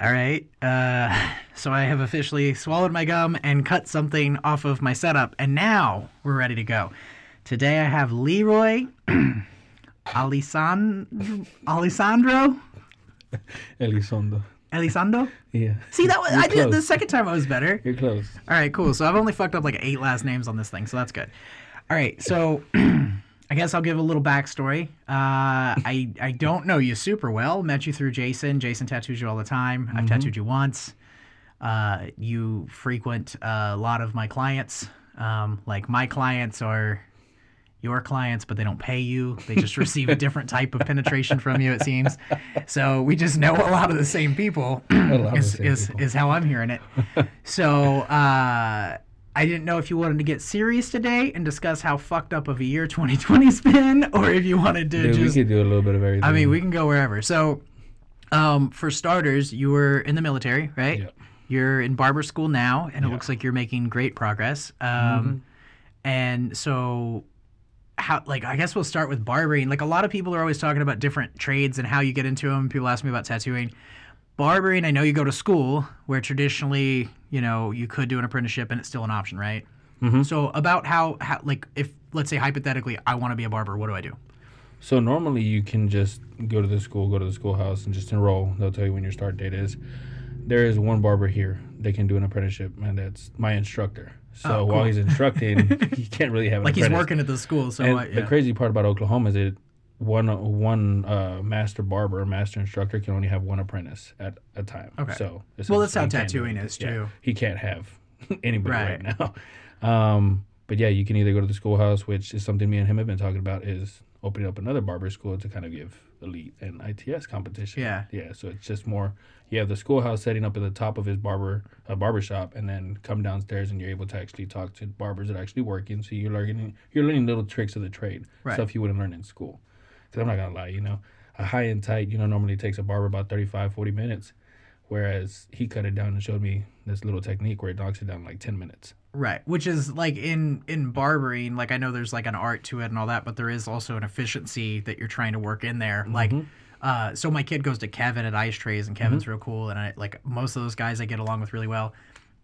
All right. Uh, so I have officially swallowed my gum and cut something off of my setup, and now we're ready to go. Today I have Leroy, Alisand- Alessandro, Elizondo. Elizondo. Yeah. See that was You're I did the second time I was better. You're close. All right, cool. So I've only fucked up like eight last names on this thing, so that's good. All right, so I guess I'll give a little backstory. Uh, I I don't know you super well. Met you through Jason. Jason tattoos you all the time. I've tattooed you once. Uh, you frequent a lot of my clients. Um, like my clients are your clients, but they don't pay you. They just receive a different type of penetration from you, it seems. So we just know a lot of the same people. is, is, people. is how I'm hearing it. so uh, I didn't know if you wanted to get serious today and discuss how fucked up of a year 2020's been, or if you wanted to Dude, we just. could do a little bit of everything. I mean, we can go wherever. So, um, for starters, you were in the military, right? Yep. You're in barber school now, and it Yeah. Mm-hmm. looks like you're making great progress. Um, And so, how like I guess we'll start with barbering. Like a lot of people are always talking about different trades and how you get into them. People ask me about tattooing. Barbering, I know you go to school where traditionally, you know, you could do an apprenticeship and it's still an option, right? Mm-hmm. So about how, how like if let's say hypothetically I want to be a barber, what do I do? So normally you can just go to the school, go to the schoolhouse, and just enroll. They'll tell you when your start date is. There is one barber here. They can do an apprenticeship, and that's my instructor. So Oh, while he's instructing, he can't really have an Like he's working at the school, so And I, the crazy part about Oklahoma is that one one uh, master barber, master instructor can only have one apprentice at a time. Okay. So Well, that's how essentially he can't do tattooing is, Yeah. too. He can't have anybody right, Right. now. Um, but yeah, you can either go to the schoolhouse, which is something me and him have been talking about, is opening up another barber school to kind of give elite and ITS competition. Yeah. Yeah. So it's just more. You have the schoolhouse setting up at the top of his barber uh, barber shop, and then come downstairs, and you're able to actually talk to barbers that are actually working. So you're learning you're learning little tricks of the trade, Right. stuff you wouldn't learn in school. Because I'm not gonna lie, you know, a high end tight, you know, normally takes a barber about 35, 40 minutes, whereas he cut it down and showed me this little technique where it knocks it down like 10 minutes. Right, which is like in in barbering, like I know there's like an art to it and all that, but there is also an efficiency that you're trying to work in there. Like, uh, so my kid goes to Kevin at Ice Trays, and Kevin's real cool, and I like most of those guys I get along with really well.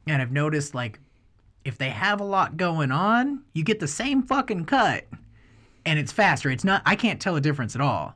And I've noticed like if they have a lot going on, you get the same fucking cut, and it's faster. It's not I can't tell a difference at all.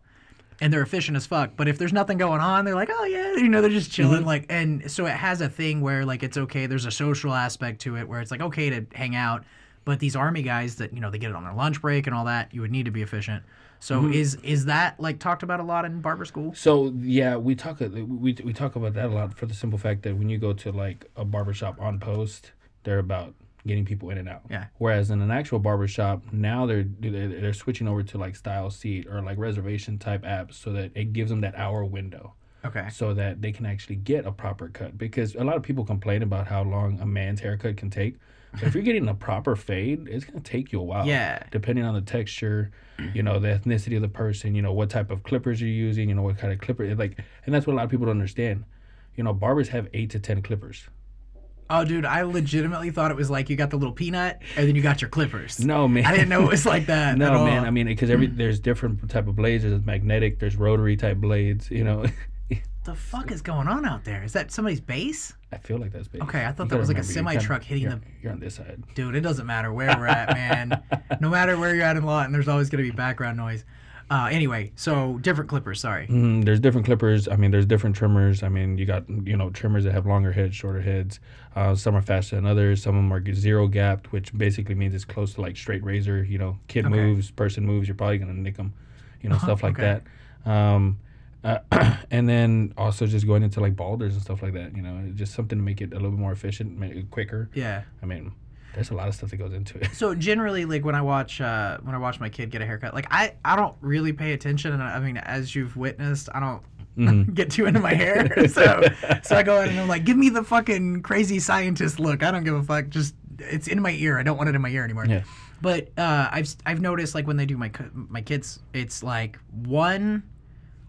And they're efficient as fuck. But if there's nothing going on, they're like, oh yeah, you know, they're just chilling. Mm-hmm. Like, and so it has a thing where like it's okay. There's a social aspect to it where it's like okay to hang out. But these army guys that you know they get it on their lunch break and all that, you would need to be efficient. So mm-hmm. is is that like talked about a lot in barber school? So yeah, we talk uh, we we talk about that a lot for the simple fact that when you go to like a barbershop on post, they're about getting people in and out. Yeah. Whereas in an actual barbershop, now they're they're switching over to like StyleSeat or like reservation type apps so that it gives them that hour window. Okay. so that they can actually get a proper cut. Because a lot of people complain about how long a man's haircut can take. But if you're getting a proper fade, it's gonna take you a while. Yeah. Depending on the texture, you know, the ethnicity of the person, you know, what type of clippers you're using, you know, what kind of clipper like and that's what a lot of people don't understand. You know, barbers have eight to ten clippers. Oh, dude, I legitimately thought it was like you got the little peanut and then you got your clippers. No man. I didn't know it was like that. at No man, I mean, because every there's different type of blades. There's magnetic, there's rotary type blades. You know, the fuck is going on out there? Is that somebody's bass? I feel like that's bass. Okay, I thought You that was like a remember, semi truck hitting you're, the You're on this side. Dude, it doesn't matter where we're at, man. no matter where you're at in Lawton, there's always going to be background noise. Uh, anyway, so different clippers. Sorry. Mm, there's different clippers. I mean, there's different trimmers. I mean, you got you know trimmers that have longer heads, shorter heads. Uh, some are faster than others. Some of them are zero gapped, which basically means it's close to like straight razor. You know, kid Okay. moves, person moves, you're probably gonna nick them. You know, stuff like okay. that. Um, uh, and then also just going into like balders and stuff like that. You know, just something to make it a little bit more efficient, make it quicker. Yeah. I mean, there's a lot of stuff that goes into it. So generally, like when I watch uh, when I watch my kid get a haircut, like I I don't really pay attention, and I mean, as you've witnessed, I don't. Mm-hmm. Get too into my hair, so so I go in and I'm like, give me the fucking crazy scientist look. I don't give a fuck. Just it's in my ear. I don't want it in my ear anymore. Yeah. But uh, I've I've noticed like when they do my my kids, it's like one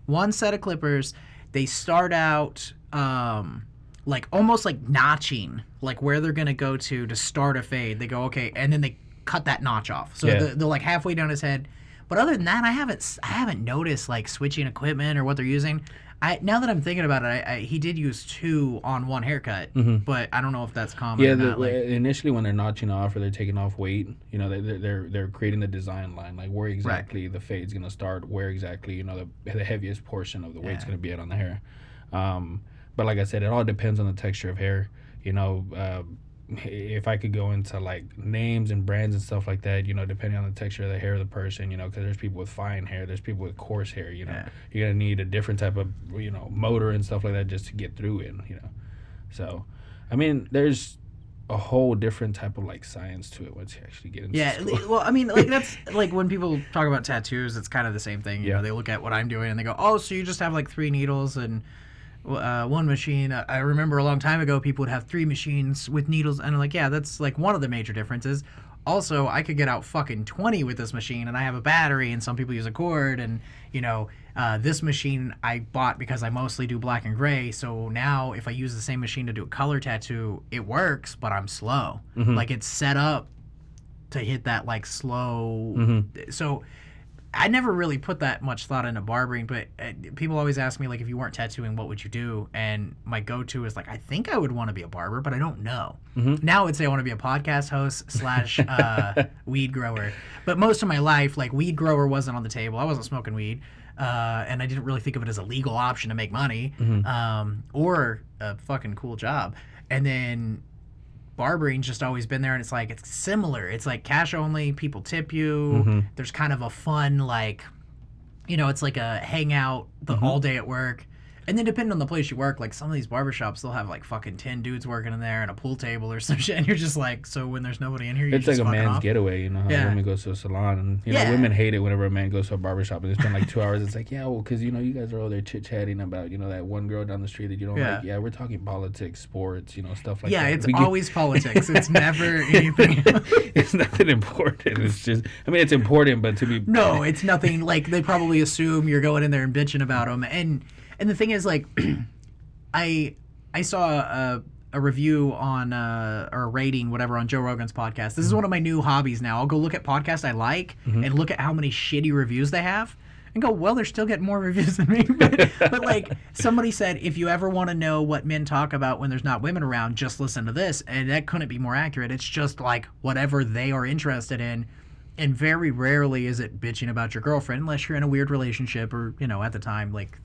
one set of clippers. They start out um, like almost like notching, like where they're gonna go to to start a fade. They go okay, and then they cut that notch off. So Yeah. they're, like halfway down his head. But other than that, I haven't I haven't noticed like switching equipment or what they're using. I now that I'm thinking about it, I, I, he did use two on one haircut, but I don't know if that's common. Yeah, or the. Like, initially when they're notching off or they're taking off weight, you know, they're they're they're creating the design line, like where exactly the fade's gonna start, where exactly you know the the heaviest portion of the weight's Yeah. gonna be at on the hair. Um, but like I said, it all depends on the texture of hair. You know, uh, if I could go into like names and brands and stuff like that, you know, depending on the texture of the hair of the person, you know, because there's people with fine hair, there's people with coarse hair. You know, Yeah. you're gonna need a different type of you know motor and stuff like that just to get through it. You know, so I mean, there's a whole different type of like science to it once you actually get into Yeah, school. well, I mean, like that's like when people talk about tattoos, it's kind of the same thing. You Yeah. know, they look at what I'm doing and they go, "Oh, so you just have like three needles and uh, one machine." I remember a long time ago, people would have three machines with needles, and I'm like, "Yeah, that's like one of the major differences." Also, I could get out fucking 20 with this machine, and I have a battery, and some people use a cord, and you know, uh, this machine I bought because I mostly do black and gray. So now, if I use the same machine to do a color tattoo, it works, but I'm slow. Like it's set up to hit that like slow. So I never really put that much thought into barbering, but uh, people always ask me like, if you weren't tattooing, what would you do? And my go-to is like, I think I would want to be a barber, but I don't know. Now I would say I want to be a podcast host slash uh, weed grower. But most of my life, like weed grower wasn't on the table. I wasn't smoking weed. Uh, and I didn't really think of it as a legal option to make money um, or a fucking cool job. And then barbering's just always been there and it's like it's similar. It's like cash only people tip you. Mm-hmm. There's kind of a fun like you know it's like a hangout the mm-hmm. all day at work and then depending on the place you work like some of these barbershops they'll have like fucking 10 dudes working in there and a pool table or some shit and you're just like so when there's nobody in here you It's like a man's off? getaway, you know. How Yeah. a woman goes to a salon, and you know, Yeah. women hate it whenever a man goes to a barbershop and they spend like two hours. It's like, yeah, well, because you know, you guys are all there chit chatting about, you know, that one girl down the street that you don't Yeah. like. Yeah, we're talking politics, sports, you know, stuff like yeah that. Yeah, it's We get- always politics it's never anything it's nothing important. It's just, I mean, it's important, but to be No, it's nothing. Like they probably assume you're going in there and bitching about them. And and the thing is, like, I I saw a, a review on uh, or a rating, whatever, on Joe Rogan's podcast. This is one of my new hobbies now. I'll go look at podcasts I like and look at how many shitty reviews they have. And go, well, they're still getting more reviews than me. but, but like somebody said, if you ever want to know what men talk about when there's not women around, just listen to this. And that couldn't be more accurate. It's just like whatever they are interested in and very rarely is it bitching about your girlfriend unless you're in a weird relationship or you know at the time like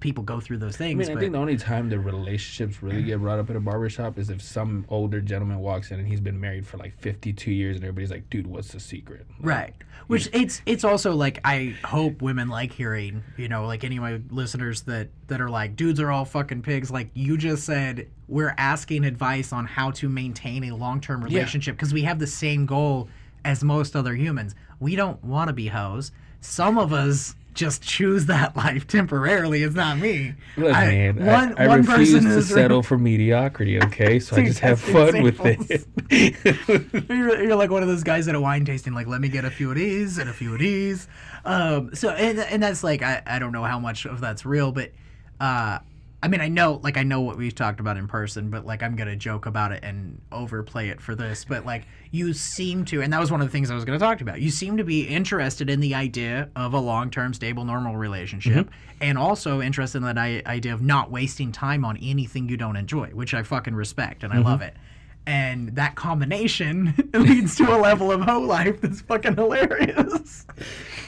people go through those I things mean, I think the only time the relationships really get brought up at a barbershop is if some older gentleman walks in and he's been married for like 52 years and everybody's like, dude, what's the secret? Like, right. which it's it's also like i hope women like hearing you know like any of my listeners that that are like dudes are all fucking pigs. Like you just said we're asking advice on how to maintain a long-term relationship because we have the same goal as most other humans. We don't want to be hoes. Some of us just choose that life temporarily it's not me Look, I- man, one- I, I one refuse person to settle for mediocrity, okay? So I just have fun with examples. it. you're, you're like one of those guys at a wine tasting like let me get a few of these and a few of these um so and, and that's like I, I don't know how much of that's real but uh i mean i know like i know what we've talked about in person but like i'm gonna joke about it and overplay it for this but like you seem to and that was one of the things i was gonna talk about. You seem to be interested in the idea of a long-term stable normal relationship mm-hmm. and also interested in that idea of not wasting time on anything you don't enjoy which i fucking respect and i mm-hmm. love it and that combination leads to a level of hoe life that's fucking hilarious.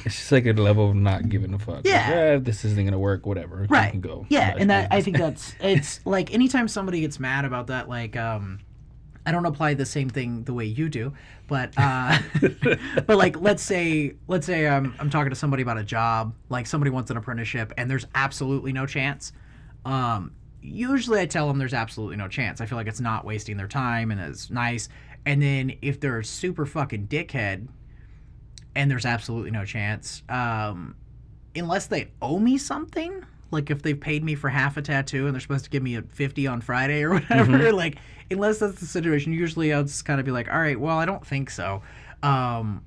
It's just like a level of not giving a fuck. Like, Yeah. "Eh, if this isn't gonna work, whatever. You Right. can go. Yeah, and that I think that's it's like anytime somebody gets mad about that, like um I don't apply the same thing the way you do, but uh but like let's say let's say I'm I'm talking to somebody about a job, like somebody wants an apprenticeship and there's absolutely no chance. Um usually I tell them there's absolutely no chance. I feel like it's not wasting their time and it's nice. And then if they're a super fucking dickhead and there's absolutely no chance, um unless they owe me something like if they've paid me for half a tattoo and they're supposed to give me a 50 on friday or whatever like unless that's the situation usually i'll just kind of be like all right well i don't think so um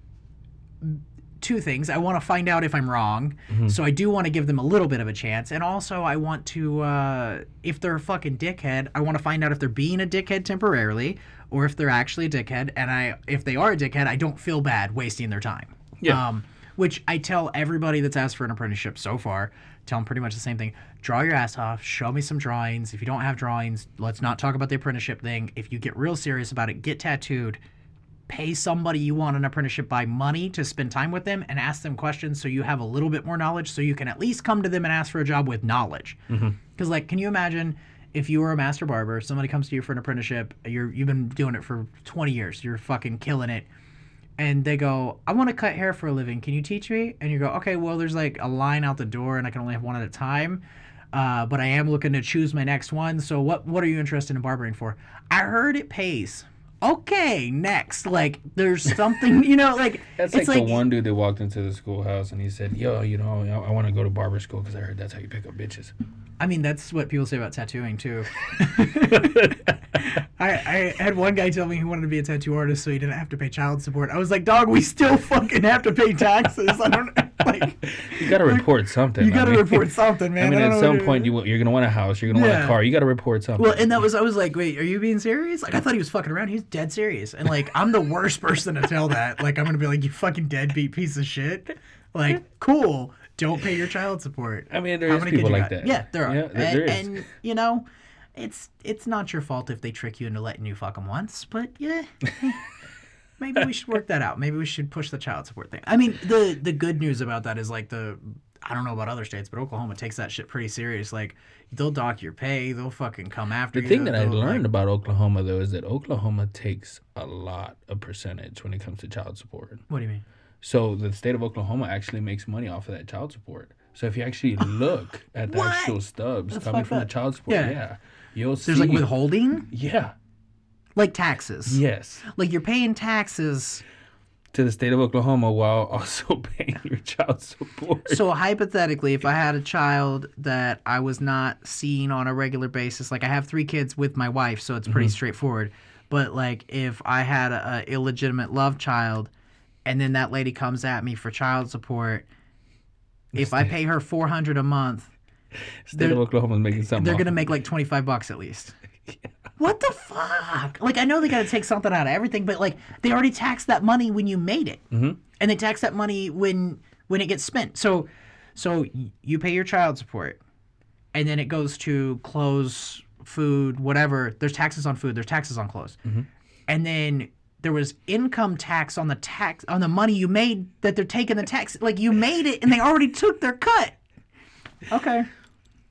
two things i want to find out if i'm wrong so i do want to give them a little bit of a chance and also i want to uh if they're a fucking dickhead i want to find out if they're being a dickhead temporarily or if they're actually a dickhead and i if they are a dickhead i don't feel bad wasting their time Yeah. um which I tell everybody that's asked for an apprenticeship so far, tell them pretty much the same thing. Draw your ass off, show me some drawings. If you don't have drawings, let's not talk about the apprenticeship thing. If you get real serious about it, get tattooed. Pay somebody you want an apprenticeship by money to spend time with them and ask them questions so you have a little bit more knowledge so you can at least come to them and ask for a job with knowledge. Because, like, can you imagine if you were a master barber, somebody comes to you for an apprenticeship, you're, you've been doing it for 20 years, you're fucking killing it and they go, I want to cut hair for a living. Can you teach me? And you go, okay, well, there's like a line out the door, and I can only have one at a time. Uh, but I am looking to choose my next one. So what what are you interested in barbering for? I heard it pays. Okay, next. Like there's something, you know, like That's it's like, like the one dude that walked into the schoolhouse and he said, "Yo, you know, I, I want to go to barber school because I heard that's how you pick up bitches." I mean, that's what people say about tattooing too. I, I had one guy tell me he wanted to be a tattoo artist so he didn't have to pay child support. I was like, dog, we still fucking have to pay taxes. I don't like. You got to report something. You got to mean- report something, man. I mean, don't at some point, you, you're gonna want a house. You're gonna want a car. You got to report something. Well, and that was I was like, wait, are you being serious? Like I thought he was fucking around. He's dead serious, and like I'm the worst person to tell that. Like I'm gonna be like, you fucking deadbeat piece of shit. Like cool, don't pay your child support. I mean, there How is many people like got? that. Yeah, there are. Yeah, there, there is. and, and you know, it's it's not your fault if they trick you into letting you fuck them once, but yeah. Maybe we should work that out. Maybe we should push the child support thing. I mean, the the good news about that is like the I don't know about other states, but Oklahoma takes that shit pretty serious. Like they'll dock your pay, they'll fucking come after the you. The thing that I they'll, like- learned about Oklahoma though is that Oklahoma takes a lot of percentage when it comes to child support. what do you mean? So the state of Oklahoma actually makes money off of that child support. So if you actually look at the What? actual stubs That's coming fucked from the up. child support, Yeah. yeah, you'll see. There's like withholding, yeah, like taxes. yes, Like you're paying taxes. to the state of Oklahoma while also paying your child support. So hypothetically, if I had a child that I was not seeing on a regular basis, like I have three kids with my wife, so it's pretty mm-hmm. straightforward. But like if I had a, a illegitimate love child, and then that lady comes at me for child support, if I pay her four hundred a month, state of Oklahoma making something. they're off gonna make like twenty five bucks at least. What the fuck? Like I know they gotta take something out of everything, but like they already taxed that money when you made it, mm-hmm. and they tax that money when when it gets spent. So, so you pay your child support, and then it goes to clothes, food, whatever. There's taxes on food. There's taxes on clothes, and then there was income tax on the tax on the money you made that they're taking the tax. Like you made it, and they already took their cut. Okay,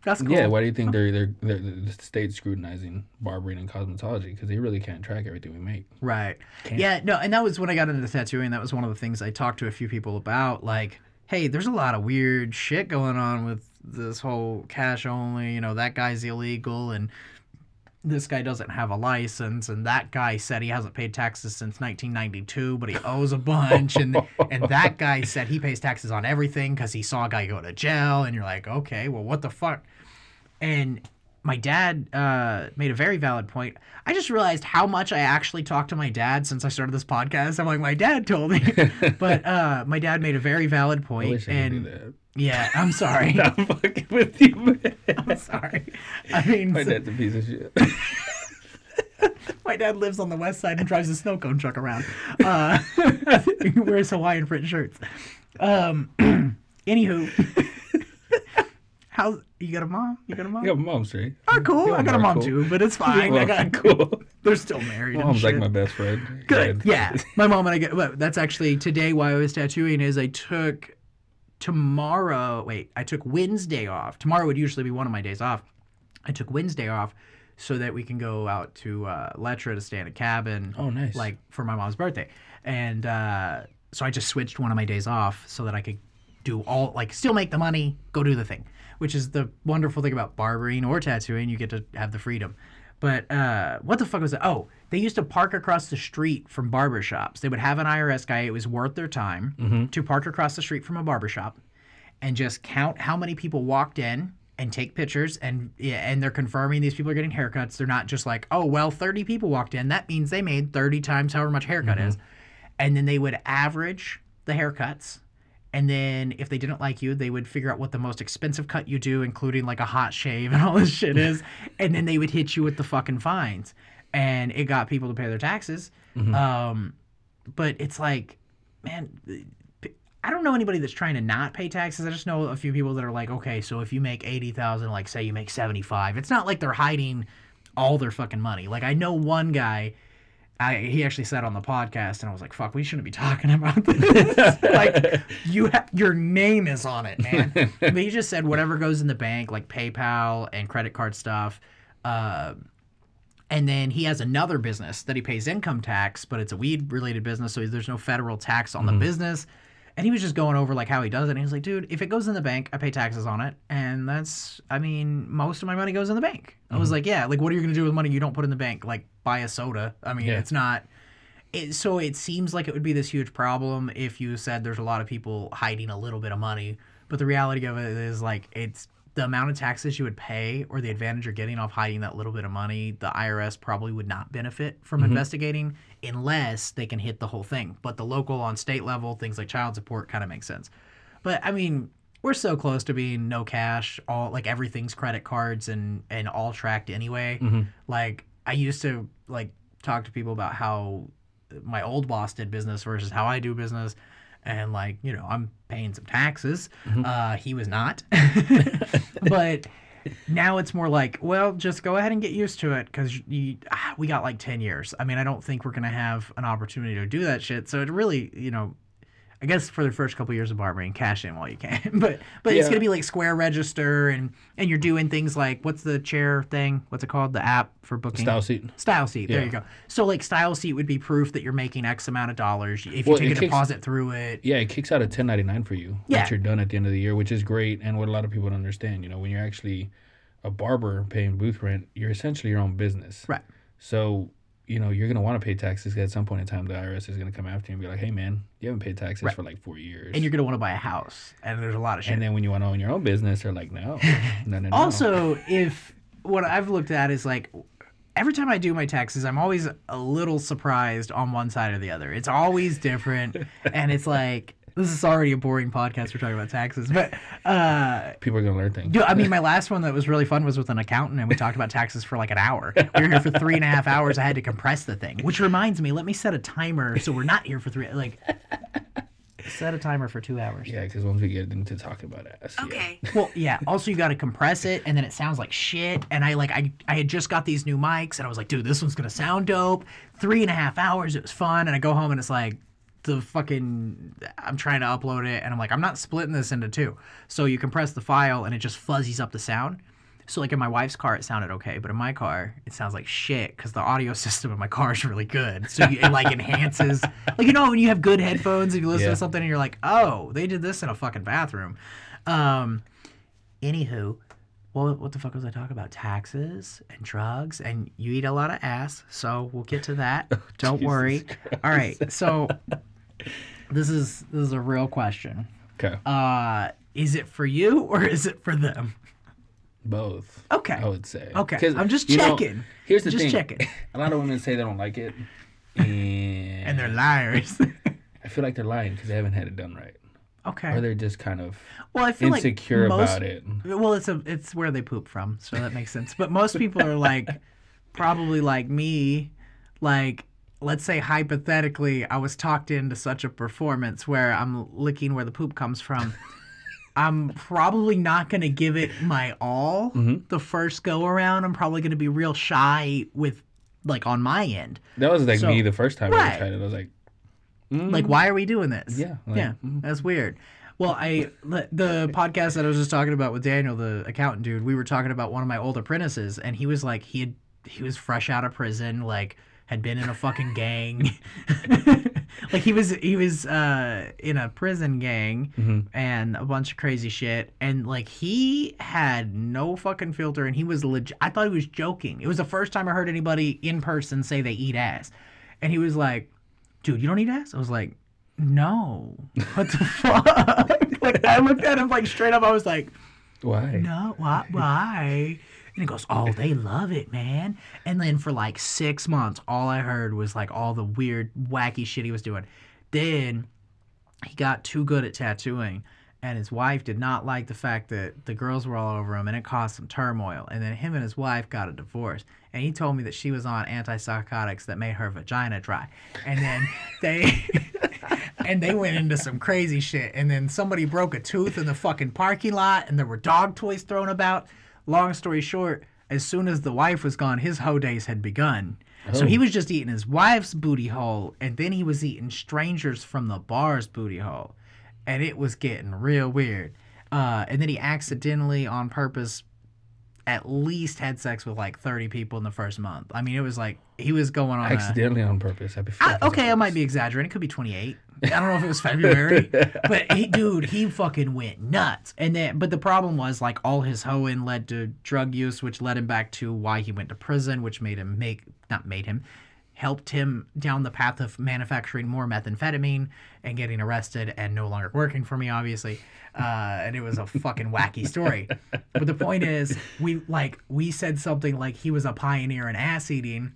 that's cool. Yeah, why do you think they're, they're, they're the state's scrutinizing barbering and cosmetology? Because they really can't track everything we make. Right. Yeah, no, and that was when I got into tattooing. That was one of the things I talked to a few people about. Like, hey, there's a lot of weird shit going on with this whole cash only. You know, that guy's illegal, and this guy doesn't have a license, and that guy said he hasn't paid taxes since 1992, but he owes a bunch, and and that guy said he pays taxes on everything because he saw a guy go to jail, and you're like, okay, well, what the fuck? And my dad uh, made a very valid point. I just realized how much I actually talked to my dad since I started this podcast. I'm like, my dad told me, but uh, my dad made a very valid point, I do and yeah, I'm sorry, I'm fucking with you, man. I'm sorry. I mean, My dad's a piece of shit. my dad lives on the west side and drives a snow cone truck around. Uh, he wears Hawaiian print shirts. Um, anywho, how you got a mom? You got a mom? I got my mom straight. Oh, cool. I got a mom, mom cool. too, but it's fine. I Well, got cool. They're still married. Mom's like my best friend. Good. Yeah. Yeah. My mom and I get well, that's actually today why I was tattooing is I took tomorrow wait, I took Wednesday off. Tomorrow would usually be one of my days off. I took Wednesday off so that we can go out to uh Letra to stay in a cabin. Oh, nice. Like for my mom's birthday. And uh so I just switched one of my days off so that I could do all like still make the money, go do the thing. Which is the wonderful thing about barbering or tattooing, you get to have the freedom. But uh, what the fuck was that? Oh, they used to park across the street from barber shops. They would have an IRS guy. It was worth their time to park across the street from a barber shop and just count how many people walked in and take pictures and yeah, and they're confirming these people are getting haircuts. They're not just like, oh well, 30 people walked in. That means they made 30 times however much haircut is. And then they would average the haircuts. And then if they didn't like you, they would figure out what the most expensive cut you do, including like a hot shave and all this shit is. and then they would hit you with the fucking fines. And it got people to pay their taxes. Um, but it's like, man, I don't know anybody that's trying to not pay taxes. I just know a few people that are like, okay, so if you make eighty thousand, like say you make seventy five, it's not like they're hiding all their fucking money. Like I know one guy. I, he actually said on the podcast, and I was like, "Fuck, we shouldn't be talking about this." like, you, ha- your name is on it, man. but he just said whatever goes in the bank, like PayPal and credit card stuff. Uh, and then he has another business that he pays income tax, but it's a weed related business, so there's no federal tax on the business. And he was just going over like how he does it. And he was like, dude, if it goes in the bank, I pay taxes on it. And that's, I mean, most of my money goes in the bank. I was mm-hmm. like, yeah, like what are you going to do with money you don't put in the bank? Like buy a soda. I mean, Yeah. it's not. It, so it seems like it would be this huge problem if you said there's a lot of people hiding a little bit of money. But the reality of it is like it's the amount of taxes you would pay or the advantage you're getting off hiding that little bit of money, the IRS probably would not benefit from mm-hmm. investigating unless they can hit the whole thing. But the local on state level, things like child support kind of make sense. But I mean, we're so close to being no cash, all like everything's credit cards and and all tracked anyway. Mm-hmm. Like I used to like talk to people about how my old boss did business versus how I do business. And like, you know, I'm paying some taxes. Uh, he was not. but now it's more like, well, just go ahead and get used to it because you, ah, we got like 10 years. I mean, I don't think we're going to have an opportunity to do that shit. So it really, you know, I guess for the first couple of years of barbering, cash in while you can. but but it's gonna be like Square Register and and you're doing things like what's the chair thing? What's it called? The app for booking StyleSeat. Style seat. There Yeah. you go. So like StyleSeat would be proof that you're making X amount of dollars if you Well, take a kicks- deposit through it. Yeah, it kicks out a 1099 for you Yeah. once you're done at the end of the year, which is great. And what a lot of people don't understand, you know, when you're actually a barber paying booth rent, you're essentially your own business. Right. So, you know, you're going to want to pay taxes at some point in time, the IRS is going to come after you and be like, hey, man, you haven't paid taxes Right. for like four years. And you're gonna want to buy a house. And there's a lot of shit. and then when you want to own your own business, they're like, no, no, no, no. Also, if what I've looked at is like every time I do my taxes, I'm always a little surprised on one side or the other. It's always different, and it's like this is already a boring podcast. We're talking about taxes, but uh, people are going to learn things. dude, I mean, my last one that was really fun was with an accountant, and we talked about taxes for like an hour. We were here for three and a half hours. I had to compress the thing, which reminds me, let me set a timer so we're not here for three. Like, set a timer for two hours. Yeah, because once we get into talking about ass, yeah. Okay. Well, yeah. Also, you got to compress it, and then it sounds like shit. And I like I I had just got these new mics, and I was like, dude, this one's gonna sound dope. Three and a half hours, it was fun. And I go home, and it's like the fucking I'm trying to upload it, and I'm like, I'm not splitting this into two. So you compress the file, and it just fuzzies up the sound. So like in my wife's car, it sounded okay, but in my car, it sounds like shit because the audio system in my car is really good. So you, it like enhances, like you know when you have good headphones and you listen Yeah. to something and you're like, oh, they did this in a fucking bathroom. Um, anywho, well, what the fuck was I talking about? Taxes and drugs, and you eat a lot of ass. So we'll get to that. Don't Jesus worry. All right. So this is this is a real question. Okay. Uh, is it for you or is it for them? Both. Okay. I would say. Okay, I'm just you know, checking. here's the thing. Just checking. A lot of women say they don't like it, and, And they're liars. I feel like they're lying because they haven't had it done right, or they're just kind of Well, I feel insecure like most, about it. Well, it's a it's where they poop from, so that makes sense. But most people are like, probably like me, like let's say hypothetically, I was talked into such a performance where I'm licking where the poop comes from. I'm probably not gonna give it my all Mm-hmm. the first go around. I'm probably gonna be real shy with like on my end. That was like So- me the first time I tried it. I was like, mm, Like, why are we doing this? Yeah, like, yeah, mm. that's weird. Well, I the- podcast that I was just talking about with Daniel, the accountant dude, we were talking about one of my old apprentices, and he was like, he had he was fresh out of prison, like had been in a fucking gang, like he was he was uh, in a prison gang Mhm. and a bunch of crazy shit, and like he had no fucking filter, and he was legit. I thought he was joking. It was the first time I heard anybody in person say they eat ass, and he was like dude, you don't eat ass? I was like, no. What the fuck? like, I looked at him like straight up. I was like, why? no, why? why? And he goes, oh, they love it, man. And then for like six months, all I heard was like all the weird, wacky shit he was doing. Then he got too good at tattooing. And his wife did not like the fact that the girls were all over him and it caused some turmoil. And then him and his wife got a divorce. And he told me that she was on antipsychotics that made her vagina dry. And then they and they went into some crazy shit. And then somebody broke a tooth in the fucking parking lot, and there were dog toys thrown about. Long story short, as soon as the wife was gone, his hoe days had begun. So he oh. was just eating his wife's booty hole, and then he was eating strangers from the bar's booty hole, and it was getting real weird. Uh, and then he accidentally, on purpose, at least had sex with like 30 people in the first month. I mean, it was like he was going on. A, Accidentally on purpose. Be okay, I might be exaggerating. It could be 28. I don't know if it was February, but he, dude, he fucking went nuts. And then, but the problem was like all his hoeing led to drug use, which led him back to why he went to prison, which made him make not made him helped him down the path of manufacturing more methamphetamine and getting arrested and no longer working for me, obviously. Uh, and it was a fucking wacky story. But the point is, we like we said something like he was a pioneer in ass eating,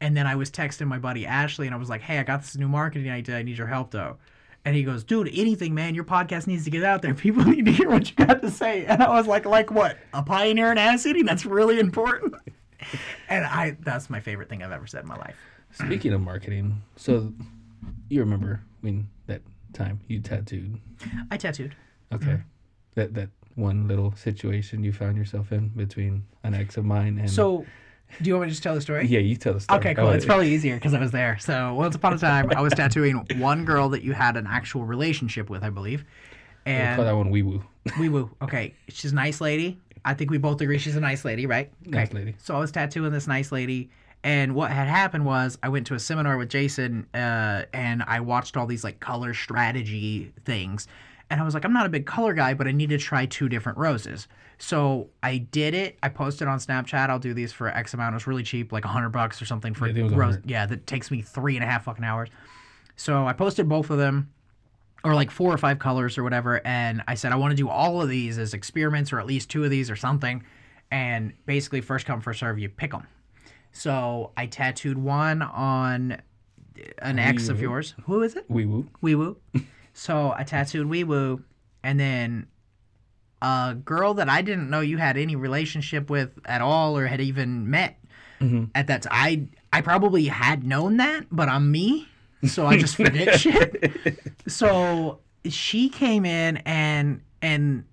and then I was texting my buddy Ashley, and I was like, "Hey, I got this new marketing idea. I need your help, though." And he goes, "Dude, anything, man. Your podcast needs to get out there. People need to hear what you got to say." And I was like, "Like what? A pioneer in ass eating? That's really important." And I, that's my favorite thing I've ever said in my life. Speaking of marketing, so you remember mean that time you tattooed. I tattooed. Okay. Mm-hmm. That that one little situation you found yourself in between an ex of mine and So, do you want me to just tell the story? Yeah, you tell the story. Okay, cool. It's probably easier because I was there. So once upon a time, I was tattooing one girl that you had an actual relationship with, I believe. we'll call that one wee woo. wee woo. Okay, she's a nice lady. I think we both agree she's a nice lady, right? Nice lady. So I was tattooing this nice lady, and what had happened was I went to a seminar with Jason, uh, and I watched all these like color strategy things, and I was like, I'm not a big color guy, but I need to try two different roses. So I did it. I posted on Snapchat. I'll do these for X amount. It was really cheap, like a hundred bucks or something for Yeah, I think it was rose. Yeah, that takes me three and a half fucking hours. So I posted both of them or like four or five colors or whatever. And I said, I want to do all of these as experiments or at least two of these or something. And basically, first come, first serve, you pick them. So I tattooed one on an ex of yours. Who is it? Wee woo. Wee Woo. so I tattooed Wee Woo. And then a girl that I didn't know you had any relationship with at all or had even met Mhm. at that time. I, I probably had known that, but I'm me. So I just forget shit so she came in and and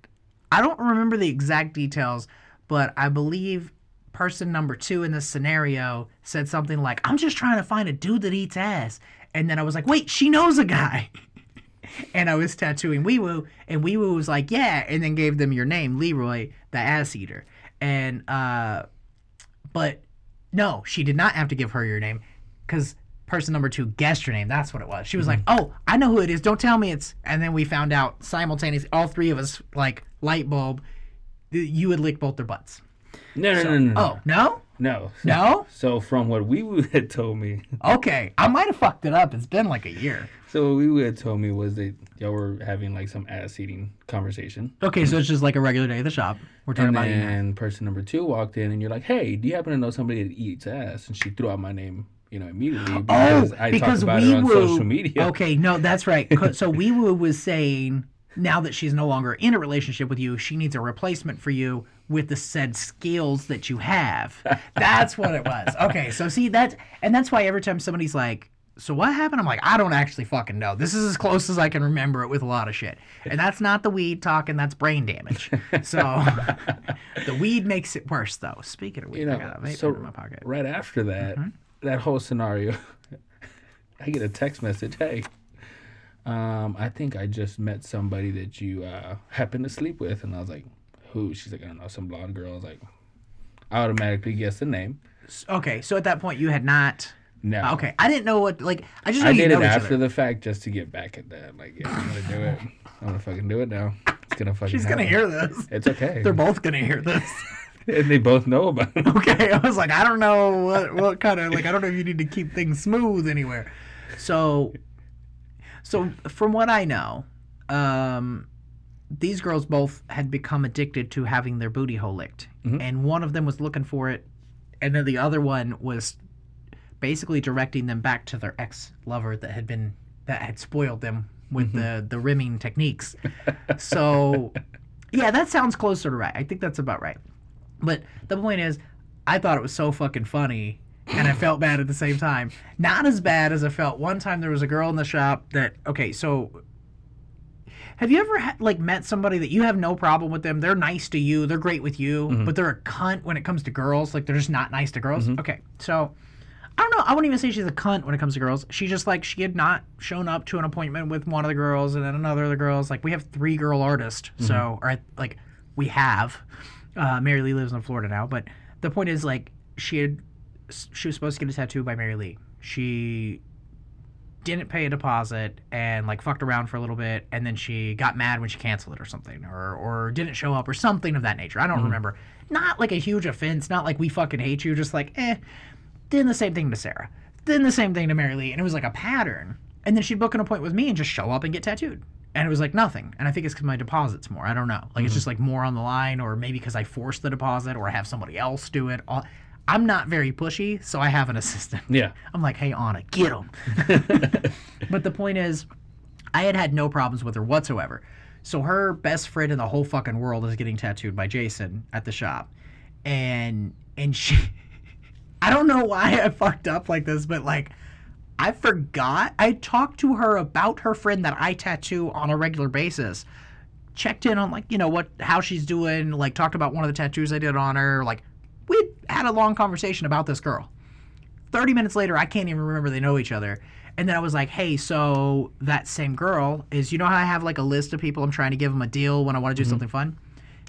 I don't remember the exact details, but I believe person number two in this scenario said something like, "I'm just trying to find a dude that eats ass," and then I was like, "Wait, she knows a guy." And I was tattooing Wee Woo, and Wee Woo was like, "Yeah," and then gave them your name, Leroy, the ass eater. And uh, but no, she did not have to give her your name, because person number two guessed your name. That's what it was. She was like, "Oh, I know who it is. Don't tell me it's." And then we found out simultaneously, all three of us, like light bulb, you would lick both their butts. No, no, no, no, no. Oh no, No. no. So from what Wee had told me, Okay, I might have fucked it up. It's been like a year. so what Wee had told me was that y'all were having like some ass eating conversation. Okay, so it's just like a regular day at the shop. We're talking And about then person number two walked in, and you're like, "Hey, do you happen to know somebody that eats ass?" And she threw out my name, you know, immediately Oh, because I because talked about it on social media. Okay, no, that's right. So Wee Woo was saying now that she's no longer in a relationship with you, she needs a replacement for you with the said skills that you have. That's what it was. Okay, so see that, and that's why every time somebody's like. So what happened? I'm like, I don't actually fucking know. This is as close as I can remember it with a lot of shit. And that's not the weed talking, that's brain damage. So the weed makes it worse though. Speaking of weed, You know, I got a vape so pen in my pocket. right after that, Mm-hmm. that whole scenario, I get a text message. Hey, um, I think I just met somebody that you uh, happen to sleep with, and I was like, who? She's like, I don't know, some blonde girl. I was like, I automatically guessed the name. Okay, so at that point you had not No. Okay, I didn't know what like I just I did it after the fact just to get back at that. Like, yeah, I'm gonna do it. I'm gonna fucking do it now. It's gonna fucking. She's gonna hear this. It's okay. They're both gonna hear this. and they both know about it. okay, I was like, I don't know what what kind of like I don't know if you need to keep things smooth anywhere. So, so from what I know, um, these girls both had become addicted to having their booty hole licked, Mhm. and one of them was looking for it, and then the other one was basically directing them back to their ex lover that had been that had spoiled them with the the rimming techniques. So, yeah, that sounds closer to right. I think that's about right. But the point is, I thought it was so fucking funny and I felt bad at the same time. Not as bad as I felt one time. There was a girl in the shop that okay, so have you ever had, like met somebody that you have no problem with them? They're nice to you, they're great with you, Mm-hmm. but they're a cunt when it comes to girls. Like they're just not nice to girls. Okay, so I don't know. I wouldn't even say she's a cunt when it comes to girls. She just like she had not shown up to an appointment with one of the girls and then another of the girls. Like we have three girl artists, so or like we have. Uh, Mary Lee lives in Florida now, but the point is like she had she was supposed to get a tattoo by Mary Lee. She didn't pay a deposit and like fucked around for a little bit and then she got mad when she canceled it or something or or didn't show up or something of that nature. I don't remember. Not like a huge offense, not like we fucking hate you, just like eh. Then the same thing to Sarah. Then the same thing to Mary Lee and it was like a pattern. And then she'd book an appointment with me and just show up and get tattooed. And it was like nothing. And I think it's because my deposit's more. I don't know. Like it's just like more on the line, or maybe because I forced the deposit, or I have somebody else do it. All- I'm not very pushy, so I have an assistant. Yeah. I'm like, hey, Anna, get him. but the point is, I had had no problems with her whatsoever. So her best friend in the whole fucking world is getting tattooed by Jason at the shop, and and she, I don't know why I fucked up like this, but like. I forgot. I talked to her about her friend that I tattoo on a regular basis. Checked in on like, you know, what how she's doing, like talked about one of the tattoos I did on her. Like we had a long conversation about this girl. 30 minutes later, I can't even remember they know each other. And then I was like, hey, so that same girl is, you know how I have like a list of people I'm trying to give them a deal when I want to do mm-hmm. something fun?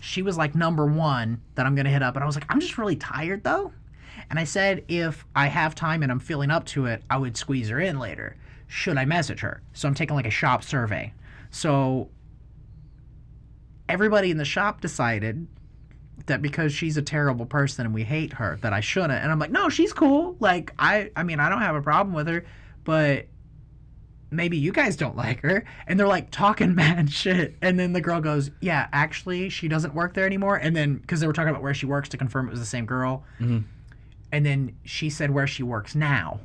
She was like number one that I'm going to hit up. And I was like, I'm just really tired though. And I said, if I have time and I'm feeling up to it, I would squeeze her in later. Should I message her? So I'm taking like a shop survey. So everybody in the shop decided that because she's a terrible person and we hate her that I shouldn't. And I'm like, no, she's cool. Like I I mean, I don't have a problem with her, but maybe you guys don't like her. And they're like talking mad shit. And then the girl goes, yeah, actually, she doesn't work there anymore. And then because they were talking about where she works to confirm it was the same girl. Mm-hmm. And then she said where she works now.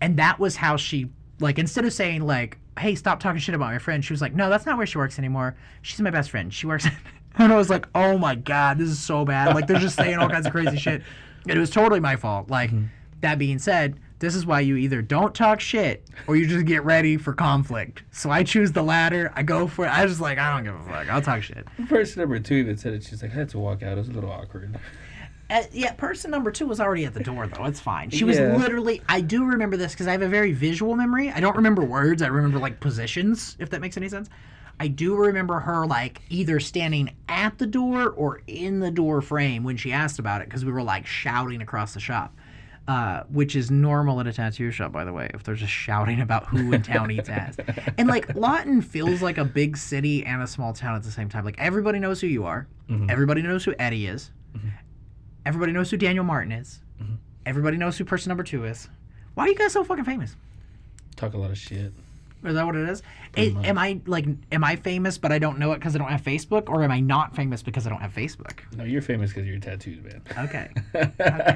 And that was how she like instead of saying like, "Hey, stop talking shit about my friend," she was like, "No, that's not where she works anymore. She's my best friend. She works." and I was like, "Oh my god, this is so bad." Like they're just saying all kinds of crazy shit. And it was totally my fault. Like that being said, this is why you either don't talk shit or you just get ready for conflict. So I choose the latter. I go for it. I was just like, I don't give a fuck. I'll talk shit. Person number two even said it. She's like, I had to walk out. It was a little awkward. Uh, yeah, person number two was already at the door though. It's fine. She was Yeah. literally. I do remember this because I have a very visual memory. I don't remember words. I remember like positions, if that makes any sense. I do remember her like either standing at the door or in the door frame when she asked about it because we were like shouting across the shop, uh, which is normal at a tattoo shop, by the way. If they're just shouting about who in town eats ass, and like Lawton feels like a big city and a small town at the same time. Like everybody knows who you are. Mm-hmm. Everybody knows who Eddie is. Mm-hmm. Everybody knows who Daniel Martin is. Mm-hmm. Everybody knows who person number two is. Why are you guys so fucking famous? Talk a lot of shit. Is that what it is? It- am I like, am I famous but I don't know it because I don't have Facebook, or am I not famous because I don't have Facebook? No, you're famous because you're tattooed, man. Okay. okay.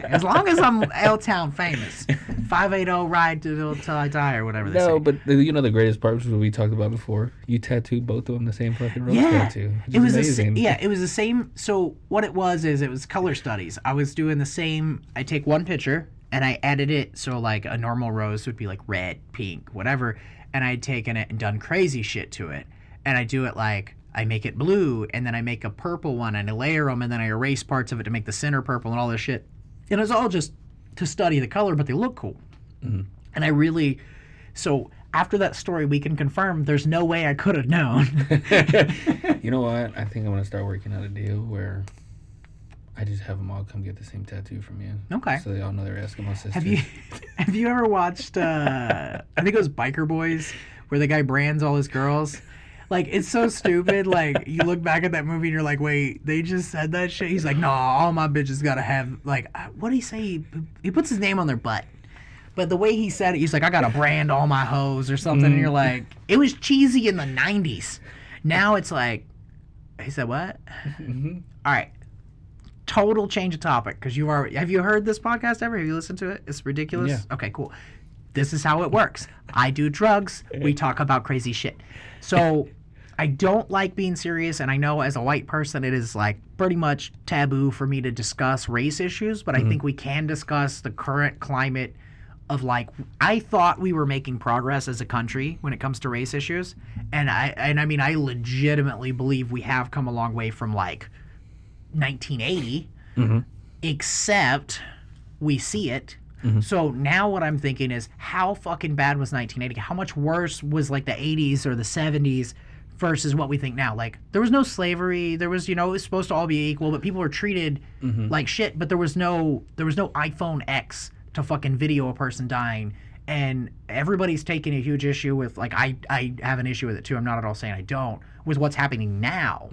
As long as I'm L Town famous, five eight zero ride till till I die or whatever they No, say. but the, you know the greatest part was what we talked about before. You tattooed both of them the same fucking rose yeah, tattoo. it was the sa- yeah, it was the same. So what it was is it was color studies. I was doing the same. I take one picture and I edit it so like a normal rose would be like red, pink, whatever, and I'd taken it and done crazy shit to it, and I do it like. I make it blue, and then I make a purple one, and I layer them, and then I erase parts of it to make the center purple and all this shit. And it's all just to study the color, but they look cool. Mm-hmm. And I really, so after that story, we can confirm there's no way I could have known. you know what? I think I'm gonna start working out a deal where I just have them all come get the same tattoo from you. Okay. So they all know they're Eskimo sisters. Have you have you ever watched uh I think it was Biker Boys where the guy brands all his girls? Like it's so stupid. Like you look back at that movie and you're like, wait, they just said that shit. He's like, no, all my bitches gotta have like uh, what did he say? He, he puts his name on their butt. But the way he said it, he's like, I gotta brand all my hoes or something. And you're mm. like, it was cheesy in the '90s. Now it's like, he said what? Mm-hmm. All right, total change of topic because you are. Have you heard this podcast ever? Have you listened to it? It's ridiculous. Yeah. Okay, cool. This is how it works. I do drugs. We talk about crazy shit. So, I don't like being serious, and I know as a white person, it is like pretty much taboo for me to discuss race issues. But I mm-hmm. think we can discuss the current climate of like I thought we were making progress as a country when it comes to race issues, and I and I mean I legitimately believe we have come a long way from like 1980, mm-hmm. except we see it. Mm-hmm. So now what I'm thinking is how fucking bad was 1980? How much worse was like the 80s or the 70s versus what we think now? Like there was no slavery, there was you know it was supposed to all be equal, but people were treated mm-hmm. like shit. But there was no there was no iPhone X to fucking video a person dying. And everybody's taking a huge issue with like I I have an issue with it too. I'm not at all saying I don't with what's happening now.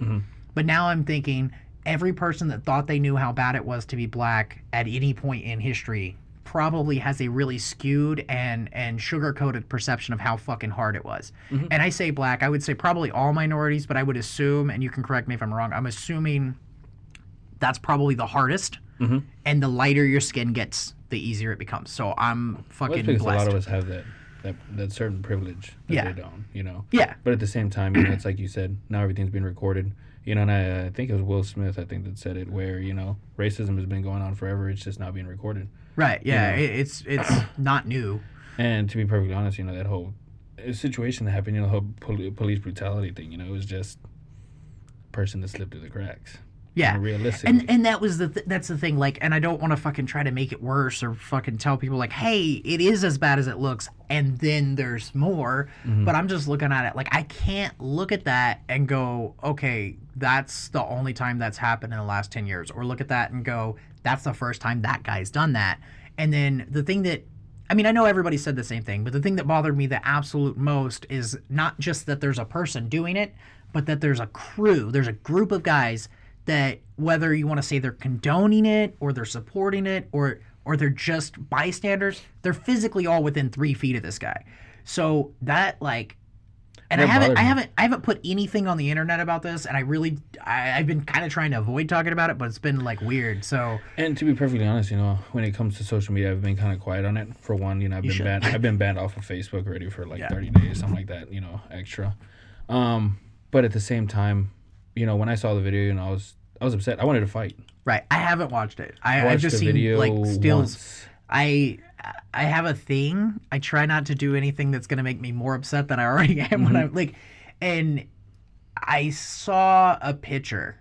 But now I'm thinking every person that thought they knew how bad it was to be black at any point in history probably has a really skewed and and sugar coated perception of how fucking hard it was. Mm-hmm. And I say black, I would say probably all minorities, but I would assume, and you can correct me if I'm wrong, I'm assuming that's probably the hardest. Mm-hmm. And the lighter your skin gets, the easier it becomes. So I'm fucking it's because a lot of us have that, that that certain privilege that Yeah. they don't, you know. Yeah. But at the same time, you know, it's like you said, now everything's being recorded. You know, and I, I think it was Will Smith, I think that said it, where you know racism has been going on forever. It's just not being recorded. Right. Yeah. know. It's it's not new. And to be perfectly honest, you know that whole uh, situation that happened, you know, the whole poli- police brutality thing. You know, it was just a person that slipped through the cracks. Yeah. And realistically, And and that was the th- that's the thing like and I don't want to fucking try to make it worse or fucking tell people like hey it is as bad as it looks and then there's more. Mm-hmm. But I'm just looking at it like I can't look at that and go okay that's the only time that's happened in the last 10 years. Or look at that and go that's the first time that guy's done that. And then the thing that I mean, I know everybody said the same thing, but the thing that bothered me the absolute most is not just that there's a person doing it, but that there's a crew, there's a group of guys that whether you want to say they're condoning it or they're supporting it or or they're just bystanders, they're physically all within three feet of this guy. So that like and I haven't I haven't I haven't put anything on the internet about this and I really I, I've been kind of trying to avoid talking about it, but it's been like weird. So And to be perfectly honest, you know, when it comes to social media, I've been kind of quiet on it. For one, you know, I've been should. banned. I've been banned off of Facebook already for like Yeah. thirty days, something like that. You know, extra. Um, but at the same time, you know, when I saw the video, you know, I was I was upset. I wanted to fight. right, I haven't watched it. I, I've Watched just seen like stills. once. I I have a thing. I try not to do anything that's gonna make me more upset than I already am when mm-hmm. I'm like, and I saw a picture,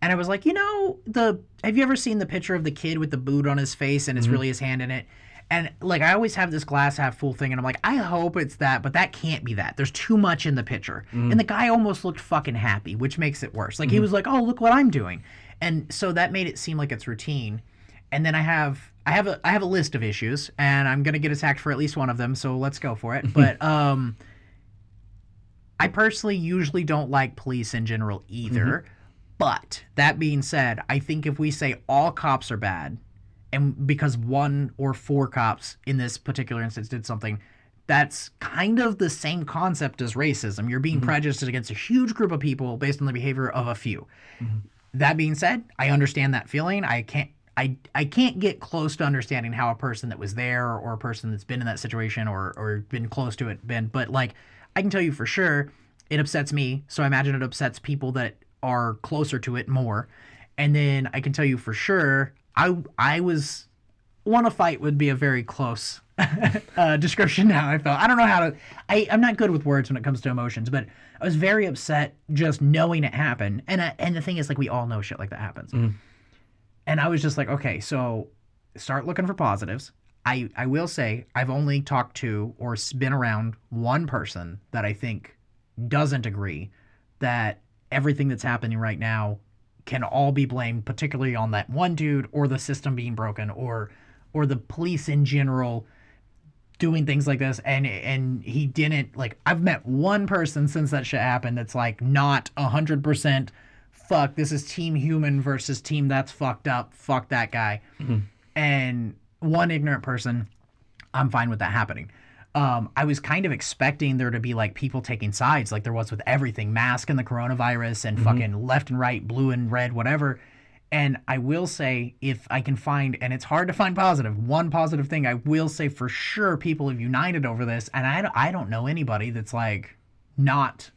and I was like, you know, the have you ever seen the picture of the kid with the boot on his face and it's mm-hmm. really his hand in it? And like I always have this glass half full thing, and I'm like, I hope it's that, but that can't be that. There's too much in the picture, mm. and the guy almost looked fucking happy, which makes it worse. Like he mm-hmm. was like, oh look what I'm doing, and so that made it seem like it's routine and then I have I have a I have a list of issues, and I'm gonna get attacked for at least one of them. So let's go for it. But um, I personally usually don't like police in general either. Mm-hmm. But that being said, I think if we say all cops are bad, and because one or four cops in this particular instance did something, that's kind of the same concept as racism. You're being mm-hmm. prejudiced against a huge group of people based on the behavior of a few. Mm-hmm. That being said, I understand that feeling. I can't I I can't get close to understanding how a person that was there or a person that's been in that situation or or been close to it been, but like I can tell you for sure it upsets me. So I imagine it upsets people that are closer to it more. And then I can tell you for sure I I was want to fight would be a very close uh, description now i felt. I don't know how to I, i'm not good with words when it comes to emotions but i was very upset just knowing it happened. And I, and the thing is like we all know shit like that happens. And i was just like okay so start looking for positives. I i will say i've only talked to or been around one person that i think doesn't agree that everything that's happening right now can all be blamed particularly on that one dude or the system being broken or or the police in general doing things like this. And and he didn't like I've met one person since that shit happened that's like not a hundred percent fuck this is team human versus team that's fucked up. Fuck that guy. Mm-hmm. And one ignorant person I'm fine with that happening. Um, I was kind of expecting there to be like people taking sides, like there was with everything, mask and the coronavirus, and fucking left and right, blue and red, whatever. And I will say, if I can find, and it's hard to find positive, one positive thing, I will say for sure people have united over this. And I, I don't know anybody that's like not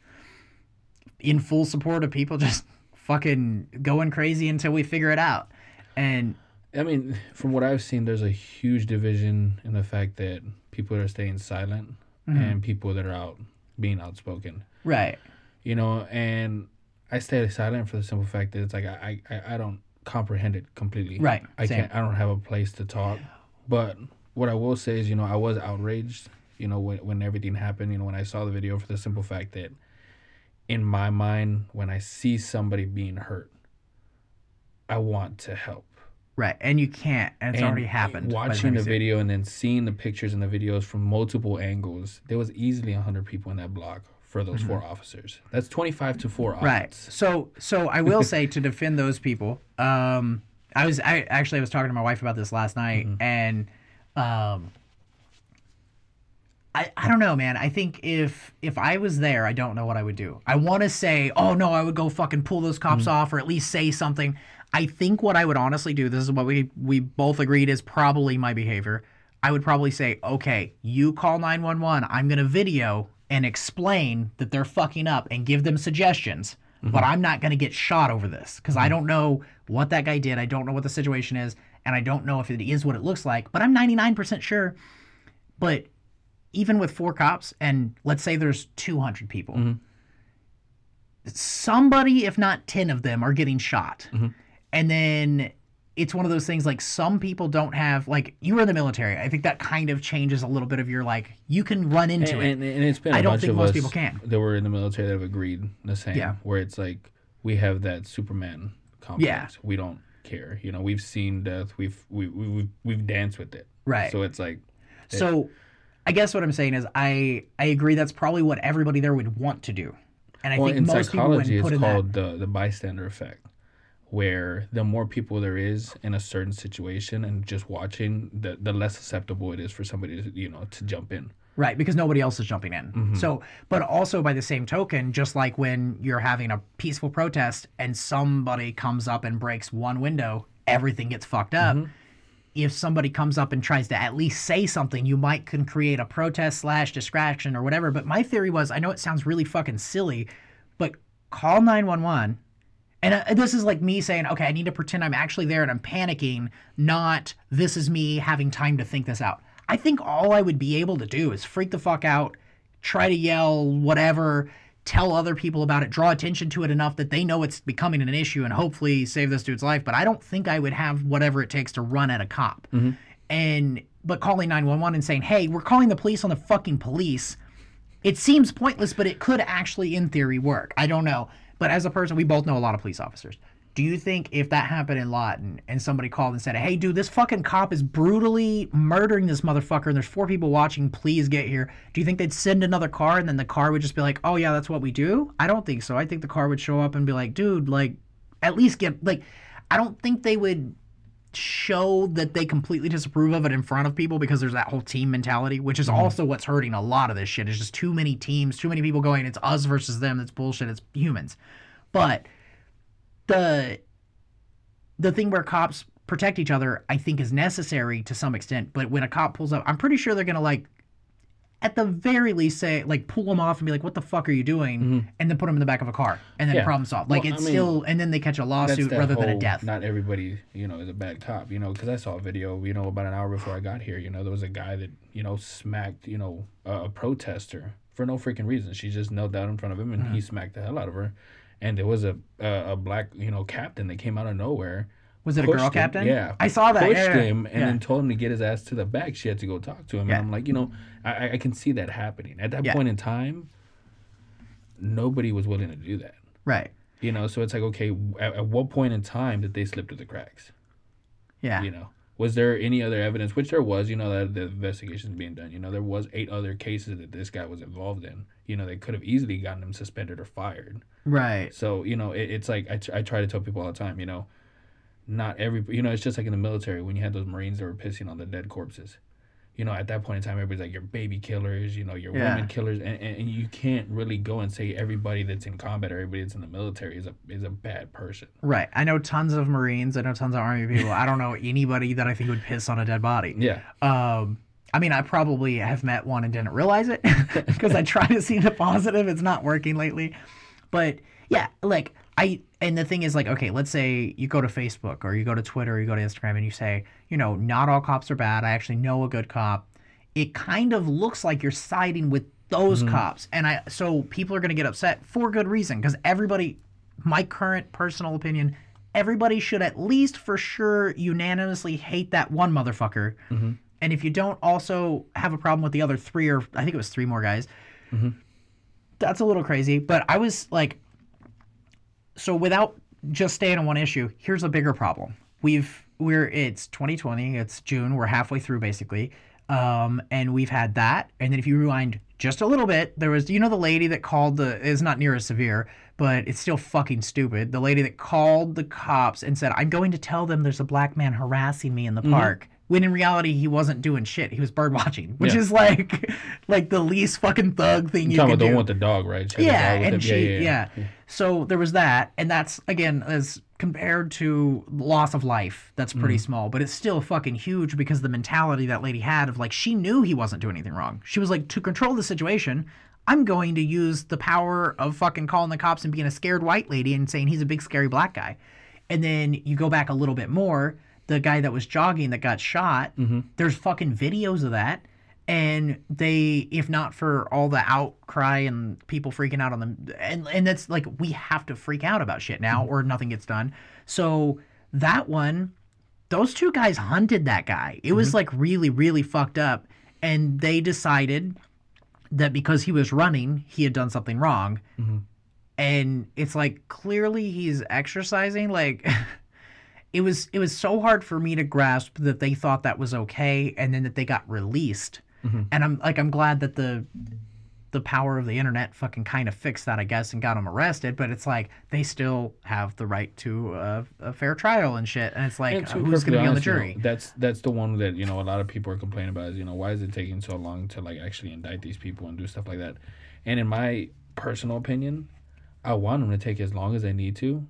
in full support of people just fucking going crazy until we figure it out. And I mean, from what I've seen, there's a huge division in the fact that people that are staying silent Mm-hmm. and people that are out being outspoken. right, You know, and I stay silent for the simple fact that it's like I I, I don't comprehend it completely. Right, I same. can't. I don't have a place to talk. But what I will say is, you know, I was outraged. You know, when when everything happened. You know, when I saw the video for the simple fact that, in my mind, when I see somebody being hurt, I want to help. Right, and you can't, and it's And already happened. the Watching the it. video and then seeing the pictures and the videos from multiple angles, there was easily hundred people in that block for those four officers. That's twenty five to four. Mm-hmm. Right. odds. So so I will say to defend those people. Um, I was I actually I was talking to my wife about this last night, and um, I I don't know, man. I think if if I was there, I don't know what I would do. I want to say, oh no, I would go fucking pull those cops off, or at least say something. I think what I would honestly do. This is what we we both agreed is probably my behavior. I would probably say, okay, you call 911. I'm going to video and explain that they're fucking up and give them suggestions. Mm-hmm. But I'm not going to get shot over this because I mm-hmm. don't know what that guy did. I don't know what the situation is. And I don't know if it is what it looks like. But I'm 99% sure. But even with four cops, and let's say there's 200 people, mm-hmm. somebody, if not 10 of them, are getting shot. And then it's one of those things like some people don't have like you were in the military. I think that kind of changes a little bit of your like you can run into and, it. and, and it's been a I don't bunch think of most people can. that were in the military that have agreed the same. Yeah. Where it's like we have that Superman complex. Yeah. We don't care. You know, we've seen death. We've we, we we've we've danced with it. Right. So it's like So I guess what I'm saying is I I agree that's probably what everybody there would want to do. And I well, think in most people psychology, put it's in that called the the bystander effect, where the more people there is in a certain situation and just watching, the the less susceptible it is for somebody to you know to jump in. Right, because nobody else is jumping in. Mm-hmm. So, but also by the same token, just like when you're having a peaceful protest and somebody comes up and breaks one window, everything gets fucked up. Mm-hmm. If somebody comes up and tries to at least say something, you might can create a protest slash distraction or whatever. But my theory was, I know it sounds really fucking silly, but call nine one one. And uh, this is like me saying, okay, I need to pretend I'm actually there and I'm panicking, not this is me having time to think this out. I think all I would be able to do is freak the fuck out, try to yell, whatever, tell other people about it, draw attention to it enough that they know it's becoming an issue and hopefully save this dude's life. But I don't think I would have whatever it takes to run at a cop. And, but calling 911 and saying, hey, we're calling the police on the fucking police it seems pointless, but it could actually, in theory, work. I don't know. But as a person, we both know a lot of police officers. Do you think if that happened in Lawton and somebody called and said, hey, dude, this fucking cop is brutally murdering this motherfucker and there's four people watching, please get here? Do you think they'd send another car and then the car would just be like, oh, yeah, that's what we do? I don't think so. I think the car would show up and be like, dude, like, at least get, like, I don't think they would show that they completely disapprove of it in front of people because there's that whole team mentality, which is mm-hmm. also what's hurting a lot of this shit. It's just too many teams, too many people going, it's us versus them, That's bullshit, it's humans. But the the thing where cops protect each other, I think is necessary to some extent. But when a cop pulls up, I'm pretty sure they're gonna like at the very least say like pull them off and be like, "What the fuck are you doing?" and then put them in the back of a car and then Yeah. problem solved. Like Well, it's I mean, still, and then they catch a lawsuit rather than a death. Not everybody, you know, is a bad cop. You know, because I saw a video, you know, about an hour before I got here. You know, there was a guy that you know smacked, you know, a, a protester for no freaking reason. She just knelt down in front of him and Mm-hmm. he smacked the hell out of her. And there was a a, a black, you know, captain that came out of nowhere. Was it a girl him- captain? Yeah, I saw that. Pushed yeah, him and yeah. then told him to get his ass to the back. She had to go talk to him, Yeah. and I'm like, you know, I, I- I can see that happening at that point in time. Nobody was willing to do that. right. You know, so it's like, okay, at, at what point in time did they slip through the cracks? Yeah. You know, was there any other evidence? Which there was. You know, that the investigation is being done. You know, there was eight other cases that this guy was involved in. You know, they could have easily gotten him suspended or fired. Right. So you know, it, it's like I, t- I try to tell people all the time. You know, not every you know, it's just like in the military when you had those Marines that were pissing on the dead corpses. You know, at that point in time, everybody's like, "You're baby killers." You know, you're Yeah. women killers, and, and, and you can't really go and say everybody that's in combat or everybody that's in the military is a is a bad person. Right. I know tons of Marines. I know tons of Army people. I don't know anybody that I think would piss on a dead body. Yeah. Um, I mean, I probably have met one and didn't realize it because I try to see the positive. It's not working lately. But yeah, like I and the thing is like okay, let's say you go to Facebook or you go to Twitter or you go to Instagram and you say, you know, not all cops are bad. I actually know a good cop. It kind of looks like you're siding with those mm-hmm. cops. And I so people are going to get upset for good reason because everybody my current personal opinion, everybody should at least for sure unanimously hate that one motherfucker. Mm-hmm. And if you don't also have a problem with the other three or I think it was three more guys, mm-hmm. that's a little crazy. But I was like, so without just staying on one issue, here's a bigger problem. We've we're it's 2020, it's June, we're halfway through basically. Um, and we've had that. And then if you rewind just a little bit, there was you know the lady that called the is not near as severe, but it's still fucking stupid. The lady that called the cops and said, "I'm going to tell them there's a black man harassing me in the park." When in reality he wasn't doing shit. He was bird watching, which Yeah. is like like the least fucking thug thing you talking can do one with the dog, right? She yeah, and she, yeah, So there was that, and that's again as compared to loss of life, that's pretty mm-hmm. small, but it's still fucking huge because the mentality that lady had of like she knew he wasn't doing anything wrong. She was like, to control the situation, I'm going to use the power of fucking calling the cops and being a scared white lady and saying he's a big scary black guy. And then you go back a little bit more, the guy that was jogging that got shot, mm-hmm. there's fucking videos of that. And they if not for all the outcry and people freaking out on them and and that's like we have to freak out about shit now mm-hmm. or nothing gets done. So that one those two guys hunted that guy. It was mm-hmm. like really really fucked up. And they decided that because he was running he had done something wrong. And it's like clearly he's exercising like it was it was so hard for me to grasp that they thought that was okay and then that they got released and i'm like i'm glad that the the power of the internet fucking kind of fixed that i guess and got them arrested but it's like they still have the right to a, a fair trial and shit and it's like And uh, who's going to be on the honest, you know, jury that's that's the one that you know a lot of people are complaining about is you know why is it taking so long to like actually indict these people and do stuff like that. And in my personal opinion, I want them to take as long as they need to.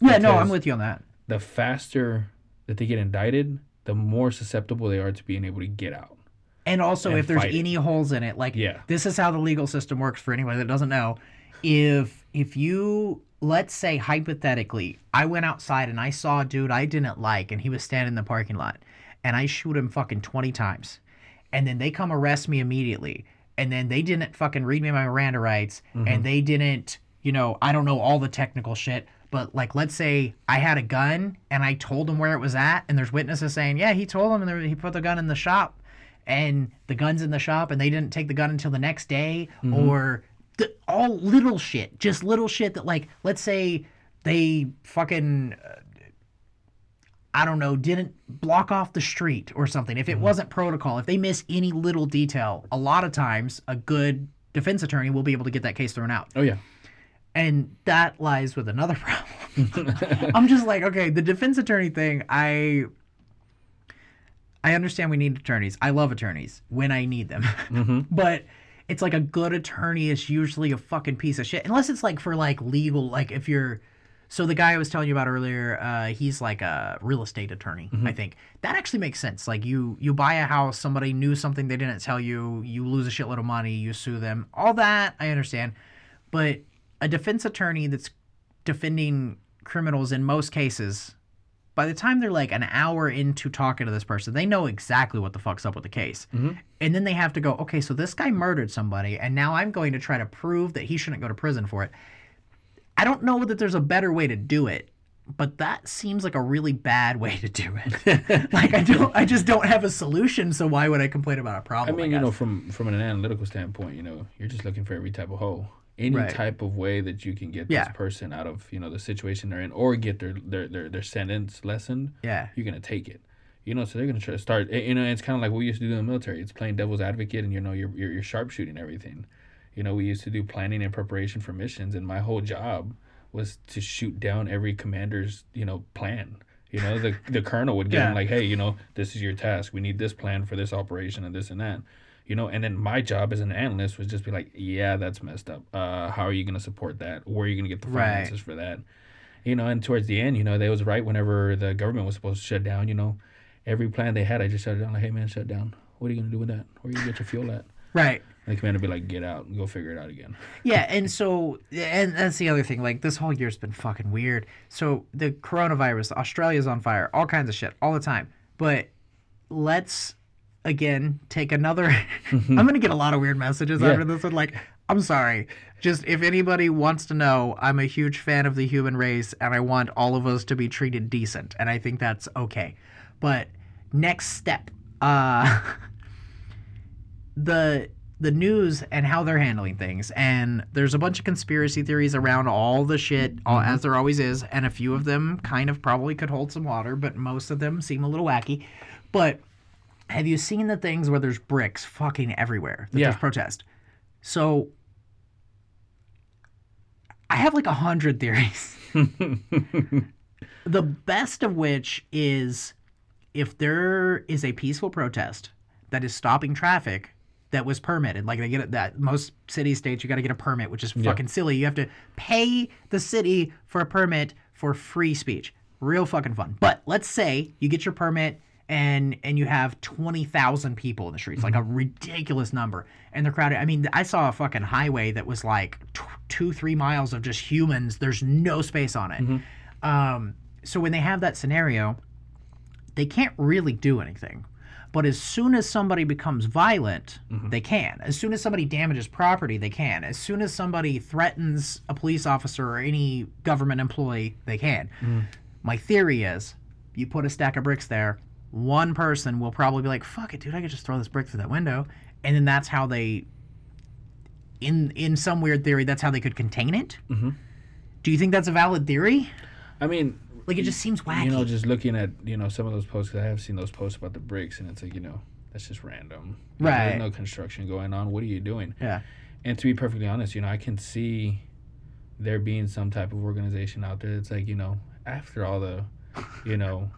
yeah no i'm with you on that The faster that they get indicted, the more susceptible they are to being able to get out. And also, and if there's fight it. any holes in it, like Yeah. this is how the legal system works for anyone that doesn't know. If if you let's say hypothetically, I went outside and I saw a dude I didn't like, and he was standing in the parking lot, and I shoot him fucking twenty times, and then they come arrest me immediately, and then they didn't fucking read me my Miranda rights, mm-hmm. and they didn't, you know, I don't know all the technical shit. But like, let's say I had a gun and I told him where it was at, and there's witnesses saying, yeah, he told him, and he put the gun in the shop and the gun's in the shop and they didn't take the gun until the next day or the, all little shit just little shit that like let's say they fucking uh, i don't know didn't block off the street or something. If it wasn't protocol if they miss any little detail a lot of times a good defense attorney will be able to get that case thrown out. Oh yeah. And that lies with another problem. I'm just like, okay, the defense attorney thing, I I understand we need attorneys. I love attorneys when I need them. but it's like a good attorney is usually a fucking piece of shit. Unless it's like for like legal like if you're so the guy I was telling you about earlier, uh, he's like a real estate attorney. I think that actually makes sense. Like you, you buy a house, somebody knew something they didn't tell you, you lose a shitload of money, you sue them. All that I understand, but a defense attorney that's defending criminals in most cases, by the time they're like an hour into talking to this person, they know exactly what the fuck's up with the case. Mm-hmm. And then they have to go, okay, so this guy murdered somebody, and now I'm going to try to prove that he shouldn't go to prison for it. I don't know that there's a better way to do it, but that seems like a really bad way to do it. like I don't, I just don't have a solution. So why would I complain about a problem? I mean, I you know, from from an analytical standpoint, you know, you're just looking for every type of hole, any Right. type of way that you can get Yeah. this person out of you know the situation they're in, or get their their their, their sentence lessened. yeah, You're gonna take it. You know, so they're gonna try to start. You know, it's kind of like what we used to do in the military. It's playing devil's advocate, and you know, you're you're, you're sharpshooting everything. You know, we used to do planning and preparation for missions, and my whole job was to shoot down every commander's you know plan. You know, the the colonel would give Yeah. him like, hey, you know, this is your task. We need this plan for this operation and this and that. You know, and then my job as an analyst was just be like, yeah, that's messed up. Uh, how are you gonna support that? Where are you gonna get the Right. finances for that? You know, and towards the end, you know, they was right whenever the government was supposed to shut down. You know, every plan they had, I just shut it down. Like, hey man, shut down. What are you gonna do with that? Where are you gonna get your fuel at? Right. And the commander be like, "Get out, and go figure it out again." Yeah, and so and that's the other thing. Like this whole year's been fucking weird. So the coronavirus, Australia's on fire, all kinds of shit, all the time. But let's again take another. I'm gonna get a lot of weird messages Yeah. after this one. Like, I'm sorry. Just if anybody wants to know, I'm a huge fan of the human race, and I want all of us to be treated decent, and I think that's okay. But next step, uh. the the news and how they're handling things and there's a bunch of conspiracy theories around all the shit all, as there always is and a few of them kind of probably could hold some water but most of them seem a little wacky but have you seen the things where there's bricks fucking everywhere that Yeah. there's protest? So i have like a hundred theories. The best of which is if there is a peaceful protest that is stopping traffic that was permitted like they get it that most city states you got to get a permit which is fucking silly. You have to pay the city for a permit for free speech. Real fucking fun. But let's say you get your permit and and you have 20,000 people in the streets like a mm-hmm. ridiculous number and they're crowded i mean i saw a fucking highway that was like t- 2 3 miles of just humans there's no space on it mm-hmm. um so when they have that scenario they can't really do anything. But as soon as somebody becomes violent, mm-hmm. they can. As soon as somebody damages property, they can. As soon as somebody threatens a police officer or any government employee, they can. Mm. My theory is you put a stack of bricks there, one person will probably be like, fuck it, dude, I could just throw this brick through that window. And then that's how they, in in some weird theory, that's how they could contain it. Mm-hmm. Do you think that's a valid theory? I mean, Like, it just seems wacky. you know, just looking at you know some of those posts, 'cause I have seen those posts about the bricks, and it's like you know that's just random. You know, Right. There's no construction going on. What are you doing? yeah. And to be perfectly honest, you know, I can see there being some type of organization out there that's like, you know, after all the, you know,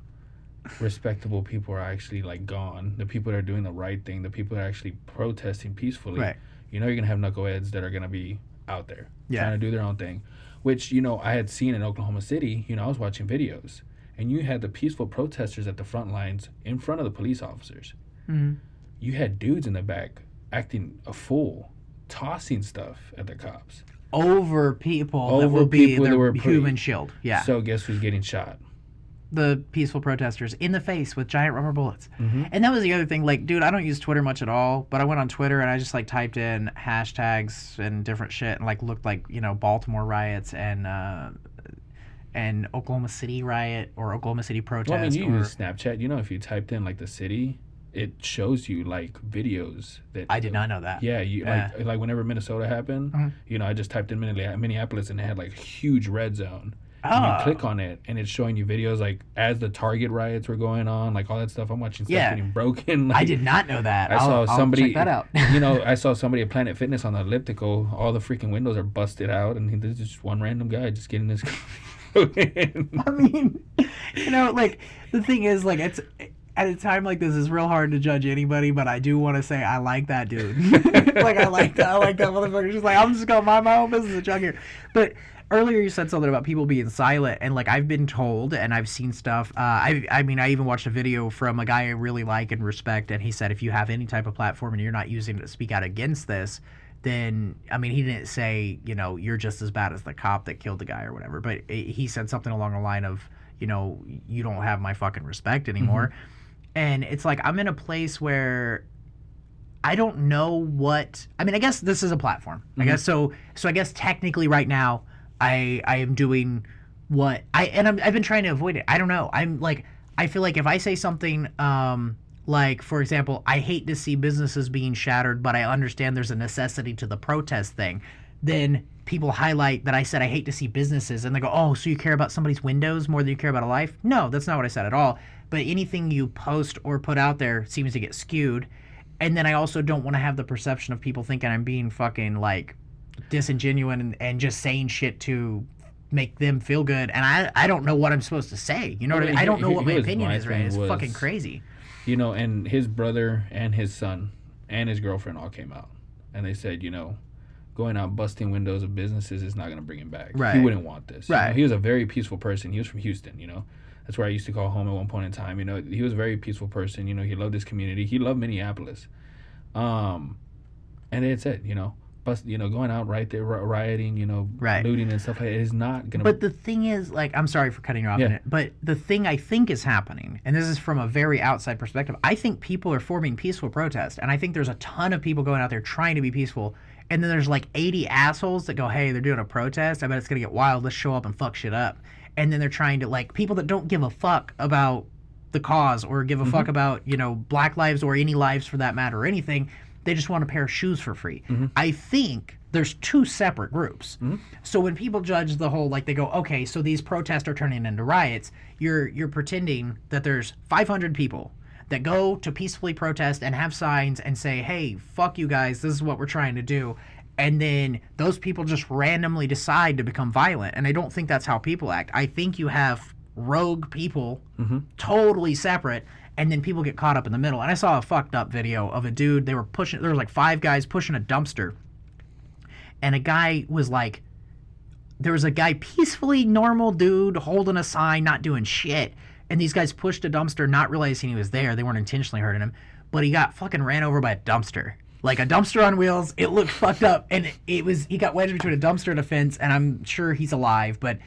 respectable people are actually like gone, the people that are doing the right thing, the people that are actually protesting peacefully, Right. you know, you're gonna have knuckleheads that are gonna be out there Yeah. trying to do their own thing, which you know I had seen in Oklahoma City. You know, I was watching videos, and you had the peaceful protesters at the front lines in front of the police officers. Mhm. You had dudes in the back acting a fool, tossing stuff at the cops. over people that Over will be people that were human shield. Yeah, So guess who's getting shot? The peaceful protesters in the face with giant rubber bullets. Mm-hmm. And that was the other thing. Like, dude, I don't use Twitter much at all, but I went on Twitter and I just like typed in hashtags and different shit and like looked like you know Baltimore riots and uh, and Oklahoma City riot or Oklahoma City protest. Well, I mean, you or, use Snapchat. You know, if you typed in like the city, it shows you like videos that. I did not know that. Yeah, you Yeah. like like whenever Minnesota happened, Mhm. you know, I just typed in Minneapolis and it had like huge red zone. Oh. you ah. click on it and it's showing you videos like as the Target riots were going on, like all that stuff. I'm watching stuff Yeah. getting broken. Like, I did not know that. I saw I'll, I'll somebody. check that out. you know, I saw somebody at Planet Fitness on the elliptical. All the freaking windows are busted out, and there's just one random guy just getting his. I mean, you know, like the thing is, like it's at a time like this, it's real hard to judge anybody. But I do want to say I like that dude. like I like that. I like that motherfucker. Just like I'm just gonna mind my own business and jug here. But earlier you said something about people being silent, and like I've been told and I've seen stuff. Uh, I I mean I even watched a video from a guy I really like and respect, and he said if you have any type of platform and you're not using it to speak out against this. Then I mean, he didn't say you know you're just as bad as the cop that killed the guy or whatever, but i- he said something along the line of you know you don't have my fucking respect anymore, and it's like I'm in a place where I don't know what I mean. I guess this is a platform. I guess so. So I guess technically, right now, I I am doing what I and I'm, I've been trying to avoid it. I don't know. I'm like I feel like if I say something, um, like for example, I hate to see businesses being shattered, but I understand there's a necessity to the protest thing. Then people highlight that I said I hate to see businesses, and they go, "Oh, so you care about somebody's windows more than you care about a life?" No, that's not what I said at all. But anything you post or put out there seems to get skewed. And then I also don't want to have the perception of people thinking I'm being fucking like disingenuous and, and just saying shit to make them feel good. And I I don't know what I'm supposed to say. You know what I mean? I don't know what my opinion my is right. It's was- fucking crazy. you know, and his brother and his son and his girlfriend all came out, and they said, you know, going out busting windows of businesses is not going to bring him back. Right. He wouldn't want this. you know. Right. He was a very peaceful person. He was from Houston. You know, that's where I used to call home at one point in time. You know, he was a very peaceful person. You know, he loved his community. He loved Minneapolis. Um, and it's it. You know, bust. You know, going out right there, rioting. You know, Right. looting and stuff like that is not gonna. But the thing is, like, I'm sorry for cutting you off Yeah. it, but the thing I think is happening, and this is from a very outside perspective, I think people are forming peaceful protest, and I think there's a ton of people going out there trying to be peaceful, and then there's like 80 assholes that go, "Hey, they're doing a protest. I bet it's gonna get wild. Let's show up and fuck shit up." And then they're trying to like people that don't give a fuck about the cause or give a mm-hmm. fuck about you know black lives or any lives for that matter or anything. They just want a pair of shoes for free. Mm-hmm. I think there's two separate groups. Mm-hmm. So when people judge the whole like they go, okay, so these protests are turning into riots, you're you're pretending that there's 500 people that go to peacefully protest and have signs and say, "Hey, fuck you guys, this is what we're trying to do." And then those people just randomly decide to become violent, and I don't think that's how people act. I think you have rogue people mm-hmm. totally separate and then people get caught up in the middle. And I saw a fucked up video of a dude, they were pushing there was like five guys pushing a dumpster. And a guy was like there was a guy peacefully normal dude holding a sign not doing shit. And these guys pushed a dumpster not realizing he was there. They weren't intentionally hurting him. But he got fucking ran over by a dumpster. Like a dumpster on wheels. It looked fucked up. And it, was he got wedged between a dumpster and a fence. And i'm sure he's alive but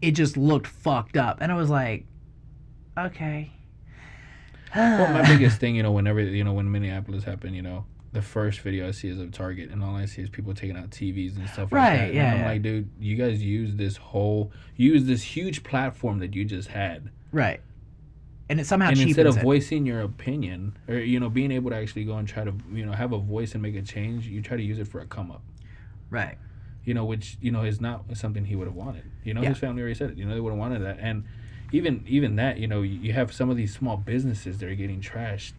it just looked fucked up. And i was like okay well, my biggest thing, you know, whenever you know when Minneapolis happened, you know, the first video I see is of Target, and all I see is people taking out TVs and stuff Right, like that. yeah, And I'm yeah. like, dude, you guys use this whole, use this huge platform that you just had, right and it somehow and instead of it. voicing your opinion or you know being able to actually go and try to you know have a voice and make a change, you try to use it for a come up. right you know, which you know is not something he would have wanted. You know, Yeah. his family already said it. You know, they would have wanted that, and even even that, you know, you have some of these small businesses that are getting trashed,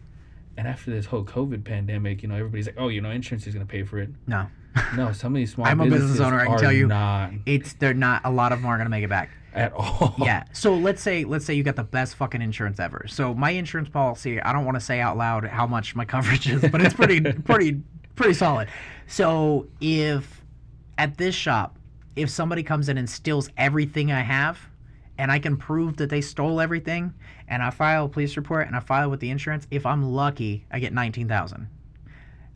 and after this whole COVID pandemic, you know, everybody's like, oh, you know, insurance is going to pay for it. no No, some of these small I'm a business businesses owner, I can are tell you. not it's they're not a lot of them aren't gonna make it back at all. yeah so let's say let's say you got the best fucking insurance ever so my insurance policy i don't want to say out loud how much my coverage is but it's pretty pretty pretty solid so if at this shop if somebody comes in and steals everything i have and i can prove that they stole everything and i file a police report and i file with the insurance if i'm lucky i get 19000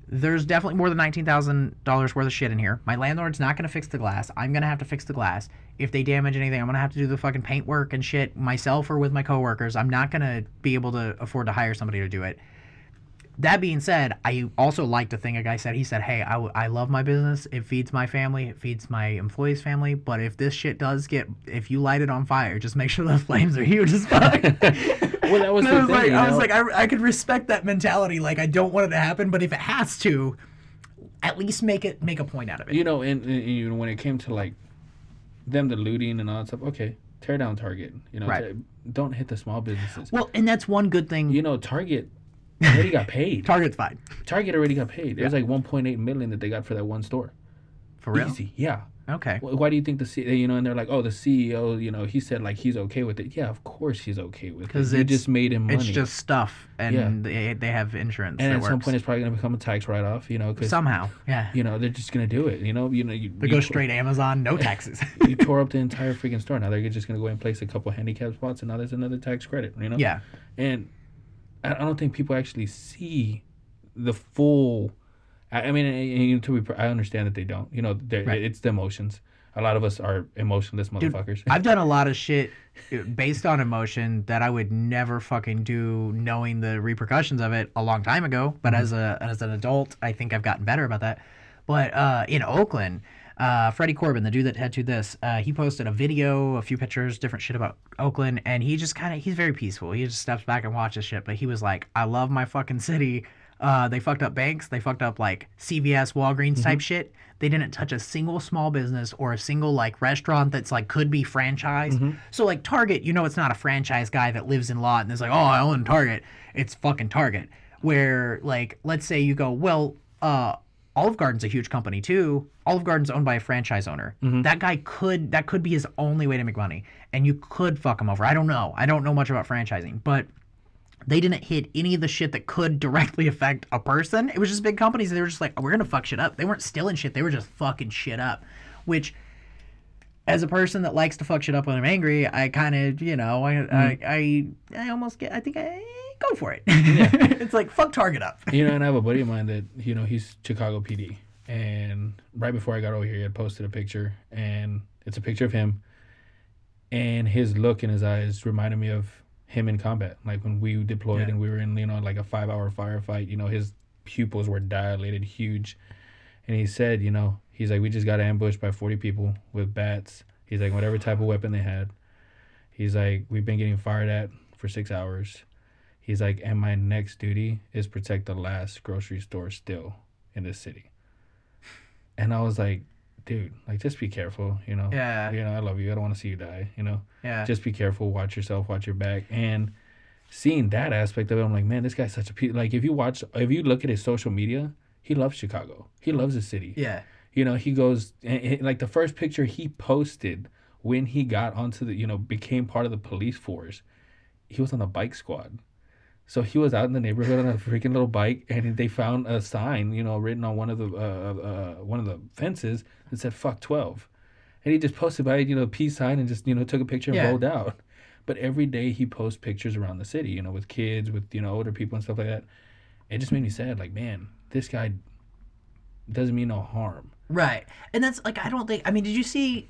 there's definitely more than $19,000 worth of shit in here. My landlord's not going to fix the glass. I'm going to have to fix the glass. If they damage anything, I'm going to have to do the fucking paint work and shit myself or with my coworkers. I'm not going to be able to afford to hire somebody to do it. That being said, I also like the thing a guy said. He said, Hey, I, w- I love my business. It feeds my family, it feeds my employees' family. But if this shit does get, if you light it on fire, just make sure the flames are huge as fuck. Well, that was the I was thing, like, you I was like, I, I could respect that mentality. Like, I don't want it to happen, but if it has to, at least make it make a point out of it. you know, and, and you know when it came to like them the looting and all that stuff. Okay, tear down Target. You know, Right. te- don't hit the small businesses. Well, and that's one good thing. You know, Target already got paid. Target's fine Target already got paid. Was like 1.8 million that they got for that one store. for real. Easy, yeah. Okay. Why do you think the C- you know? And they're like, oh, the CEO, you know, he said like he's okay with it. Yeah, of course he's okay with it. Because it just made him money. It's just stuff, and Yeah. they, they have insurance. and at some point, it's probably gonna become a tax write off. You know, because somehow, yeah. you know they're just gonna do it. You know, you know, you, They you go straight Amazon, no taxes. you tore up the entire freaking store. Now they're just gonna go and place a couple handicap spots, and now there's another tax credit. You know. yeah. and I don't think people actually see the full. I I mean, and- and to be, I understand that they don't. You know, Right. it's the emotions. A lot of us are emotionless motherfuckers. Dude, I've done a lot of shit based on emotion that I would never fucking do knowing the repercussions of it a long time ago. But Mm-hmm. as a as an adult, I think I've gotten better about that. But uh, in Oakland, uh, Freddie Corbin, the dude that tattooed this, uh, he posted a video, a few pictures, different shit about Oakland, and he just kind of he's very peaceful. He just steps back and watches shit. But he was like, "I love my fucking city." Uh, they fucked up banks. They fucked up like CVS, Walgreens type shit. They didn't touch a single small business or a single like restaurant that's like could be franchised. So like Target, you know, it's not a franchise guy that lives in Lawton is like, oh, I own Target. It's fucking Target. Where like, let's say you go, well, uh, Olive Garden's a huge company too. Olive Garden's owned by a franchise owner. Mm-hmm. That guy could that could be his only way to make money, and you could fuck him over. I don't know. I don't know much about franchising, but they didn't hit any of the shit that could directly affect a person. It was just big companies. They were just like, oh, we're gonna fuck shit up. They weren't stealing shit. They were just fucking shit up. Which, as a person that likes to fuck shit up when I'm angry, I kind of, you know, I, I, mm-hmm. I, I almost get. I think I go for it. it's like fuck target up. you know, and I have a buddy of mine that you know he's Chicago PD, and right before I got over here, he had posted a picture, and it's a picture of him, and his look in his eyes reminded me of him in combat, like when we deployed Yeah. and we were in you know like a five hour firefight. You know, his pupils were dilated, huge, and he said, you know, he's like, we just got ambushed by forty people with bats. He's like, whatever type of weapon they had. He's like, we've been getting fired at for six hours. He's like, and my next duty is protect the last grocery store still in this city. And I was like, dude, like just be careful, you know. Yeah. You know, I love you. I don't want to see you die, you know. Yeah. Just be careful, watch yourself, watch your back. And seeing that aspect of it, I'm like, man, this guy's such a pe like if you watch if you look at his social media, he loves Chicago. He loves the city. yeah. You know, he goes and, and, like the first picture he posted when he got onto the, you know, became part of the police force. He was on the bike squad. So he was out in the neighborhood on a freaking little bike, and they found a sign, you know, written on one of the uh, uh, one of the fences that said "fuck 12. and he just posted by it, you know, peace sign, and just you know took a picture and Yeah. rolled out. But every day he posts pictures around the city, you know, with kids, with you know older people and stuff like that. It just made me sad. Like, man, this guy doesn't mean no harm. Right. And that's like I don't think I mean, did you see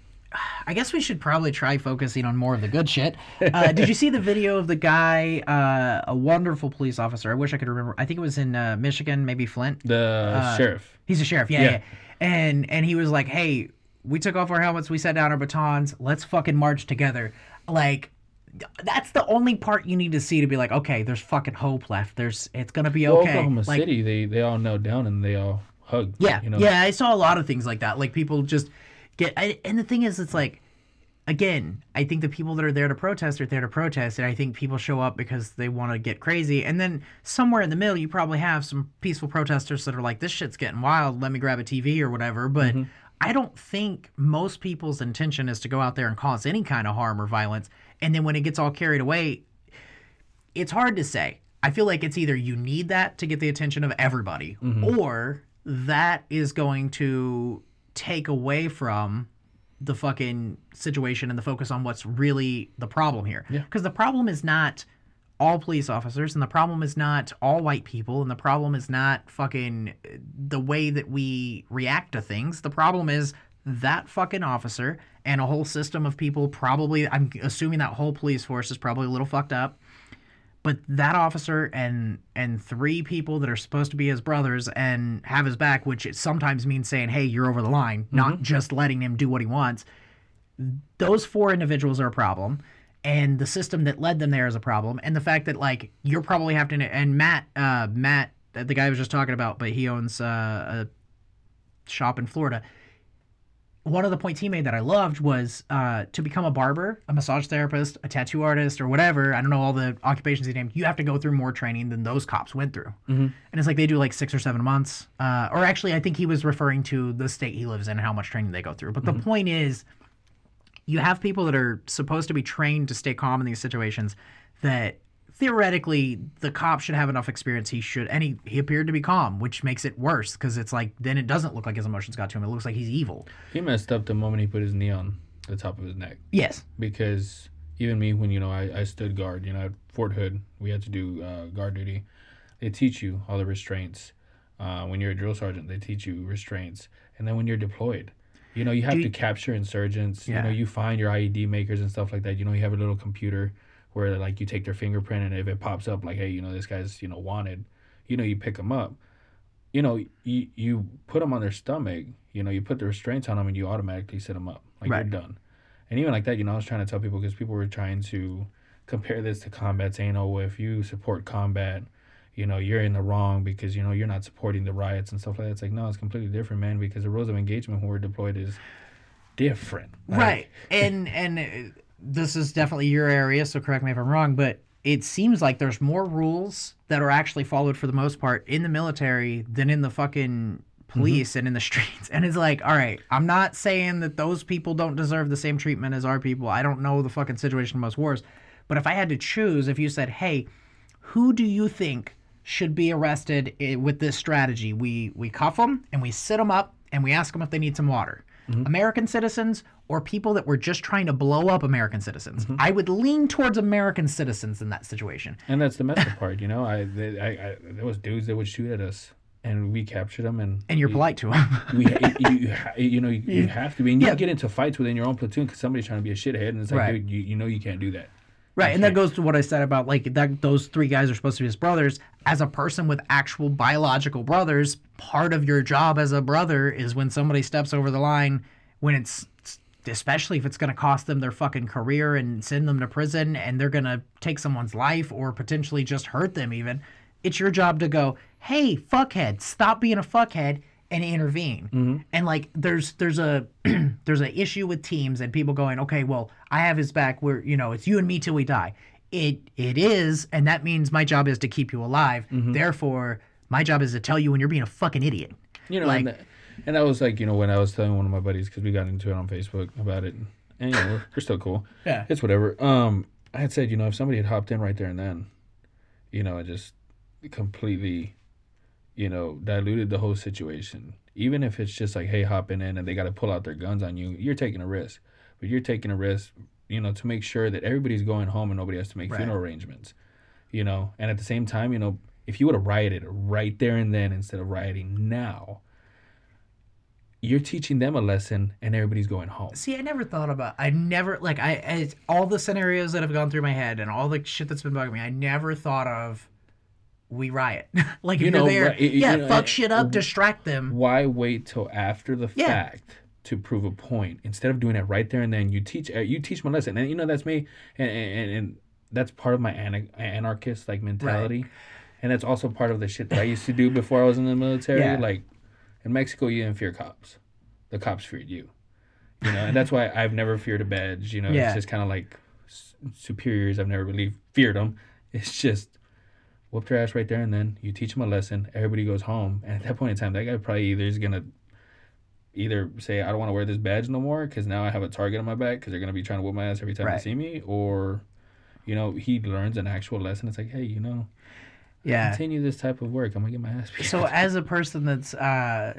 I guess we should probably try focusing on more of the good shit. Uh, did you see the video of the guy, uh, a wonderful police officer? I wish I could remember. I think it was in uh, Michigan, maybe Flint. The sheriff. He's a sheriff, yeah, Yeah. yeah. And and he was like, "Hey, we took off our helmets, we set down our batons. Let's fucking march together." Like that's the only part you need to see to be like, "Okay, there's fucking hope left. There's it's to be Well, okay." Oklahoma like, City, they they all knelt down and they all hugged. Yeah, you know. yeah, I saw a lot of things like that. Like people just get, I, and the thing is, it's like, again, I think the people that are there to protest are there to protest, and I think people show up because they want to get crazy. And then somewhere in the middle, you probably have some peaceful protesters that are like, "This shit's getting wild. Let me grab a TV or whatever." But mm-hmm. I don't think most people's intention is to go out there and cause any kind of harm or violence. And then when it gets all carried away, it's hard to say. I feel like it's either you need that to get the attention of everybody, mm-hmm. or that is going to take away from the fucking situation and the focus on what's really the problem here. Yeah. Because the problem is not all police officers, and the problem is not all white people, and the problem is not fucking uh, the way that we react to things. The problem is that fucking officer and a whole system of people probably I'm assuming that whole police force is probably a little fucked up but that officer and and three people that are supposed to be his brothers and have his back which it sometimes means saying hey you're over the line not just letting him do what he wants. Those four individuals are a problem and the system that led them there is a problem and the fact that like you're probably having to and matt uh matt the guy I was just talking about but he owns uh, a shop in florida one of the points he made that I loved was uh, to become a barber, a massage therapist, a tattoo artist, or whatever. I don't know all the occupations he named. You have to go through more training than those cops went through. Mm-hmm. And it's like they do like six or seven months. Uh, or actually, I think he was referring to the state he lives in and how much training they go through. But the point is, you have people that are supposed to be trained to stay calm in these situations that theoretically the cop should have enough experience. He should and he, he appeared to be calm which makes it worse because it's like then it doesn't look like his emotions got to him. It looks like he's evil. He messed up the moment he put his knee on the top of his neck. yes. Because even me when you know I, I stood guard you know at fort hood we had to do uh, guard duty. They teach you all the restraints. Uh, when you're a drill sergeant they teach you restraints. And then when you're deployed you know you have Do to capture insurgents. Yeah. you know you find your ied makers and stuff like that. You know you have a little computer where like you take their fingerprint and if it pops up like hey you know this guy's you know wanted you know you pick them up you know you, you put them on their stomach you know you put the restraints on them and you automatically set them up like Right. you're done and even like that, you know, I was trying to tell people because people were trying to compare this to combat, saying, "Oh, if you support combat, you know, you're in the wrong because you know you're not supporting the riots and stuff like that." It's like, no, it's completely different, man. Because the rules of engagement when we're deployed is different. Like, right and and uh, this is definitely your area so correct me if i'm wrong but it seems like there's more rules that are actually followed for the most part in the military than in the fucking mm-hmm. police and in the streets. And it's like all right i'm not saying that those people don't deserve the same treatment as our people. I don't know the fucking situation in most wars. But if i had to choose if you said hey who do you think should be arrested eh, with this strategy? We we cuff them and we sit them up and we ask them if they need some water Mm-hmm. American citizens or people that were just trying to blow up American citizens. Mm-hmm. I would lean towards American citizens in that situation. And that's the messed up part, you know. I, they, I, I, there was dudes that would shoot at us, and we captured them, and And you're polite to them. we, you, you, you know, you, you have to be, and you Yeah. get into fights within your own platoon because somebody's trying to be a shithead, and it's like, Right. dude, you, you know, you can't do that. Right, and that goes to what I said about like that those three guys are supposed to be his brothers. As a person with actual biological brothers, part of your job as a brother is when somebody steps over the line, when it's especially if it's going to cost them their fucking career and send them to prison and they're going to take someone's life or potentially just hurt them even. It's your job to go, "Hey, fuckhead, stop being a fuckhead." and intervene. Mm-hmm. And like there's there's a there's an issue with teams and people going, okay, well, I have his back. Where you know it's you and me till we die. It it is, and that means my job is to keep you alive. Mm-hmm. Therefore, my job is to tell you when you're being a fucking idiot. You know, Like- and, that, and that was like, you know, when I was telling one of my buddies because we got into it on Facebook about it, and, and you know, we're, we're still cool. Yeah. it's whatever. Um, I had said, you know, if somebody had hopped in right there and then, you know, it just completely, you know, diluted the whole situation. Even if it's just like, hey, hopping in and they got to pull out their guns on you, you're taking a risk. But you're taking a risk, you know, to make sure that everybody's going home and nobody has to make Right. funeral arrangements. You know, and at the same time, you know, if you would have rioted right there and then instead of rioting now, you're teaching them a lesson and everybody's going home. See, I never thought about. I never like I, I all the scenarios that have gone through my head and all the shit that's been bugging me. I never thought of we riot. like You if know, you're there, right, you- you yeah, know, fuck shit up, distract them. why wait till after the Yeah. fact to prove a point instead of doing it right there and then you teach uh, you teach my lesson and you know that's me and and, and that's part of my ana- anarchist like mentality and that's also part of the shit that i used to do before i was in the military. Yeah. like in mexico you didn't fear cops. The cops feared you. You know and that's why i've never feared a badge you know Yeah. it's just kind of like superiors i've never really feared them it's just whoop their ass right there and then you teach them a lesson everybody goes home and at that point in time that guy probably either is gonna either say i don't want to wear this badge no more because now i have a target on my back because they're gonna be trying to whoop my ass every time they see me or you know he learns an actual lesson. It's like hey you know Yeah. continue this type of work i'm gonna get my ass beat So as a person that's uh,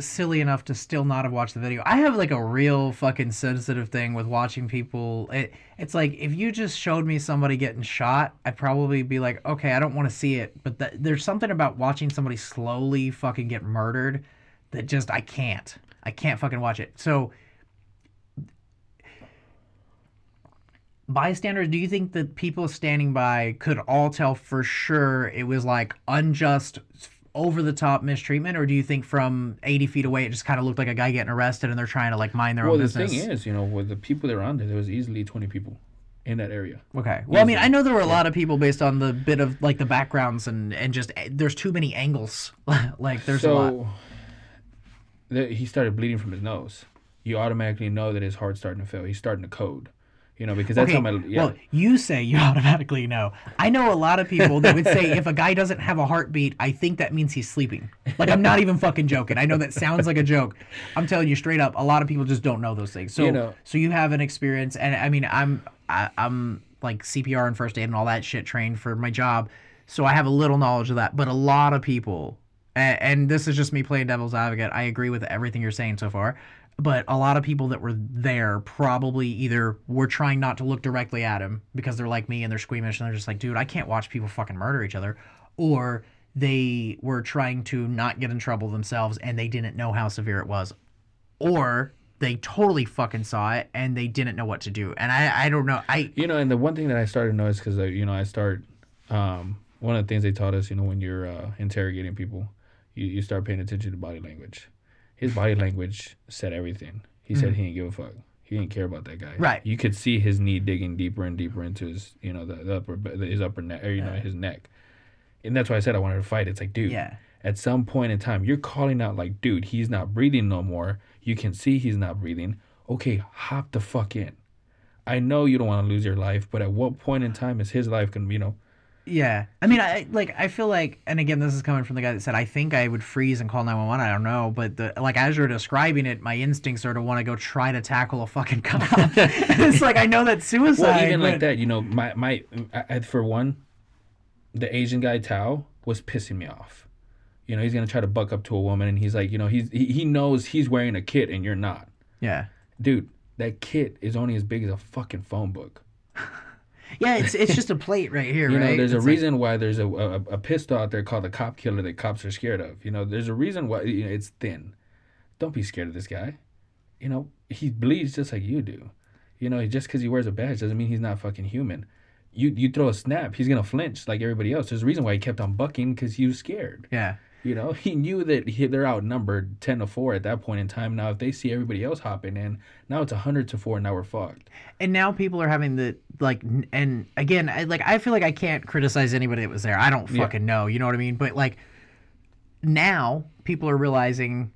silly enough to still not have watched the video, I have like a real fucking sensitive thing with watching people. It, it's like if you just showed me somebody getting shot, I'd probably be like, okay, I don't want to see it. But that, there's something about watching somebody slowly fucking get murdered that just I can't. I can't fucking watch it. So bystanders, do you think that people standing by could all tell for sure it was like unjust, over the top mistreatment, or do you think from 80 feet away it just kind of looked like a guy getting arrested and they're trying to like mind their well own the business? thing is you know with the people that were on there there was easily 20 people in that area Okay. Well, I mean, I know there were a lot of people based on the bit of like the backgrounds and and just eh, there's too many angles. like there's a lot. the, he started bleeding from his nose you automatically know that his heart's starting to fail he's starting to code you know because that's Okay, how my yeah well, you say you automatically know. I know a lot of people that would say if a guy doesn't have a heartbeat, I think that means he's sleeping. Like I'm not even fucking joking. I know that sounds like a joke. I'm telling you straight up, a lot of people just don't know those things. So, You know- so you have an experience, and I mean, I'm I, I'm like CPR and first aid and all that shit trained for my job, so I have a little knowledge of that. But a lot of people, and, and this is just me playing devil's advocate. I agree with everything you're saying so far but a lot of people that were there probably either were trying not to look directly at him because they're like me and they're squeamish and they're just like, dude, I can't watch people fucking murder each other, or they were trying to not get in trouble themselves and they didn't know how severe it was, or they totally fucking saw it and they didn't know what to do. And I, I don't know. I you know and the one thing that i started to notice because you know i start um one of the things they taught us you know when you're uh, interrogating people you, you start paying attention to body language his body language said everything. He said hmm. he didn't give a fuck. He didn't care about that guy. Right. you could see his knee digging deeper and deeper into his you know the, the upper his upper neck or you know his neck. And that's why i said i wanted to fight. It's like dude yeah. at some point in time you're calling out like dude he's not breathing no more. You can see he's not breathing. Okay hop the fuck in. I know you don't want to lose your life but at what point in time is his life gonna you know Yeah. I mean, I like I feel like and again this is coming from the guy that said I think I would freeze and call 911. I don't know, but the like as you're describing it, my instincts are to want to go try to tackle a fucking cop. it's like I know that's suicide. well even like that you know my my I, for one the asian guy Thao was pissing me off you know he's gonna try to buck up to a woman and he's like you know he's he, he knows he's wearing a kit and you're not Yeah. Dude, that kit is only as big as a fucking phone book. Yeah, it's it's just a plate right here, You right? know, there's a It's like- reason why there's a, a a pistol out there called the cop killer that cops are scared of. You know, there's a reason why you know, it's thin. Don't be scared of this guy. You know, he bleeds just like you do. You know, just because he wears a badge doesn't mean he's not fucking human. You you throw a snap, he's gonna flinch like everybody else. There's a reason why he kept on bucking because he was scared. yeah. You know, he knew that he, they're outnumbered ten to four at that point in time. Now, if they see everybody else hopping in, now it's hundred to four. Now we're fucked. and now people are having the like and again I, like i feel like i can't criticize anybody that was there i don't Yeah. fucking know you know what i mean but like now people are realizing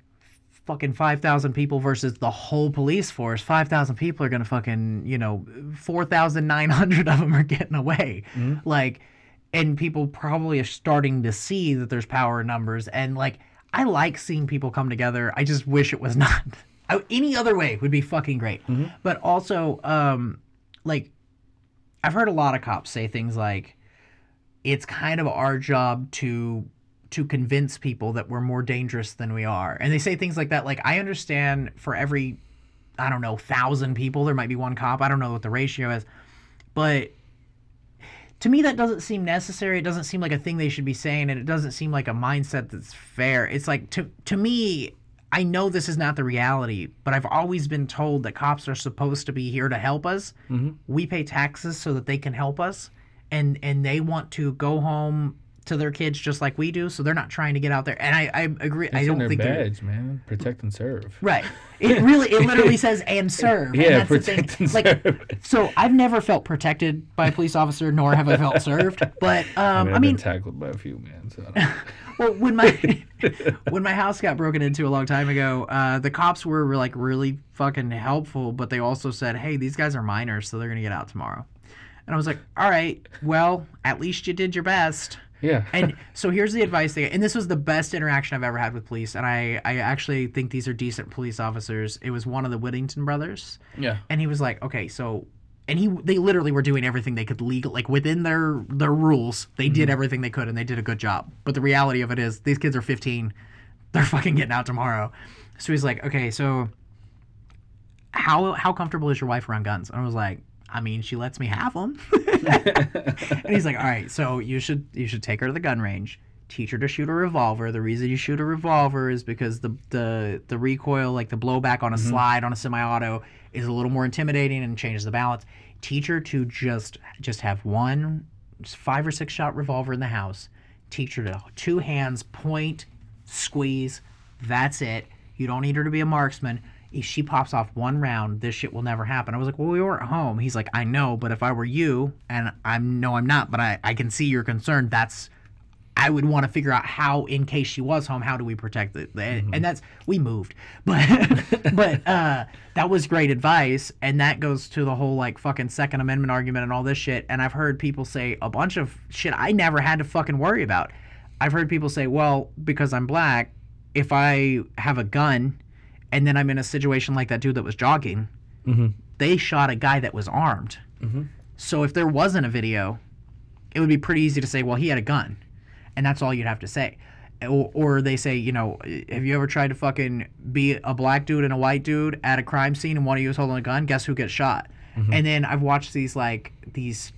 fucking 5000 people versus the whole police force 5000 people are gonna fucking you know 4900 of them are getting away mm-hmm. like and people probably are starting to see that there's power in numbers. And like i like seeing people come together. I just wish it was not. I- any other way would be fucking great. But also um like i've heard a lot of cops say things like it's kind of our job to to convince people that we're more dangerous than we are. And they say things like that. Like i understand for every i don't know thousand people there might be one cop. I don't know what the ratio is. But to me that doesn't seem necessary. It doesn't seem like a thing they should be saying and it doesn't seem like a mindset that's fair. It's like to to me i know this is not the reality but i've always been told that cops are supposed to be here to help us. Mm-hmm. We pay taxes so that they can help us and and they want to go home to their kids just like we do so they're not trying to get out there and i i agree i It's in don't their think they're badge, man. Protect and serve. Right. It really, it literally says and serve. Yeah, and protect and Like, serve. so I've never felt protected by a police officer, nor have I felt served. But um, I've I mean, been tackled by a few men. So I well, when my when my house got broken into a long time ago, uh, the cops were, were like really fucking helpful, but they also said, "Hey, these guys are minors, so they're gonna get out tomorrow." And I was like, "All right, well, at least you did your best." Yeah. and so here's the advice they and this was the best interaction I've ever had with police and I I actually think these are decent police officers. It was one of the Whittington brothers yeah. and he was like, "Okay, so and he they literally were doing everything they could legal like within their their rules. They did mm-hmm. everything they could and they did a good job. But the reality of it is these kids are 15. They're fucking getting out tomorrow." So he's like, "Okay, so how how comfortable is your wife around guns?" And I was like, "I mean, she lets me have them." and he's like, "All right, so you should you should take her to the gun range, teach her to shoot a revolver. The reason you shoot a revolver is because the the the recoil, like the blowback on a mm-hmm. slide on a semi-auto, is a little more intimidating and changes the balance. Teach her to just just have one five or six shot revolver in the house. Teach her to two hands point, squeeze. That's it. You don't need her to be a marksman." If she pops off one round, this shit will never happen. I was like, well, we weren't home. He's like, I know, but if I were you, and I'm no, I'm not, but I, I can see your concern. That's I would want to figure out how, in case she was home, how do we protect it? And, and that's we moved, but but uh, that was great advice, and that goes to the whole like fucking Second Amendment argument and all this shit. And I've heard people say a bunch of shit I never had to fucking worry about. I've heard people say, well, because I'm black, if I have a gun, and then I'm in a situation like that dude that was jogging, mm-hmm. they shot a guy that was armed. Mm-hmm. So if there wasn't a video, it would be pretty easy to say, well, he had a gun, and that's all you'd have to say. Or, or they say, you know, have you ever tried to fucking be a black dude and a white dude at a crime scene and one of you is holding a gun? Guess who gets shot? Mm-hmm. And then I've watched these like these.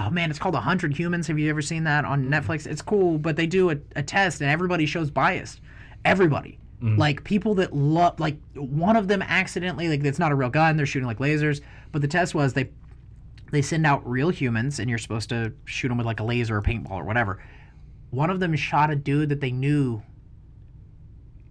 Oh man, it's called 100 Humans. Have you ever seen that on Netflix? It's cool, but they do a, a test and everybody shows bias. Everybody. Mm. Like people that love, like one of them accidentally, like it's not a real gun, they're shooting like lasers. But the test was they they send out real humans and you're supposed to shoot them with like a laser or paintball or whatever. One of them shot a dude that they knew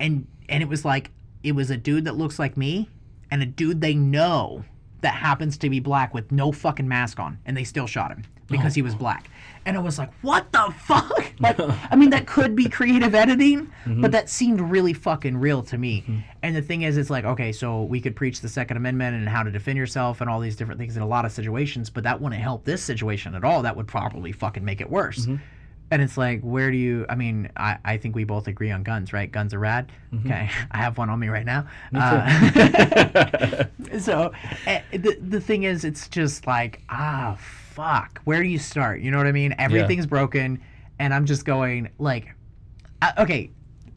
and and it was like it was a dude that looks like me and a dude they know that happens to be black with no fucking mask on and they still shot him because oh. he was black and it was like what the fuck like i mean that could be creative editing but that seemed really fucking real to me and the thing is it's like okay so we could preach the second amendment and how to defend yourself and all these different things in a lot of situations but that wouldn't help this situation at all that would probably fucking make it worse and it's like, where do you? I mean, I, I think we both agree on guns, right? Guns are rad. Okay, I have one on me right now. Uh, so eh, the the thing is, it's just like, ah, fuck. Where do you start? You know what I mean? Everything's broken, and I'm just going like, uh, okay,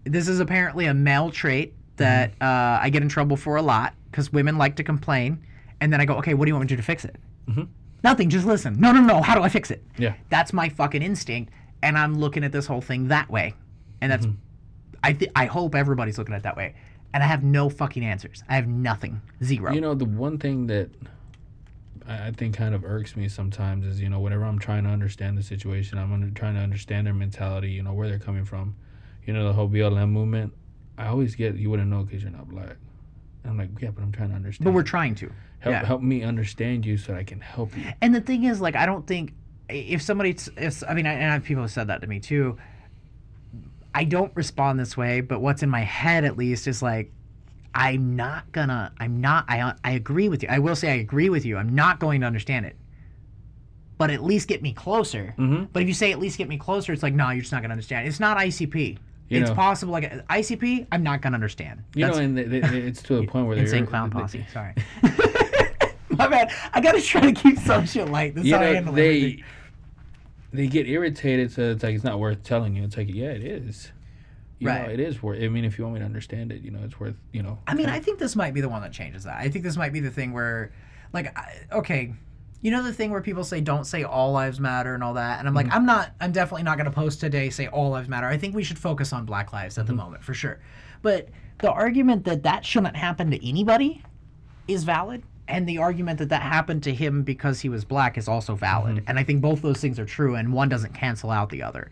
this is apparently a male trait that uh, I get in trouble for a lot. because women like to complain, and then I go, okay, what do you want me to do to fix it? Mhm. Nothing. Just listen. No, no, no. How do I fix it? Yeah. That's my fucking instinct, and I'm looking at this whole thing that way, and that's. I th- I hope everybody's looking at it that way, and I have no fucking answers. I have nothing. Zero. You know, the one thing that I I think kind of irks me sometimes is, you know, whenever I'm trying to understand the situation, I'm under, trying to understand their mentality, you know, where they're coming from. You know, the whole BLM movement, I always get, you wouldn't know because you're not black. And I'm like, yeah, but I'm trying to understand. but we're trying to. help, yeah. help me understand you so that I can help you. And the thing is, like, I don't think if somebody, if I mean, I- and I, people have said that to me too. I don't respond this way, but what's in my head at least is like, I'm not gonna, I'm not, I, I agree with you. I will say I agree with you. I'm not going to understand it, but at least get me closer. Mhm. But if you say at least get me closer, it's like, no, you're just not gonna understand. It's not ICP. You it's know- possible, like ICP, I'm not gonna understand. You That's know, and they, they, it's to a point where they're insane clown they- posse. Sorry. My bad. I gotta try to keep some shit light. This is you how I know handle they everything. they get irritated so it's like it's not worth telling you it's like yeah it is you Right. know it is worth i mean if you want me to understand it you know it's worth you know I mean, I think this might be the one that changes that. I think this might be the thing where, like, I, okay, you know the thing where people say don't say all lives matter and all that, and I'm like, mm-hmm. I'm not, I'm definitely not going to post today say all lives matter. I think we should focus on Black lives at the mm-hmm. moment for sure. But the argument that that shouldn't happen to anybody is valid. And the argument that that happened to him because he was black is also valid. Mm-hmm. And I think both those things are true, and one doesn't cancel out the other.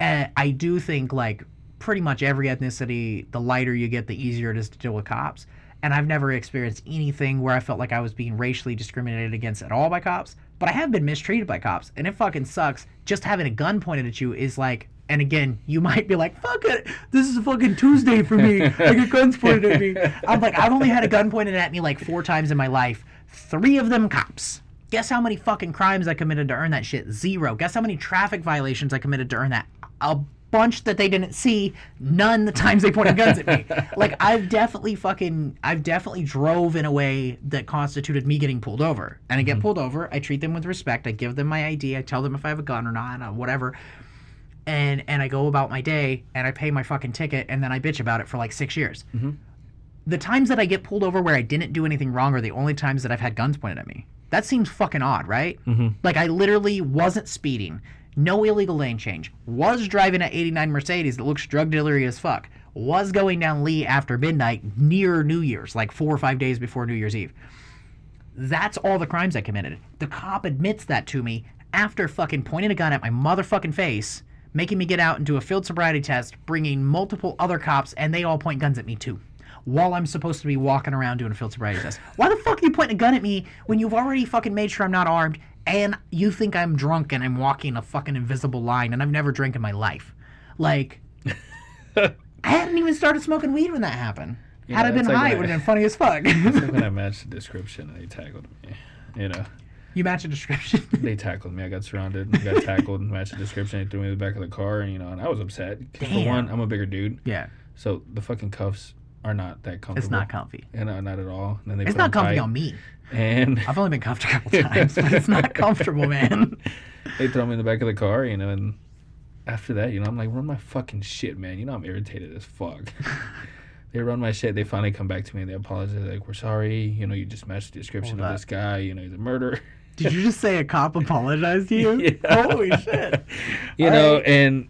And I do think, like, pretty much every ethnicity, the lighter you get, the easier it is to deal with cops. And I've never experienced anything where I felt like I was being racially discriminated against at all by cops. But I have been mistreated by cops, and it fucking sucks. Just having a gun pointed at you is like, and again, you might be like, fuck it, this is a fucking Tuesday for me. I get guns pointed at me. I'm like, I've only had a gun pointed at me like four times in my life, three of them cops. Guess how many fucking crimes I committed to earn that shit? Zero. Guess how many traffic violations I committed to earn that? A bunch that they didn't see. None the times they pointed guns at me. Like I've definitely fucking I've definitely drove in a way that constituted me getting pulled over. And I get mm-hmm. pulled over. I treat them with respect. I give them my ID. I tell them if I have a gun or not, uh, whatever. And and I go about my day and I pay my fucking ticket and then I bitch about it for like six years. Mm-hmm. The times that I get pulled over where I didn't do anything wrong are the only times that I've had guns pointed at me. That seems fucking odd, right? Mm-hmm. Like I literally wasn't speeding, no illegal lane change, was driving an 89 Mercedes that looks drug dealery as fuck, was going down Lee after midnight near New Year's, like four or five days before New Year's Eve. That's all the crimes I committed. The cop admits that to me after fucking pointing a gun at my motherfucking face, making me get out and do a field sobriety test, bringing multiple other cops, and they all point guns at me too. While I'm supposed to be walking around doing a field sobriety test. Why the fuck are you pointing a gun at me when you've already fucking made sure I'm not armed and you think I'm drunk and I'm walking a fucking invisible line and I've never drank in my life? Like, I hadn't even started smoking weed when that happened. Yeah, Had I been like high, it would have been funny as fuck. It's like when I matched the description and they tackled me. You know, you match a description. they tackled me. I got surrounded, and got tackled, and matched the description. They threw me in the back of the car, and you know, and I was upset. For one, I'm a bigger dude, yeah, so the fucking cuffs are not that comfortable. it's not comfy. And no, not at all. And then they It's not comfy tight, on me. And I've only been cuffed a couple times, but it's not comfortable, man. they throw me in the back of the car, you know, and after that, you know, I'm like, run my fucking shit, man. You know, I'm irritated as fuck. they run my shit. They finally come back to me and they apologize. Like, we're sorry. You know, you just matched the description Hold of up. this guy. You know, he's a murderer. Did you just say a cop apologized to you? Yeah. Holy shit. you All know, right. and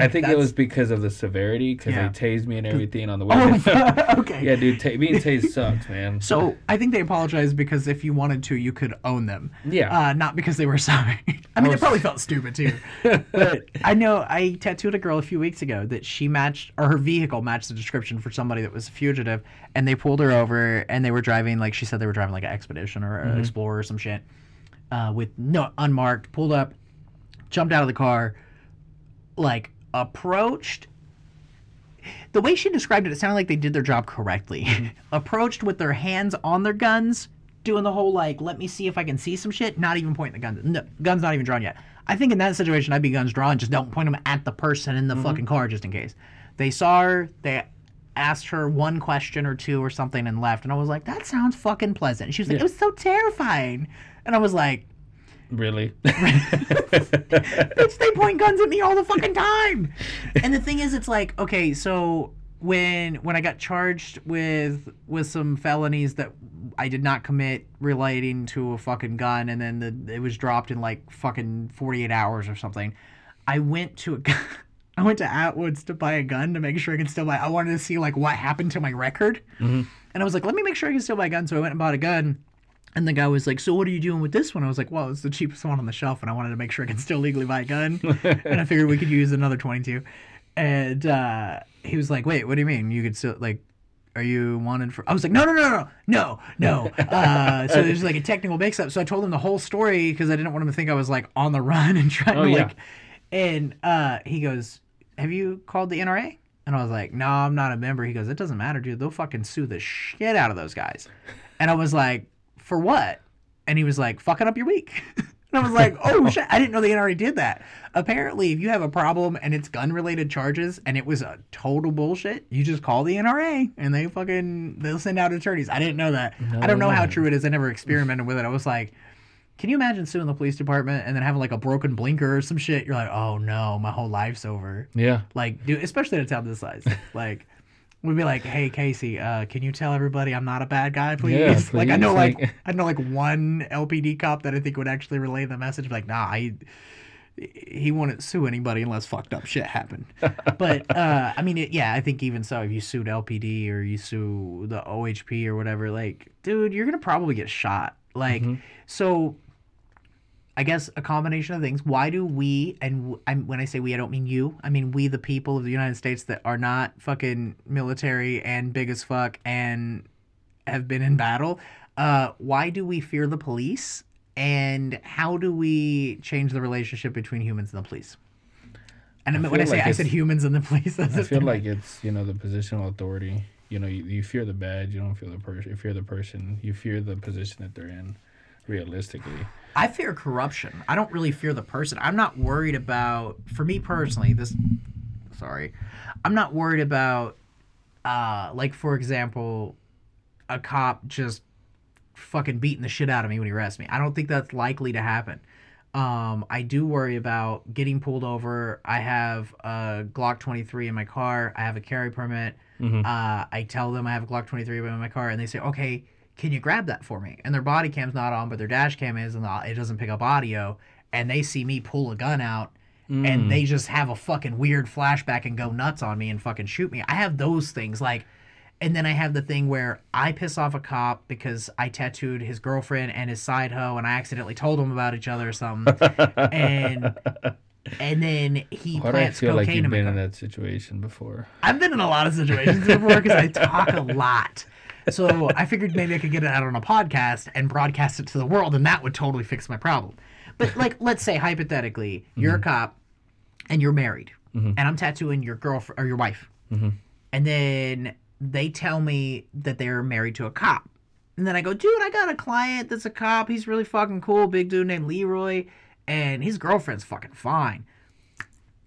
I think it was because of the severity, because Yeah. they tased me and everything on the way. Oh, okay. yeah, dude, ta- being tased sucks, man. So I think they apologized because if you wanted to, you could own them. Yeah. Uh, not because they were sorry. I mean, they was- probably felt stupid too. But I know I tattooed a girl a few weeks ago that she matched, or her vehicle matched the description for somebody that was a fugitive, and they pulled her over, and they were driving, like she said, they were driving like an expedition or an explorer or some shit, uh, with no unmarked. Pulled up, jumped out of the car, like approached. The way she described it, it sounded like they did their job correctly. Mm-hmm. approached with their hands on their guns, doing the whole like, let me see if I can see some shit. Not even pointing the gun. No, gun's not even drawn yet. I think in that situation, I'd be guns drawn. Just don't point them at the person in the mm-hmm. fucking car, just in case. They saw her. They asked her one question or two or something and left. And I was like, that sounds fucking pleasant. And she was like, Yeah. it was so terrifying. And I was like, really? Bitch, they point guns at me all the fucking time. And the thing is, it's like, okay, so when when I got charged with with some felonies that I did not commit relating to a fucking gun, and then the, it was dropped in like fucking forty eight hours or something. I went to a I went to Atwoods to buy a gun to make sure I could still buy. I wanted to see like what happened to my record, mm-hmm. and I was like, let me make sure I can still buy a gun. So I went and bought a gun. And the guy was like, "So what are you doing with this one?" I was like, "Well, it's the cheapest one on the shelf, and I wanted to make sure I could still legally buy a gun, and I figured we could use another 22." And uh, he was like, "Wait, what do you mean? You could still like, are you wanted for?" I was like, "No, no, no, no, no, no." Uh, so there's like a technical mix-up. So I told him the whole story because I didn't want him to think I was like on the run and trying Oh, to yeah. like. And uh, he goes, "Have you called the NRA?" And I was like, "No, I'm not a member." He goes, "It doesn't matter, dude. They'll fucking sue the shit out of those guys." And I was like, "For what?" And he was like, "Fucking up your week." And I was like, "Oh shit! I didn't know the NRA did that." Apparently, if you have a problem and it's gun-related charges and it was a total bullshit, you just call the NRA and they fucking they'll send out attorneys. I didn't know that. I don't know how true it is. I never experimented with it. I was like, can you imagine suing the police department and then having like a broken blinker or some shit? You're like, oh no, my whole life's over. Yeah. Like, dude, especially in a town this size. Like, we'd be like, hey Casey, uh, can you tell everybody I'm not a bad guy, please? Yeah, Like, I know like like- I know like one LPD cop that I think would actually relay the message. Like, nah, I he wouldn't sue anybody unless fucked up shit happened. But uh, I mean, it, yeah, I think even so, if you sued LPD or you sue the OHP or whatever, like, dude, you're gonna probably get shot. Like, so. I guess a combination of things. Why do we, and I'm, when I say we, I don't mean you. I mean we, the people of the United States that are not fucking military and big as fuck and have been in battle. Uh, why do we fear the police? And how do we change the relationship between humans and the police? And I mean, when I say like I said humans and the police, I feel like it's you know the positional authority. You know, you, you fear the badge. You don't feel the person. You fear the person. You fear the position that they're in. Realistically, I fear corruption. I don't really fear the person. I'm not worried about for me personally, this sorry. I'm not worried about uh like for example, a cop just fucking beating the shit out of me when he arrests me. I don't think that's likely to happen. Um, I do worry about getting pulled over. I have a Glock 23 in my car. I have a carry permit. Mhm. Uh, I tell them I have a Glock 23 in my car, and they say, "Okay, can you grab that for me?" And their body cam's not on, but their dash cam is, and it doesn't pick up audio. And they see me pull a gun out, and mm. they just have a fucking weird flashback and go nuts on me and fucking shoot me. I have those things like. And then I have the thing where I piss off a cop because I tattooed his girlfriend and his side hoe, and I accidentally told him about each other or something. and and then he why do I plants feel like you've been in that situation before? I've been in a lot of situations before because I talk a lot. So I figured maybe I could get it out on a podcast and broadcast it to the world, and that would totally fix my problem. But like, let's say hypothetically, you're a mm-hmm. cop and you're married, mm-hmm. and I'm tattooing your girlfriend or your wife, mm-hmm. and then they tell me that they're married to a cop. And then I go, dude, I got a client that's a cop. He's really fucking cool, big dude named Leroy, and his girlfriend's fucking fine.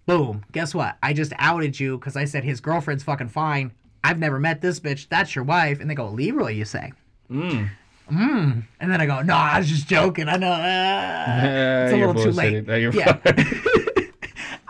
Boom. Guess what? I just outed you because I said his girlfriend's fucking fine. I've never met this bitch. That's your wife. And they go, Leroy, you say? Mm. Mm. And then I go, no, I was just joking. I know. Uh, it's a little too late. No, Yeah.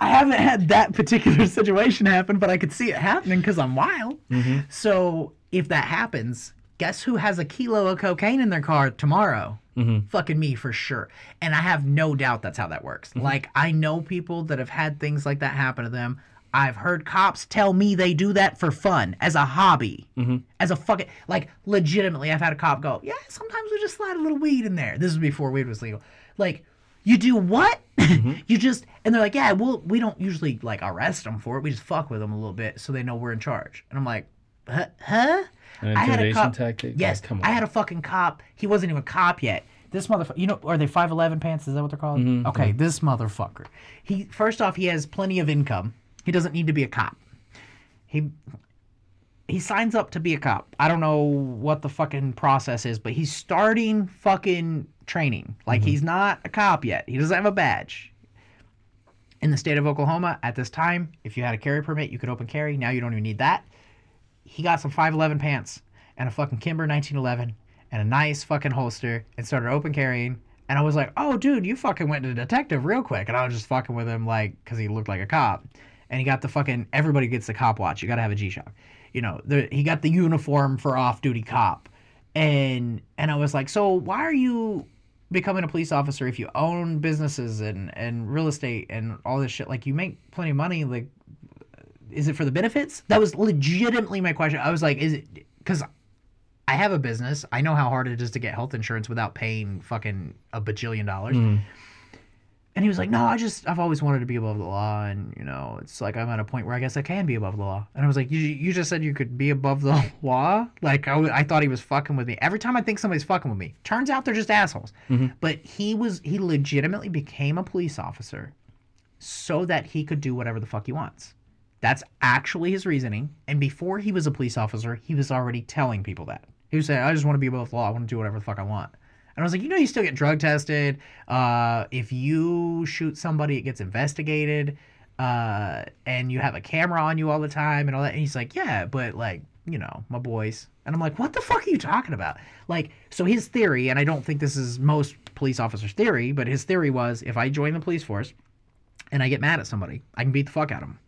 I haven't had that particular situation happen, but I could see it happening because I'm wild. Mm-hmm. So if that happens, guess who has a kilo of cocaine in their car tomorrow? Mm-hmm. Fucking me for sure. And I have no doubt that's how that works. Mm-hmm. Like, I know people that have had things like that happen to them. I've heard cops tell me they do that for fun, as a hobby, Mm-hmm. as a fucking, like, legitimately. I've had a cop go, Yeah, sometimes we just slide a little weed in there. This is before weed was legal. Like, you do what? Mm-hmm. you just and they're like, yeah, well, we don't usually like arrest them for it. We just fuck with them a little bit so they know we're in charge. And I'm like, huh? huh? I had a cop. tactic? Yes, Like, come on. I had a fucking cop. He wasn't even a cop yet. This motherfucker, you know, are they five eleven pants? Is that what they're called? Mm-hmm, Okay, this motherfucker. He first off, he has plenty of income. He doesn't need to be a cop. He he signs up to be a cop. I don't know what the fucking process is, but he's starting fucking training. Like mm-hmm. he's not a cop yet. He doesn't have a badge. In the state of Oklahoma, at this time, if you had a carry permit, you could open carry. Now you don't even need that. He got some 511 pants and a fucking Kimber 1911 and a nice fucking holster and started open carrying. And I was like, oh, dude, you fucking went to detective real quick. And I was just fucking with him, like, because he looked like a cop. And he got the fucking everybody gets the cop watch. You got to have a G Shock. You know, the, he got the uniform for off duty cop, and and I was like, so why are you becoming a police officer if you own businesses and and real estate and all this shit? Like you make plenty of money. Like, is it for the benefits? That was legitimately my question. I was like, is it because I have a business. I know how hard it is to get health insurance without paying fucking a bajillion dollars. Mm. And he was like, "No, I just I've always wanted to be above the law, and you know, it's like I'm at a point where I guess I can be above the law." And I was like, "You you just said you could be above the law?" Like I, w- I thought he was fucking with me. Every time I think somebody's fucking with me, turns out they're just assholes. Mm-hmm. But he was he legitimately became a police officer so that he could do whatever the fuck he wants. That's actually his reasoning. And before he was a police officer, he was already telling people that. He was saying, I just want to be above the law. I want to do whatever the fuck I want. And I was like, you know, you still get drug tested. Uh, if you shoot somebody, it gets investigated. Uh, and you have a camera on you all the time and all that. And he's like, yeah, but like, you know, my boys. And I'm like, what the fuck are you talking about? Like, so his theory, and I don't think this is most police officers' theory, but his theory was if I join the police force and I get mad at somebody, I can beat the fuck out of them.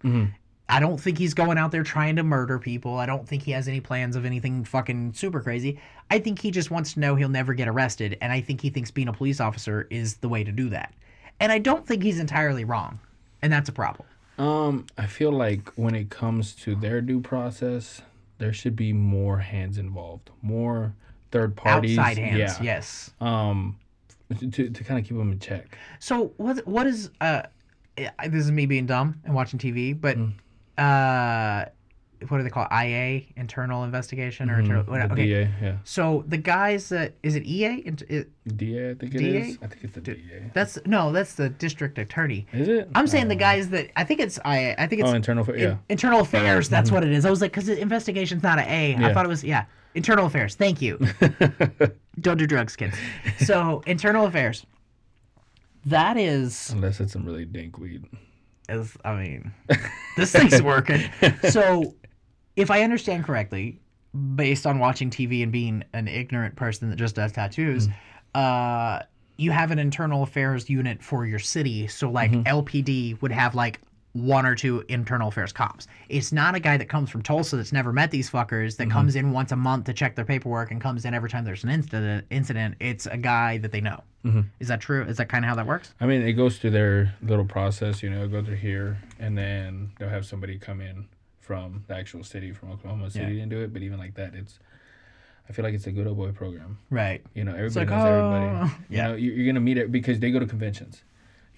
I don't think he's going out there trying to murder people. I don't think he has any plans of anything fucking super crazy. I think he just wants to know he'll never get arrested, and I think he thinks being a police officer is the way to do that. And I don't think he's entirely wrong, and that's a problem. Um, I feel like when it comes to their due process, there should be more hands involved, more third parties. Outside hands, yeah. yes. Um, to, to kind of keep them in check. So what what is uh this is me being dumb and watching TV, but Mm. Uh what do they call it? IA internal investigation or internal The what, okay. DA, yeah. So the guys that is it EA? It- DA, I think it is. DA? I think it's the DA. That's no, that's the district attorney. Is it? I'm saying the guys that I think it's I I think it's Oh, internal. In- yeah. internal affairs. That's what it is. I was like, because the investigation's not an A. I Yeah. thought it was yeah, internal affairs. Thank you. Don't do drugs, kids. So internal affairs. That is Unless it's some really dank weed. Is I mean, this thing's working. So, if I understand correctly, based on watching TV and being an ignorant person that just does tattoos, uh, you have an internal affairs unit for your city. So, like LPD would have like one or two internal affairs cops. It's not a guy that comes from Tulsa that's never met these fuckers that mm-hmm. comes in once a month to check their paperwork and comes in every time there's an incident. Incident. It's a guy that they know. Mm-hmm. Is that true? Is that kind of how that works? I mean, it goes through their little process, you know, go through here, and then they'll have somebody come in from the actual city, from Oklahoma City, and do it. But even like that, it's, I feel like it's a good old boy program. Right. You know, everybody like, knows everybody. oh, You yeah. know, you- you're gonna meet it because they go to conventions.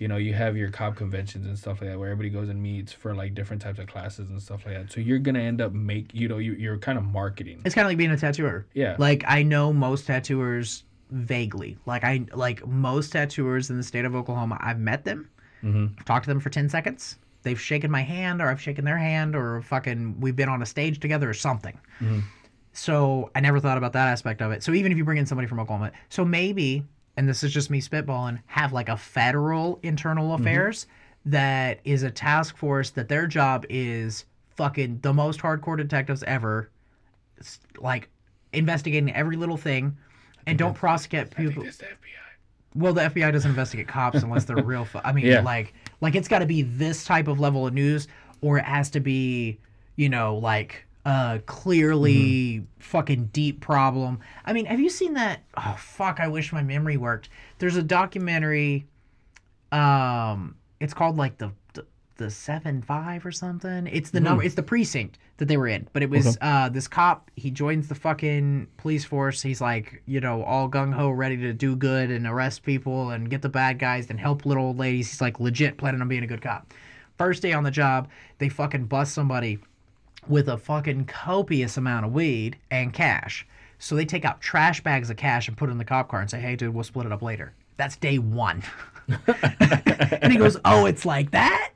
You know, you have your cop conventions and stuff like that where everybody goes and meets for like different types of classes and stuff like that. So you're gonna end up make you know you you're kind of marketing. It's kind of like being a tattooer. Yeah. Like I know most tattooers vaguely. Like I like most tattooers in the state of Oklahoma. I've met them. Mhm. I've talked to them for ten seconds. They've shaken my hand, or I've shaken their hand, or fucking we've been on a stage together, or something. So I never thought about that aspect of it. So even if you bring in somebody from Oklahoma, so maybe, and this is just me spitballing, have like a federal internal mm-hmm. affairs that is a task force that their job is fucking the most hardcore detectives ever, s- like investigating every little thing, and don't prosecute people. It's the FBI. Well, the FBI doesn't investigate cops unless they're real. Fu- I mean, Yeah. like, like it's got to be this type of level of news, or it has to be, you know, like uh clearly Mm-hmm. fucking deep problem. I mean, have you seen that? Oh fuck! I wish my memory worked. There's a documentary. Um, it's called like the the, the seven five or something. It's the number. It's the precinct that they were in. But it was Mm-hmm. Okay. uh this cop. He joins the fucking police force. He's like you know all gung ho, ready to do good and arrest people and get the bad guys and help little old ladies. He's like legit planning on being a good cop. First day on the job, they fucking bust somebody with a fucking copious amount of weed and cash. So they take out trash bags of cash and put it in the cop car and say, "Hey, dude, we'll split it up later." That's day one. and he goes, "Oh, it's like that."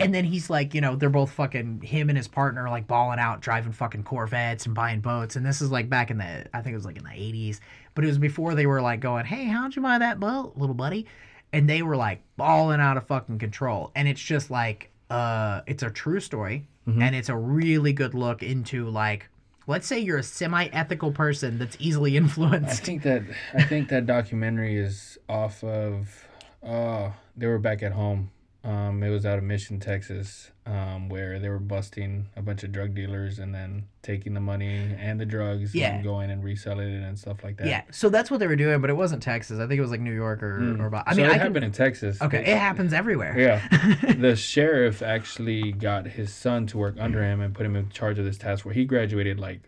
And then he's like, you know, they're both fucking him and his partner like balling out, driving fucking Corvettes and buying boats. And this is like back in the, I think it was like in the '80s, but it was before they were like going, "Hey, how'd you buy that boat, little buddy?" And they were like balling out of fucking control. And it's just like, uh, it's a true story, and it's a really good look into like, let's say you're a semi-ethical person that's easily influenced. I think that I think that documentary is off of. Uh, they were back at home. Um, it was out of Mission, Texas, um, where they were busting a bunch of drug dealers and then taking the money and the drugs Yeah. and going and reselling it and stuff like that. Yeah, so that's what they were doing, but it wasn't Texas. I think it was like New York or, Mm. or I so mean, it I happened can, in Texas. okay, it happens everywhere. Yeah. the sheriff actually got his son to work under him and put him in charge of this task where He graduated like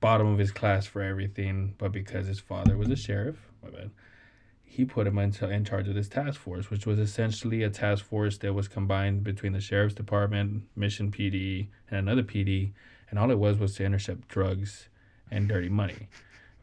bottom of his class for everything, but because his father was a sheriff, my bad, he put him into in charge of this task force, which was essentially a task force that was combined between the sheriff's department, Mission PD, and another PD, and all it was was to intercept drugs and dirty money,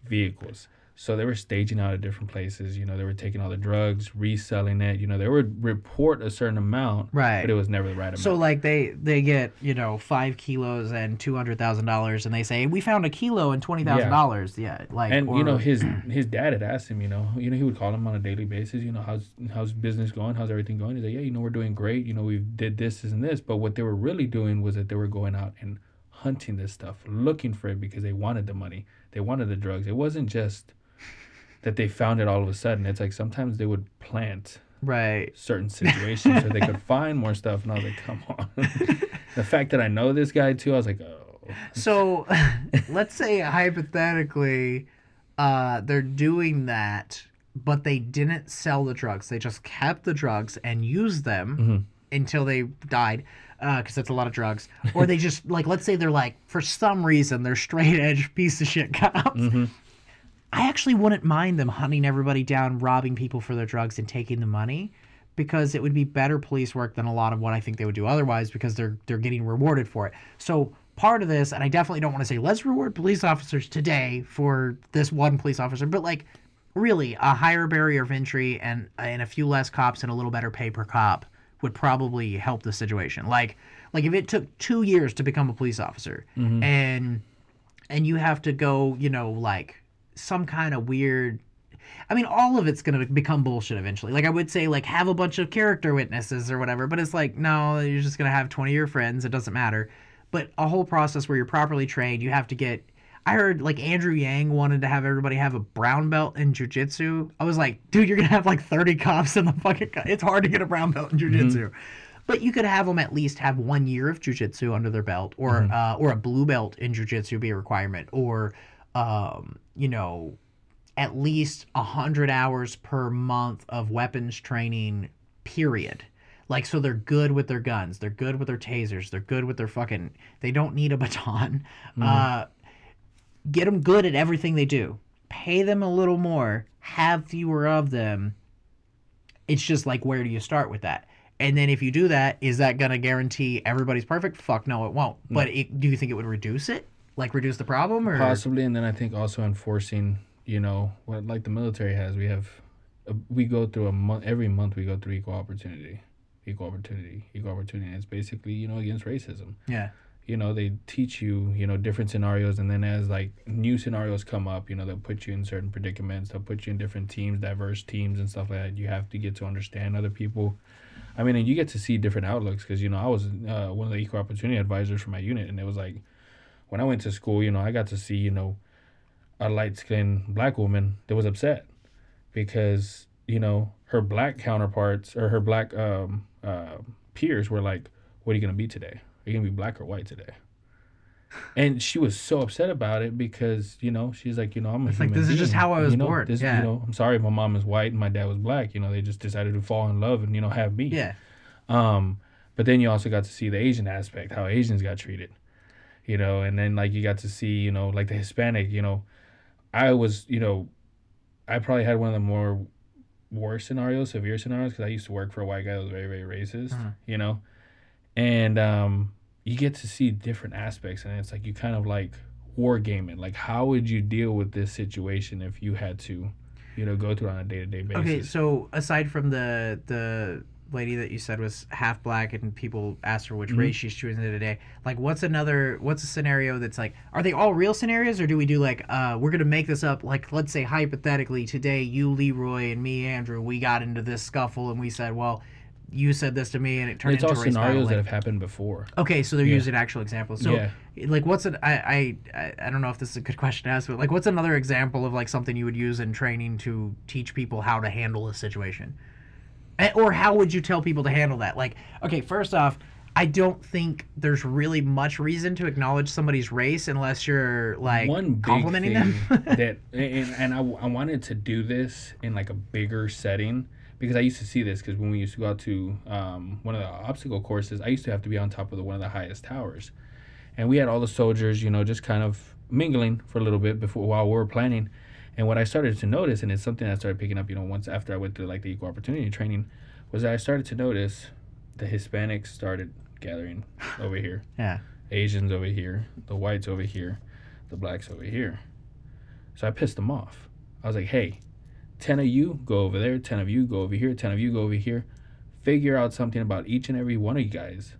vehicles. So they were staging out at different places. You know, they were taking all the drugs, reselling it. You know, they would report a certain amount, Right. but it was never the right amount. So like they they get you know five kilos and two hundred thousand dollars, and they say we found a kilo and twenty thousand dollars. Yeah, like and you know his his dad had asked him, you know, you know he would call him on a daily basis, you know, how's how's business going, how's everything going? He's like, yeah, you know, we're doing great, you know, we did this, this, and this, but what they were really doing was that they were going out and hunting this stuff, looking for it because they wanted the money, they wanted the drugs. It wasn't just that they found it all of a sudden. It's like sometimes they would plant right. certain situations so they could find more stuff, and I was like, come on. the fact that I know this guy too, I was like, oh. So let's say hypothetically, uh, they're doing that, but they didn't sell the drugs. They just kept the drugs and used them Mhm. until they died, because that's a lot of drugs. Or they just like, let's say they're like, for some reason, they're straight edge piece of shit cops. Mhm. I actually wouldn't mind them hunting everybody down, robbing people for their drugs, and taking the money, because it would be better police work than a lot of what I think they would do otherwise, because they're they're getting rewarded for it. So part of this, and I definitely don't want to say let's reward police officers today for this one police officer, but like really a higher barrier of entry and and a few less cops and a little better pay per cop would probably help the situation. Like like if it took two years to become a police officer mm-hmm. and and you have to go, you know, like some kind of weird I mean, all of it's gonna become bullshit eventually. Like I would say, like have a bunch of character witnesses or whatever, but it's like no, you're just gonna have twenty of your friends. It doesn't matter. But a whole process where you're properly trained, you have to get. I heard like Andrew Yang wanted to have everybody have a brown belt in jujitsu. I was like, dude, you're gonna have like thirty cops in the fucking. Co- it's hard to get a brown belt in jujitsu. But you could have them at least have one year of jujitsu under their belt, or uh, or a blue belt in jujitsu be a requirement, or um, you know, at least a hundred hours per month of weapons training. Period. Like so, they're good with their guns. They're good with their tasers. They're good with their fucking. They don't need a baton. Uh, get them good at everything they do. Pay them a little more. Have fewer of them. It's just like where do you start with that? And then if you do that, is that gonna guarantee everybody's perfect? Fuck no, it won't. But it, do you think it would reduce it? Like reduce the problem or? Possibly and then i think also enforcing you know what like the military has we have uh, we go through a month every month we go through equal opportunity equal opportunity equal opportunity and it's basically you know against racism. Yeah. you know they teach you you know different scenarios and then as like new scenarios come up you know they'll put you in certain predicaments they'll put you in different teams diverse teams and stuff like that. You have to get to understand other people. I mean and you get to see different outlooks because you know i was uh, one of the equal opportunity advisors for my unit and it was like when i went to school you know i got to see you know a light-skinned black woman that was upset because you know her black counterparts or her black um, uh, peers were like what are you gonna be today are you gonna be black or white today and she was so upset about it because you know she's like you know i'm a It's like, human this is just how I was you know, born. this, Yeah. you know i'm sorry my mom is white and my dad was black you know they just decided to fall in love and you know have me Yeah. um, but then you also got to see the Asian aspect, how Asians got treated, you know, and then like you got to see, you know, like the Hispanic, you know, I was, you know, I probably had one of the more worse scenarios, severe scenarios, because I used to work for a white guy that was very, very racist, Uh-huh. you know, and um, you get to see different aspects, and it's like you kind of like war game it. Like, how would you deal with this situation if you had to, you know, go through on a day to day basis? Okay, so aside from the the lady that you said was half black and people asked her which Mm-hmm. race she's choosing today, like what's another what's a scenario that's like are they all real scenarios or do we do like uh we're gonna make this up like let's say hypothetically today you Leroy and me Andrew we got into this scuffle and we said well you said this to me and it turned it's into all a race scenarios that have happened before. okay, so they're Yeah. using actual examples. So Yeah. like what's an I I I don't know if this is a good question to ask, but like what's another example of like something you would use in training to teach people how to handle a situation? Eh, Or how would you tell people to handle that? Like, okay, first off, I don't think there's really much reason to acknowledge somebody's race unless you're like one complimenting them. that and, and I, I wanted to do this in like a bigger setting because I used to see this because when we used to go out to um, one of the obstacle courses, I used to have to be on top of the, one of the highest towers, and we had all the soldiers, you know, just kind of mingling for a little bit before while we were planning. And what I started to notice, and it's something I started picking up, you know, once after I went through like the equal opportunity training, was that I started to notice the Hispanics started gathering over here. yeah. Asians over here, the whites over here, the blacks over here. So I pissed them off. I was like, hey, 10 of you go over there, 10 of you go over here, 10 of you go over here. Figure out something about each and every one of you guys.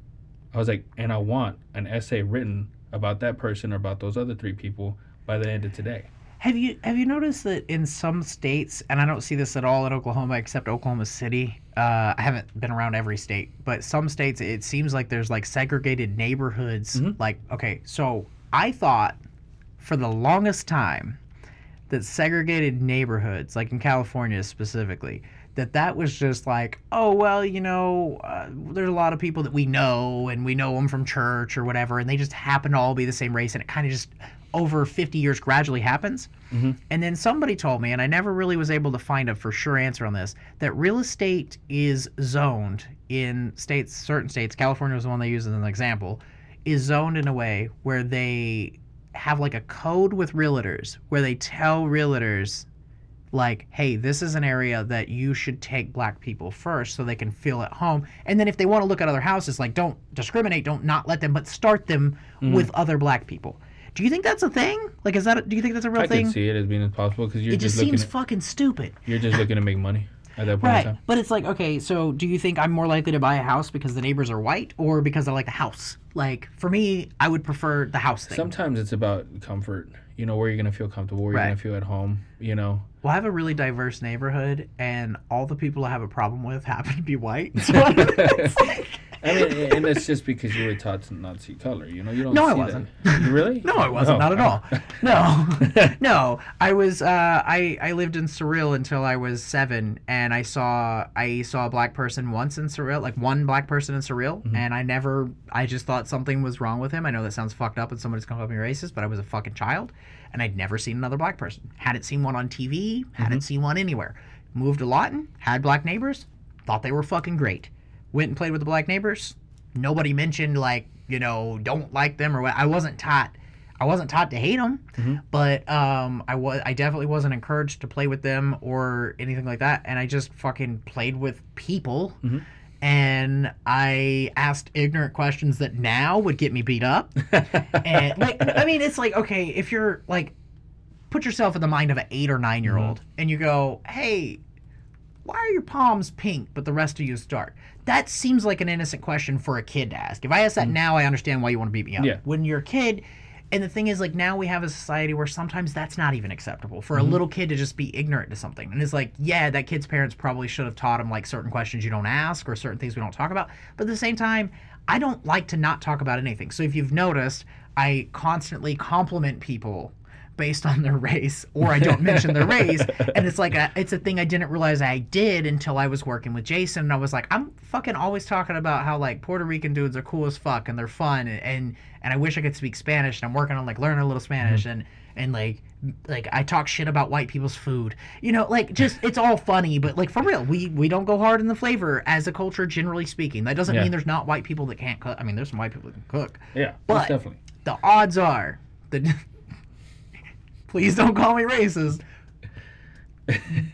I was like, and I want an essay written about that person or about those other three people by the end of today. Have you have you noticed that in some states, and I don't see this at all in Oklahoma except Oklahoma City. Uh, I haven't been around every state, but some states it seems like there's like segregated neighborhoods. Like okay, so I thought for the longest time that segregated neighborhoods, like in California specifically, that that was just like, oh well, you know, uh, there's a lot of people that we know and we know them from church or whatever, and they just happen to all be the same race, and it kind of just over 50 years gradually happens. And then somebody told me, and I never really was able to find a for sure answer on this, that real estate is zoned in states, certain states. California was the one they used as an example, is zoned in a way where they have like a code with realtors where they tell realtors like hey this is an area that you should take black people first so they can feel at home and then if they want to look at other houses like don't discriminate don't not let them but start them Mm-hmm. with other black people do you think that's a thing like is that a, do you think that's a real I thing I can see it as being possible because you're it just just, looking seems at, fucking stupid you're just looking to make money at that point in right time. but it's like okay so do you think i'm more likely to buy a house because the neighbors are white or because i like the house like for me i would prefer the house thing Sometimes it's about comfort. You know where you're gonna feel comfortable, where you're gonna feel at home. You know, Well, I have a really diverse neighborhood, and all the people I have a problem with happen to be white. So it's like, I mean, and it's just because you were taught to not see color. You know, you don't. No, I wasn't. Really? no, I wasn't. Oh. Not at all. No, no. I was. Uh, I I lived in Surreal until I was seven, and I saw I saw a black person once in Surreal, like one black person in Surreal, Mm-hmm. and I never. I just thought something was wrong with him. I know that sounds fucked up, and somebody's gonna call me racist, but I was a fucking child, and I'd never seen another black person. Hadn't seen one on TV. Hadn't Mm-hmm. seen one anywhere. Moved to Lawton. Had black neighbors. Thought they were fucking great. Went and played with the black neighbors. Nobody mentioned like you know don't like them or what. I wasn't taught. I wasn't taught to hate them, mm-hmm. but um, I was. I definitely wasn't encouraged to play with them or anything like that. And I just fucking played with people. Mm-hmm. And I asked ignorant questions that now would get me beat up. and like, I mean, it's like okay, if you're like, put yourself in the mind of an eight or nine year old, mm-hmm. and you go, "Hey, why are your palms pink but the rest of you is dark? That seems like an innocent question for a kid to ask. If I ask that mm. now, I understand why you want to beat me up. Yeah. When you're a kid, and the thing is, like, now we have a society where sometimes that's not even acceptable for a mm-hmm. little kid to just be ignorant to something. And it's like, yeah, that kid's parents probably should have taught him, like, certain questions you don't ask or certain things we don't talk about. But at the same time, I don't like to not talk about anything. So if you've noticed, I constantly compliment people based on their race or I don't mention their race. And it's like a, it's a thing I didn't realize I did until I was working with Jason. And I was like I'm fucking always talking about how like Puerto Rican dudes are cool as fuck and they're fun. And and, and I wish I could speak Spanish. And I'm working on like learning a little Spanish. Mm-hmm. And and like like I talk shit about white people's food. You know like just it's all funny. But like for real we we don't go hard in the flavor as a culture generally speaking. That doesn't Yeah. mean there's not white people that can't cook. I mean there's some white people that can cook. Yeah, But- definitely. the odds are that please don't call me racist.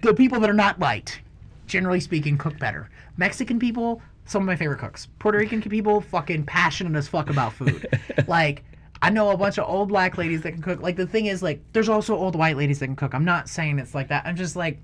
The people that are not white generally speaking cook better. Mexican people some of my favorite cooks. Puerto rican people fucking passionate as fuck about food. Like i know a bunch of old black ladies that can cook. Like the thing is like there's also old white ladies that can cook. I'm not saying it's like that. I'm just like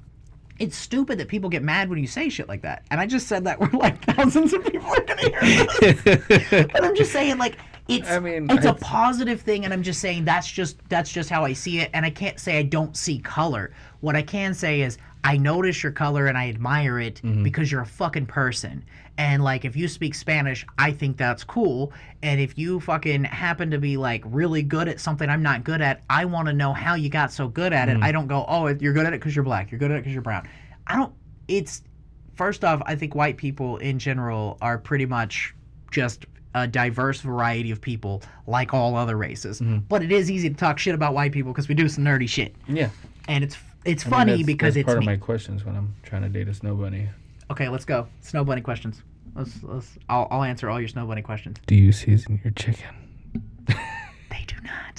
it's stupid that people get mad when you say shit like that. And I just said that we're like thousands of people are gonna hear this. but I'm just saying like it's I mean, it's a I- positive thing and I'm just saying that's just that's just how I see it and I can't say I don't see color. What I can say is I notice your color and I admire it Mm-hmm. because you're a fucking person. And like if you speak Spanish, I think that's cool. And if you fucking happen to be like really good at something I'm not good at, I want to know how you got so good at it. I don't go, "Oh, you're good at it cuz you're black. You're good at it cuz you're brown." I don't it's first off, I think white people in general are pretty much just a diverse variety of people, like all other races. Mm-hmm. But it is easy to talk shit about white people because we do some nerdy shit, Yeah. and it's it's I mean, funny that's- because that's it's part me. of my questions when I'm trying to date a snow bunny. Okay, let's go. Snow bunny questions. Let's let's. I'll, I'll answer all your snow bunny questions. Do you season your chicken? They do not.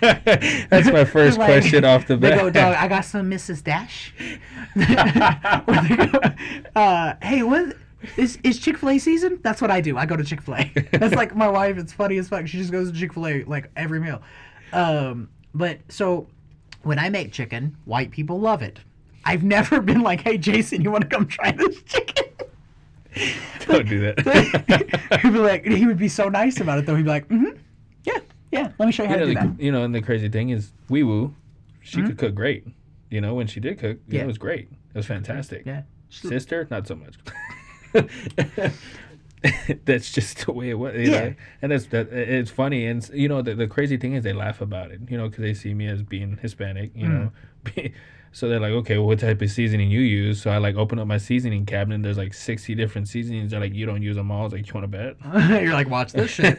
That's my first Like, question off the bat. They go, dog. I got some Mrs. Dash. Or they go, uh, hey, what is is Chick Fil A season? That's what I do. I go to Chick Fil A. That's like my wife. It's funny as fuck. She just goes to Chick Fil A like every meal. Um, but so when I make chicken, white people love it. I've never been like, hey, Jason, you want to come try this chicken? Don't do that. He'd be like, he would be so nice about it though. He'd be like, mm-hmm, yeah, yeah. Let me show you how you to know, do the, that. you know, and the crazy thing is, Wee Woo, she could cook great. You know, when she did cook, know, Yeah. it was great. It was fantastic. Yeah. Sister, not so much. that's just the way it was. Yeah. know? and that's that. It's funny, and you know, the, the crazy thing is they laugh about it. You know, because they see me as being Hispanic. You hmm. know, so they're like, okay, well, what type of seasoning you use? So I like open up my seasoning cabinet. And there's like sixty different seasonings. They're like, you don't use them all. I was like, you want to bet? You're like, watch this shit.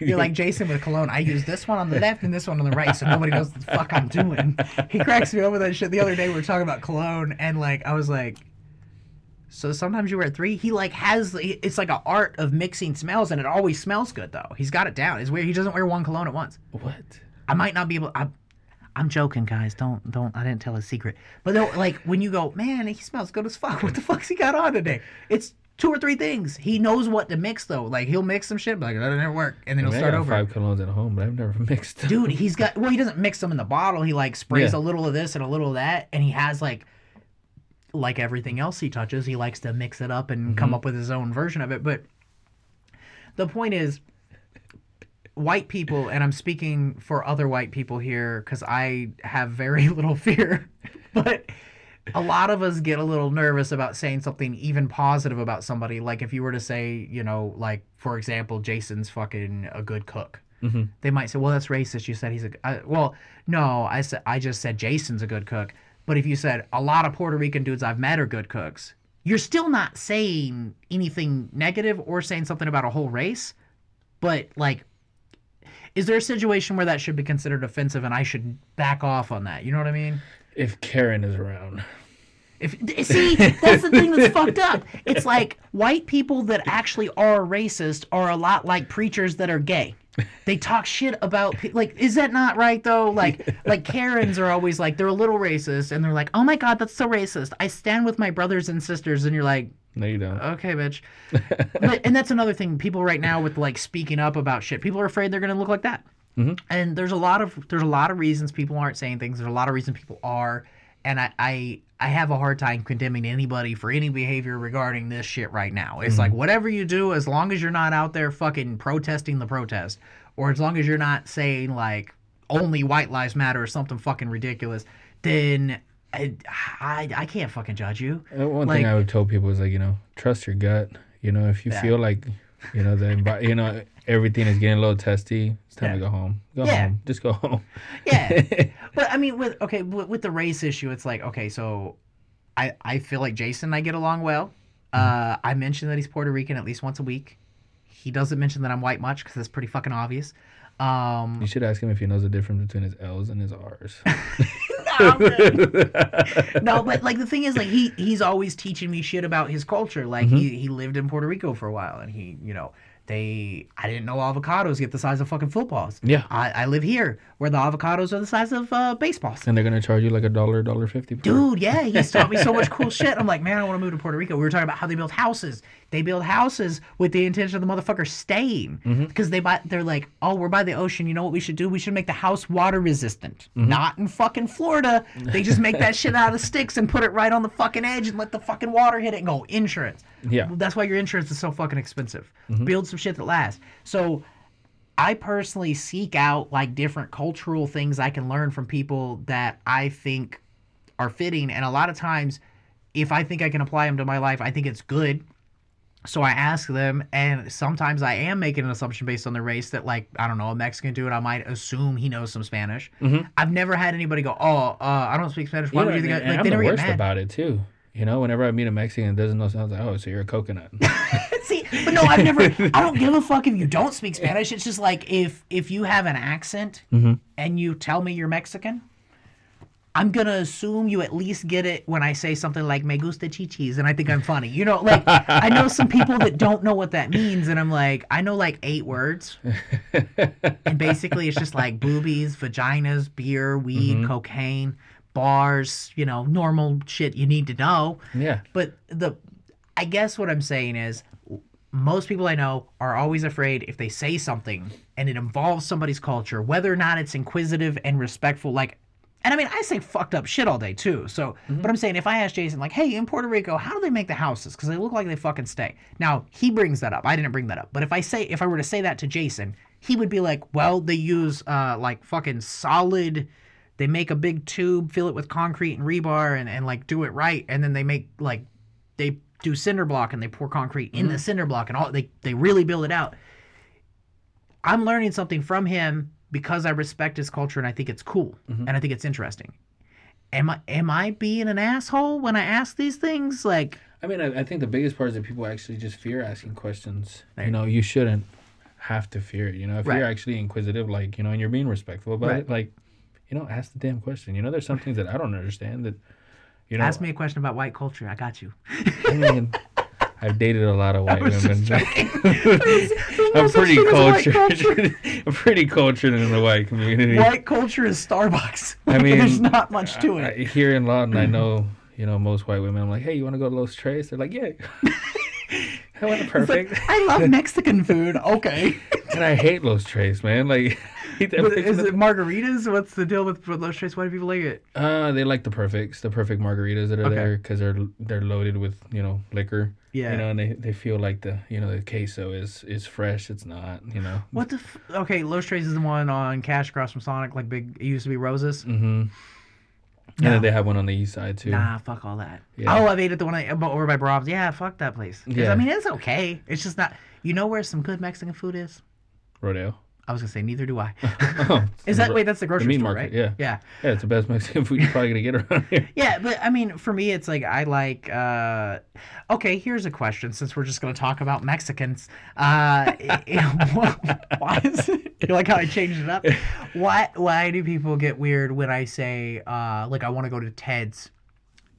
You're like Jason with cologne. I use this one on the left and this one on the right, so nobody knows what the fuck I'm doing. He cracks me over that shit. The other day we were talking about cologne, and like I was like, so sometimes you wear three. He like has it's like an art of mixing smells, and it always smells good though. He's got it down. It's weird. He doesn't wear one cologne at once. What? I might not be able. I, I'm joking, guys. Don't don't. I didn't tell a secret. But no, like when you go, man, he smells good as fuck. What the fuck's he got on today? It's two or three things. He knows what to mix though. Like he'll mix some shit, but like that didn't work, and then I he'll I start got over. five colognes at home, but I've never mixed. them. Dude, he's got. Well, he doesn't mix them in the bottle. He like sprays Yeah. a little of this and a little of that, and he has like. Like everything else he touches, he likes to mix it up and Mm-hmm. come up with his own version of it. But the point is, white people, and I'm speaking for other white people here because I have very little fear, but a lot of us get a little nervous about saying something even positive about somebody. Like if you were to say, you know, like for example, Jason's fucking a good cook. Mhm. They might say, "Well, that's racist." You said he's a I, well, no, I said I just said Jason's a good cook. But if you said a lot of Puerto Rican dudes I've met are good cooks, you're still not saying anything negative or saying something about a whole race. But like, is there a situation where that should be considered offensive and I should back off on that? You know what I mean? If Karen is around, If see, that's the thing that's fucked up. It's like white people that actually are racist are a lot like preachers that are gay. They talk shit about like is that not right though? Like like Karens are always like they're a little racist and they're like, "Oh my god, that's so racist. I stand with my brothers and sisters." And you're like, no, you don't. "Okay, bitch." but, and that's another thing people right now with like speaking up about shit. People are afraid they're going to look like that. Mm-hmm. And there's a lot of there's a lot of reasons people aren't saying things. There's a lot of reasons people are, and I I, I have a hard time condemning anybody for any behavior regarding this shit right now. It's like whatever you do, as long as you're not out there fucking protesting the protest, or as long as you're not saying like only white lives matter or something fucking ridiculous, then I I, I can't fucking judge you. Uh, One Like- thing I would tell people is like, you know, trust your gut. You know, if you Yeah. feel like, you know, the envi- you know everything is getting a little testy, it's time to go home. Go Yeah. home. Just go home. Yeah. but I mean, with okay, with, with the race issue, it's like okay, so I I feel like Jason and I get along well. Uh, I mentioned that he's Puerto Rican at least once a week. He doesn't mention that I'm white much because that's pretty fucking obvious. Um, you should ask him if he knows the difference between his L's and his R's. no, but- no, but like the thing is, like he he's always teaching me shit about his culture. Like he he lived in Puerto Rico for a while, and he you know they I didn't know avocados get the size of fucking footballs. Yeah. I, I live here where the avocados are the size of uh, baseballs. and they're gonna charge you like a dollar, dollar fifty. Dude, yeah, he's taught me so much cool shit. I'm like, man, I want to move to Puerto Rico. We were talking about how they build houses. They build houses with the intention of the motherfucker staying mm-hmm. because they buy. They're like, oh, we're by the ocean. You know what we should do? We should make the house water resistant. Mm-hmm. Not in fucking Florida. They just make that shit out of sticks and put it right on the fucking edge and let the fucking water hit it and go insurance. Yeah. that's why your insurance is so fucking expensive. Mm-hmm. Build some shit that lasts. So I personally seek out like different cultural things I can learn from people that I think are fitting. And a lot of times, if I think I can apply them to my life, I think it's good. So I ask them, and sometimes I am making an assumption based on their race that, like, I don't know, a Mexican dude, I might assume he knows some Spanish. I've never had anybody go, "Oh, uh, I don't speak Spanish. Why would you think?" I, like, I'm they the never get worst mad. about it too. You know, whenever I meet a Mexican that doesn't know, sounds like, oh, so you're a coconut. See, but no, I've never. I don't give a fuck if you don't speak Spanish. It's just like if if you have an accent Mm-hmm. and you tell me you're Mexican, I'm gonna assume you at least get it when I say something like "me gusta chichis" and I think I'm funny. You know, like I know some people that don't know what that means, and I'm like, I know like eight words, and basically it's just like boobies, vaginas, beer, weed, Mm-hmm. cocaine, bars. You know, normal shit you need to know. yeah. But the, I guess what I'm saying is, most people I know are always afraid if they say something and it involves somebody's culture, whether or not it's inquisitive and respectful. Like, and I mean, I say fucked up shit all day too. So, but I'm saying if I ask Jason, like, hey, in Puerto Rico, how do they make the houses? Because they look like they fucking stay. Now he brings that up. I didn't bring that up. But if I say, if I were to say that to Jason, he would be like, well, they use uh like fucking solid they make a big tube, fill it with concrete and rebar, and, and like do it right, and then they make like they do cinder block and they pour concrete in the mm-hmm. cinder block and all they they really build it out. I'm learning something from him because I respect his culture and I think it's cool mm-hmm. and I think it's interesting. Am I am I being an asshole when I ask these things? Like I mean, I, I think the biggest part is that people actually just fear asking questions. You know, you shouldn't have to fear it. You know, if Right. you're actually inquisitive, like, you know, and you're being respectful about Right. it, like, you know, ask the damn question. You know, there's some things that I don't understand that, you know, ask me a question about white culture. I got you. I mean, I've dated a lot of white women. I'm pretty cultured. I'm pretty cultured in the white community. White culture is Starbucks. I mean, there's not much to I- it. here in Lawton, I know, you know, most white women. I'm like, hey, you want to go to Los Tres? They're like, yeah. I want It's like, perfect. I love Mexican food. Okay. and I hate Los Tres, man. Like, But is it margaritas? What's the deal with Los Tres? Why do people like it? uh, they like the perfects, the perfect margaritas that are Okay. there because they're they're loaded with you know liquor. Yeah. You know, and they, they feel like the you know the queso is is fresh. It's not. You know. What the? F- okay, Los Tres is the one on Cache across from Sonic, like big. It used to be Roses. Mm-hmm. No. And then they have one on the east side too. Nah, fuck all that. Yeah. Oh, I've ate at the one I, over by Braum's. Yeah, fuck that place. Yeah. I mean, it's okay. It's just not. You know where some good Mexican food is? Rodeo. I was gonna say neither do I. Oh, Is that the- wait? That's the grocery meat store, market, right? yeah. Yeah. Yeah, it's the best Mexican food you're probably gonna get around here. Yeah, but I mean, for me, it's like I like. uh Okay, here's a question. Since we're just gonna talk about Mexicans, uh, why is it, you like how I changed it up? Why why do people get weird when I say uh like I want to go to Ted's?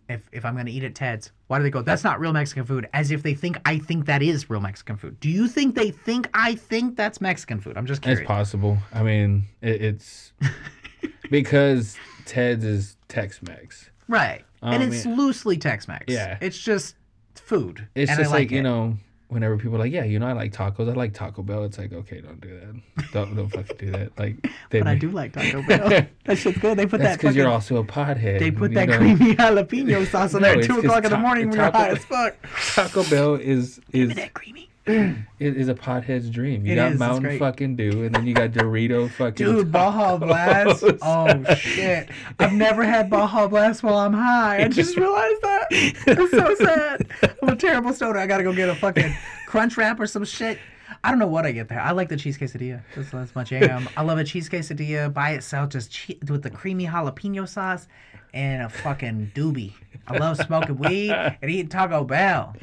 If if I'm gonna eat at Ted's, why do they go? That's not real Mexican food. As if they think I think that is real Mexican food. Do you think they think I think that's Mexican food? I'm just curious. It's possible. I mean, it, it's because Ted's is Tex-Mex. right, and Um, it's yeah. loosely Tex-Mex. Yeah. it's just food. It's and just like, you it. know, whenever people are like, yeah, you know, I like tacos. I like Taco Bell. It's like, okay, don't do that. Don't don't fucking do that. Like, they But I do like Taco Bell. that shit's good. They put That's that because you're also a pothead. they put that know? creamy jalapeno sauce in No, there at two o'clock in the morning when you're high as fuck. Taco Bell is is Give me that creamy. Is, is a pothead's dream. You It got is, Mountain fucking Dew, and then you got Dorito fucking. Dude, Baja Blast. Oh shit! I've never had Baja Blast while I'm high. I just realized that. It's so sad. I'm a terrible stoner. I gotta go get a fucking crunch wrap or some shit. I don't know what I get there. I like the cheese quesadilla. That's, that's my jam. I love a cheese quesadilla by itself, just che- with the creamy jalapeno sauce and a fucking doobie. I love smoking weed and eating Taco Bell.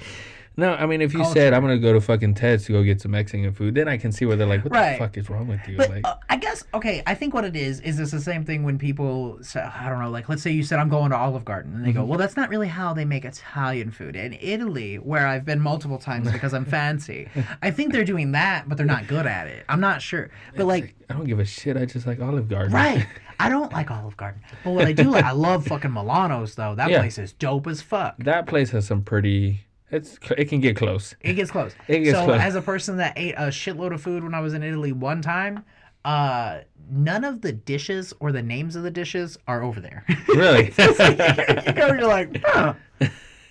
No, I mean, if you Culture. said I'm gonna go to fucking Ted's to go get some Mexican food, then I can see where they're like, "What Right. the fuck is wrong with you?" But like, uh, I guess okay. I think what it is is it's the same thing when people say I don't know. Like let's say you said I'm going to Olive Garden, and they Mm-hmm. go, well, that's not really how they make Italian food. In Italy, where I've been multiple times because I'm fancy, I think they're doing that, but they're not good at it. I'm not sure. But like, I don't give a shit. I just like Olive Garden. right. I don't like Olive Garden, but what I do like, I love fucking Milano's though. That Yeah. place is dope as fuck. That place has some pretty. It's it can get close. It gets close. It gets so close. as a person that ate a shitload of food when I was in Italy one time, uh, none of the dishes or the names of the dishes are over there. Really? you go, you're like, huh,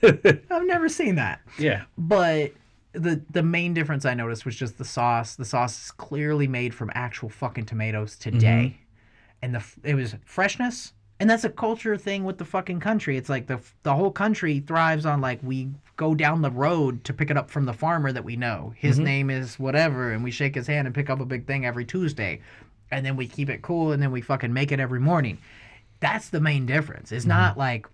I've never seen that. yeah. But the the main difference I noticed was just the sauce. The sauce is clearly made from actual fucking tomatoes today, and the it was freshness. And that's a culture thing with the fucking country. It's like the the whole country thrives on like we go down the road to pick it up from the farmer that we know. His name is whatever, and we shake his hand and pick up a big thing every Tuesday, and then we keep it cool, and then we fucking make it every morning. That's the main difference. It's not like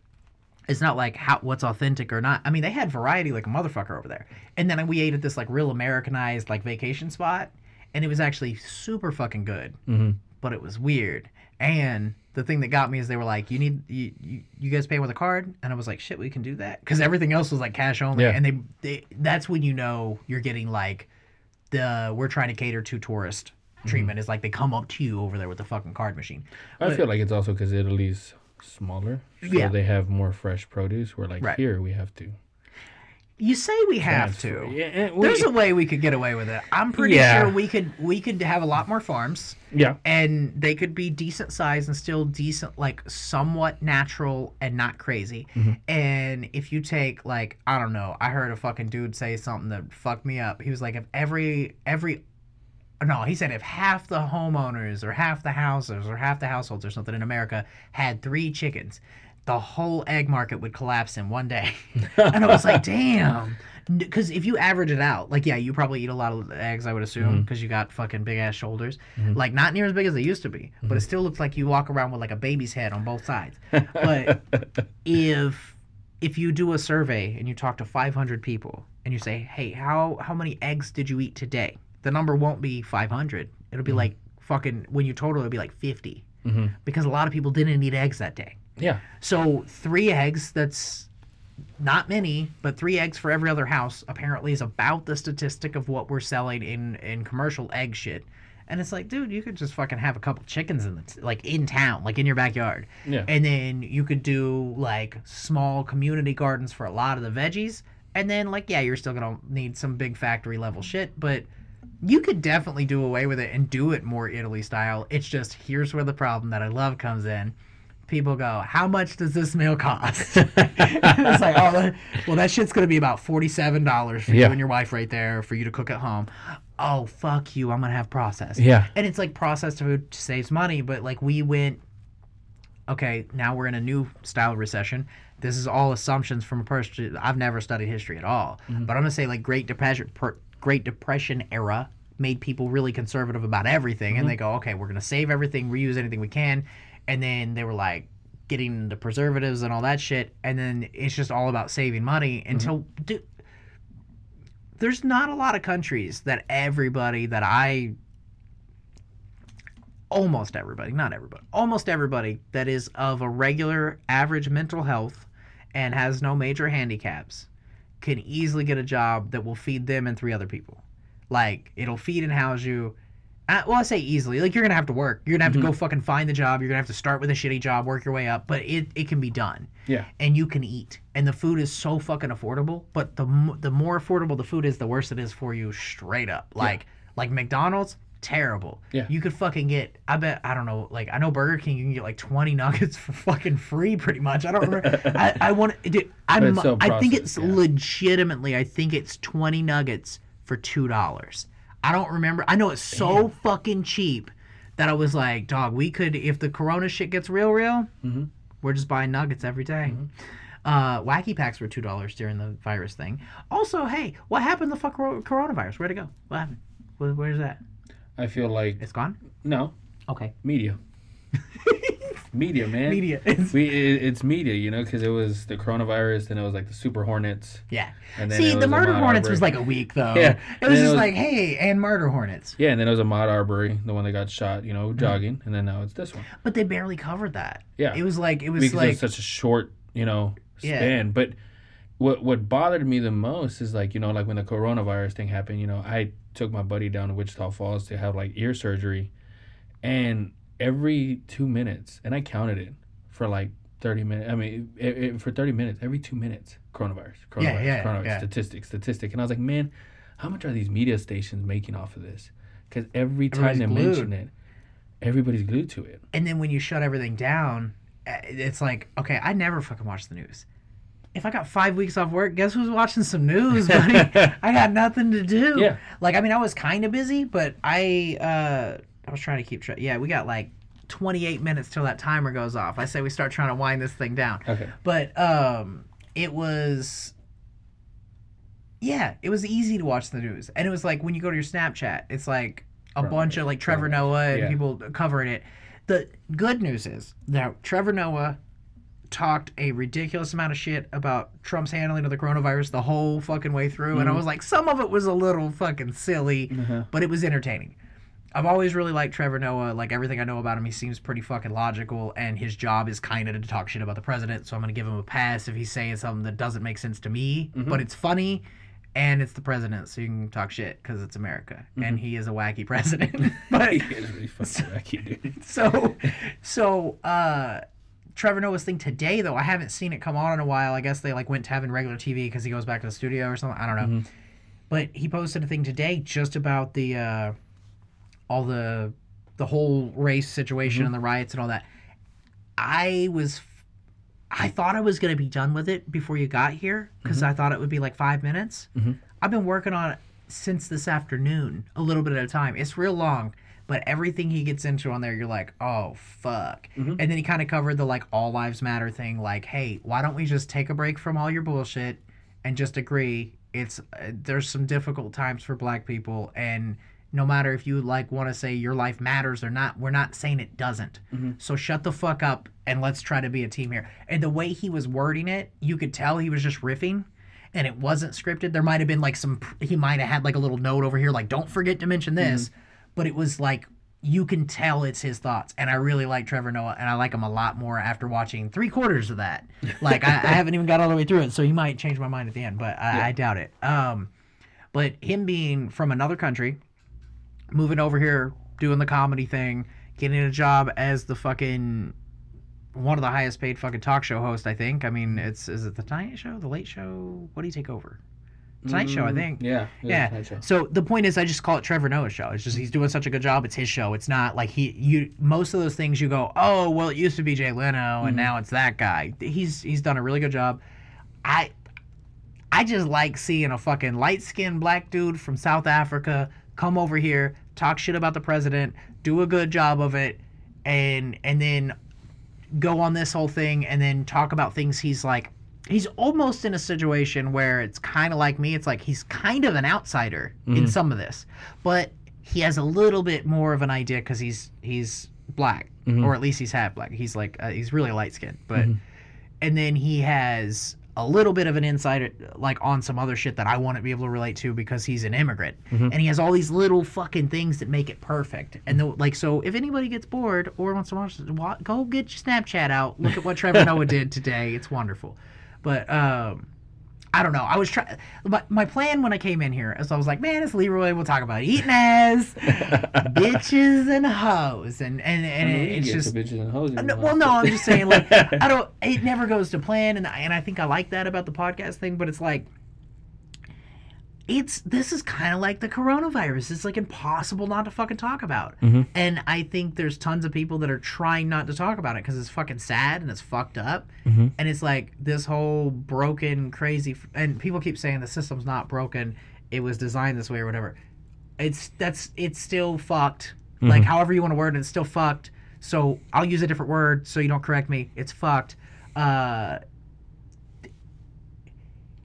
It's not like how what's authentic or not. I mean, they had variety like a motherfucker over there. And then we ate at this like real Americanized like vacation spot, and it was actually super fucking good. hmm But it was weird. And the thing that got me is they were like, "You need you you, you guys pay with a card," and I was like, "Shit, we can do that," because everything else was like cash only. Yeah. And they, they that's when you know you're getting like the we're trying to cater to tourist mm-hmm. treatment is like they come up to you over there with the fucking card machine. I But- feel like it's also because Italy's smaller, so Yeah. they have more fresh produce. Where like Right. here we have to You say we have to. Yeah, we- There's a way we could get away with it. I'm pretty Yeah. sure we could we could have a lot more farms yeah. and they could be decent size and still decent like somewhat natural and not crazy. Mm-hmm. And if you take like I don't know, I heard a fucking dude say something that fucked me up. He was like if every every no, he said if half the homeowners or half the houses or half the households or something in America had three chickens, the whole egg market would collapse in one day. and I was like, damn. Because if you average it out, like, yeah, you probably eat a lot of eggs, I would assume, mm-hmm. because you got fucking big ass shoulders. Mm-hmm. Like, not near as big as they used to be, but it mm-hmm. still looks like you walk around with like a baby's head on both sides. But if if you do a survey and you talk to 500 people and you say, hey, how how many eggs did you eat today? The number won't be 500. It'll be like fucking when you total, it'll be like 50 Mhm. because a lot of people didn't eat eggs that day. Yeah. So three eggs, that's not many, but three eggs for every other house apparently is about the statistic of what we're selling in in commercial egg shit. And it's like, dude, you could just fucking have a couple chickens in the t- like in town, like in your backyard. Yeah. And then you could do like small community gardens for a lot of the veggies. And then like yeah, you're still gonna need some big factory level shit, but you could definitely do away with it and do it more Italy style. It's just here's where the problem that I love comes in. People go, how much does this meal cost? it's like, oh, that- well, that shit's gonna be about forty-seven dollars for Yeah. you and your wife right there for you to cook at home. Oh, fuck you! I'm gonna have processed. Yeah. and it's like processed food saves money, but like we went. Okay, now we're in a new style recession. This is all assumptions from a person. I've never studied history at all, Mm-hmm. but I'm gonna say like Great Depression, per, Great Depression era made people really conservative about everything, Mm-hmm. and they go, okay, we're gonna save everything, reuse anything we can, and then they were like getting into preservatives and all that shit, and then it's just all about saving money until. Mm-hmm. Dude, there's not a lot of countries that everybody that I almost everybody, not everybody, almost everybody that is of a regular average mental health and has no major handicaps can easily get a job that will feed them and three other people. Like it'll feed and house you. Uh, well, I say easily. Like you're gonna have to work. You're gonna have to go fucking find the job. You're gonna have to start with a shitty job, work your way up. But it, it can be done Yeah. and you can eat and the food is so fucking affordable but the the more affordable the food is the worse it is for you straight up like like McDonald's terrible Yeah. you could fucking get I bet I don't know like I know Burger King you can get like 20 nuggets for fucking free pretty much I don't remember I, I want dude, I'm, so I think it's yeah. legitimately I think it's 20 nuggets for two dollars I don't remember I know it's so fucking cheap that I was like dog we could if the Corona shit gets real real Mhm. we're just buying nuggets every day. Uh, wacky packs were two dollars during the virus thing. Also, hey, what happened to the fuck coronavirus? Where'd it go? What happened? Where, where's that? I feel like It's gone. no Okay. media. media, man. Media. It's, We it, it's media, you know, because it was the coronavirus, and it was like the Super Hornets, yeah. and then See, the murder hornets Arbery. was like a week though. Yeah. It was Then it just was- like, hey, and murder hornets. yeah, and then it was Ahmaud Arbery, the one that got shot, you Mm-hmm. know, jogging, and then now it's this one. But they barely covered that. Yeah. It was like it was because like it's such a short, you know, span. Yeah. span. But what what bothered me the most is like you know like when the coronavirus thing happened. You know, I took my buddy down to Wichita Falls to have like ear surgery, and every two minutes, and I counted it for like thirty minutes. I mean, it, it, for thirty minutes, every two minutes, coronavirus, coronavirus, Yeah, yeah, coronavirus, yeah. statistic, statistic, and I was like, man, how much are these media stations making off of this? Because every time they glued. mention it, everybody's glued to it. and then when you shut everything down, it's like, okay, I never fucking watch the news. If I got five weeks off work, guess who's watching some news, buddy? I got nothing to do. Yeah. Like, I mean, I was kind of busy, but I uh, I was trying to keep track. Yeah, we got like 28 minutes till that timer goes off. I say we start trying to wind this thing down. Okay. But um, it was. Yeah, it was easy to watch the news, and it was like when you go to your Snapchat, it's like a bunch of like Trevor Noah and yeah. people covering it. The good news is now Trevor Noah talked a ridiculous amount of shit about Trump's handling of the coronavirus the whole fucking way through, and I was like, some of it was a little fucking silly, but it was entertaining. I've always really liked Trevor Noah. Like everything I know about him, he seems pretty fucking logical, and his job is kind of to talk shit about the president. So I'm gonna give him a pass if he's saying something that doesn't make sense to me, but it's funny, and it's the president, so you can talk shit because it's America, and he is a wacky president. but He is really fucking wacky, dude. so so uh Trevor Noah's thing today though I haven't seen it come on in a while I guess they like went to having regular TV because he goes back to the studio or something I don't know but he posted a thing today just about the uh all the the whole race situation and mm-hmm. the riots and all that I was I thought I was gonna be done with it before you got here because mm-hmm. I thought it would be like five minutes mm-hmm. I've been working on it since this afternoon, a little bit at a time. It's real long, but everything he gets into on there, you're like, oh fuck. And then he kind of covered the like all lives matter thing, like, hey, why don't we just take a break from all your bullshit and just agree? It's uh, there's some difficult times for Black people, and no matter if you like want to say your life matters or not, we're not saying it doesn't. So shut the fuck up and let's try to be a team here. And the way he was wording it, you could tell he was just riffing and it wasn't scripted. There might have been like some, he might have had like a little note over here, like, don't forget to mention this. But it was like, you can tell it's his thoughts. And I really like Trevor Noah, and I like him a lot more after watching three quarters of that. Like, I, I haven't even got all the way through it, so he might change my mind at the end, but I, I doubt it. Um, but him being from another country, moving over here, doing the comedy thing, getting a job as the fucking one of the highest paid fucking talk show hosts, I think. I mean, it's is it the Tonight Show, the Late Show? What do you take over? Tonight Show, I mm, think. Yeah. Yeah. Show. So the point is, I just call it Trevor Noah's show. It's just he's doing such a good job. It's his show. It's not like he you most of those things you go, oh well, it used to be Jay Leno and mm-hmm. now it's that guy. He's he's done a really good job. I I just like seeing a fucking light skinned black dude from South Africa come over here, talk shit about the president, do a good job of it, and and then go on this whole thing and then talk about things he's like he's almost in a situation where it's kind of like me it's like he's kind of an outsider in mm-hmm. some of this but he has a little bit more of an idea because he's he's black mm-hmm. or at least he's half black he's like uh, he's really light skinned but mm-hmm. and then he has a little bit of an insight like on some other shit that I want to be able to relate to because he's an immigrant. And he has all these little fucking things that make it perfect. And the, like so if anybody gets bored or wants to watch go get your Snapchat out. Look at what Trevor Noah did today. It's wonderful. But um I don't know. I was trying. My, my plan when I came in here is I was like, man, it's Leroy. We'll talk about eating ass, bitches, and hoes, and and and I mean, you it's just bitches and hoes no, well, no, I'm just saying, like, I don't. It never goes to plan, and I- and I think I like that about the podcast thing. But it's like, it's this is kind of like the coronavirus. It's like impossible not to fucking talk about. Mm-hmm. And I think there's tons of people that are trying not to talk about it because it's fucking sad and it's fucked up. Mm-hmm. And it's like this whole broken, crazy. f- And people keep saying the system's not broken. It was designed this way or whatever. It's that's it's still fucked. Mm-hmm. Like however you want to word it, it's still fucked. So I'll use a different word so you don't correct me. It's fucked. Uh,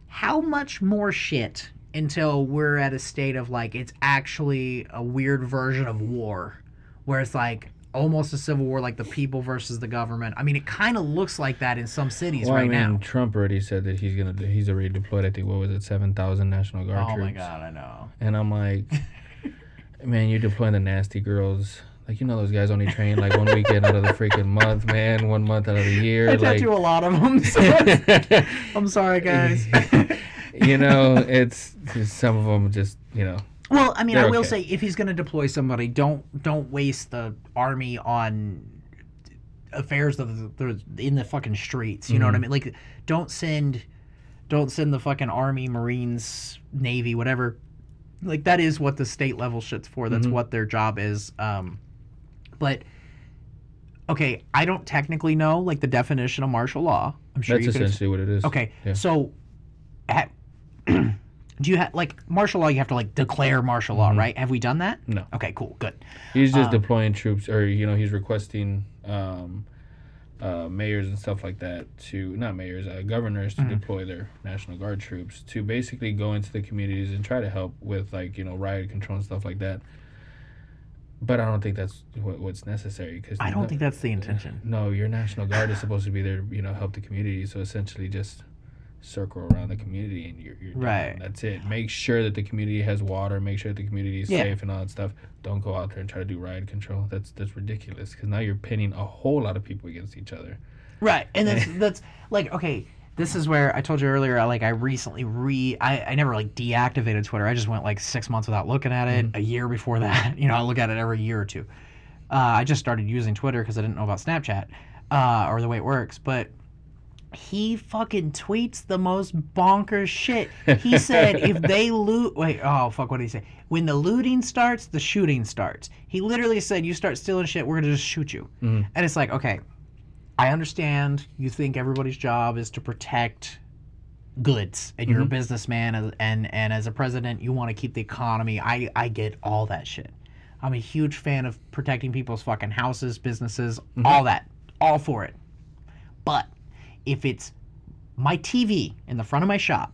how much more shit until we're at a state of like it's actually a weird version of war where it's like almost a civil war like the people versus the government i mean it kind of looks like that in some cities Well, right I mean, now Trump already said that he's gonna. He's already deployed. I think what was it, seven thousand National Guard oh troops. my god i know And I'm like, man, you're deploying the nasty girls. Like you know, those guys only train like one weekend out of the freaking month, man. One month out of the year. i like, tattoo a lot of them so i'm sorry guys you know, it's just some of them just you know. Well, I mean, I will okay. say if he's going to deploy somebody, don't don't waste the army on affairs of the, the in the fucking streets. You know what I Mm-hmm. mean? Like, don't send don't send the fucking army, marines, navy, whatever. Like that is what the state level shit's for. That's Mm-hmm. what their job is. Um, but okay, I don't technically know like the definition of martial law. I'm sure That's essentially what it is. Okay, Yeah. so ha- do you have like martial law? You have to like declare martial law, right? Have we done that? Mm-hmm. No. Okay, cool, good. He's just Um, deploying troops, or you know, he's requesting um, uh, mayors and stuff like that to not mayors, uh, governors to Mm-hmm. deploy their National Guard troops to basically go into the communities and try to help with like you know riot control and stuff like that. but I don't think that's what, what's necessary because I don't think that's the intention. No, your national guard is supposed to be there, you know, help the community. So essentially, just circle around the community and you're, you're done. That's it. Make sure that the community has water. Make sure that the community is Yeah. safe and all that stuff. Don't go out there and try to do riot control. That's that's ridiculous because now you're pinning a whole lot of people against each other. Right, and that's that's like okay. This is where I told you earlier. I, like I recently re I, I never like deactivated Twitter. I just went like six months without looking at it. A year before that, you know, I look at it every year or two. Uh, I just started using Twitter because I didn't know about Snapchat uh, or the way it works. But he fucking tweets the most bonkers shit. He said if they loot, wait, oh fuck, what did he say? When the looting starts, the shooting starts. He literally said, "You start stealing shit, we're gonna just shoot you." Mm-hmm. And it's like, okay, I understand you think everybody's job is to protect goods and you're a mm-hmm. businessman and, and and as a president you want to keep the economy I I get all that shit. I'm a huge fan of protecting people's fucking houses, businesses, mm-hmm. all that. All for it. But if it's my TV in the front of my shop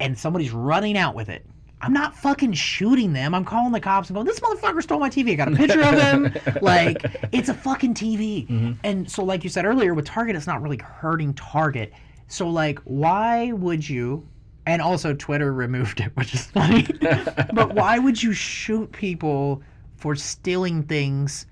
and somebody's running out with it, I'm not fucking shooting them. I'm calling the cops and going, this motherfucker stole my TV. I got a picture of him. like, it's a fucking TV. Mm-hmm. And so, like you said earlier, with Target, it's not really hurting Target. So, like, why would you? And also, Twitter removed it, which is funny. but why would you shoot people for stealing things in,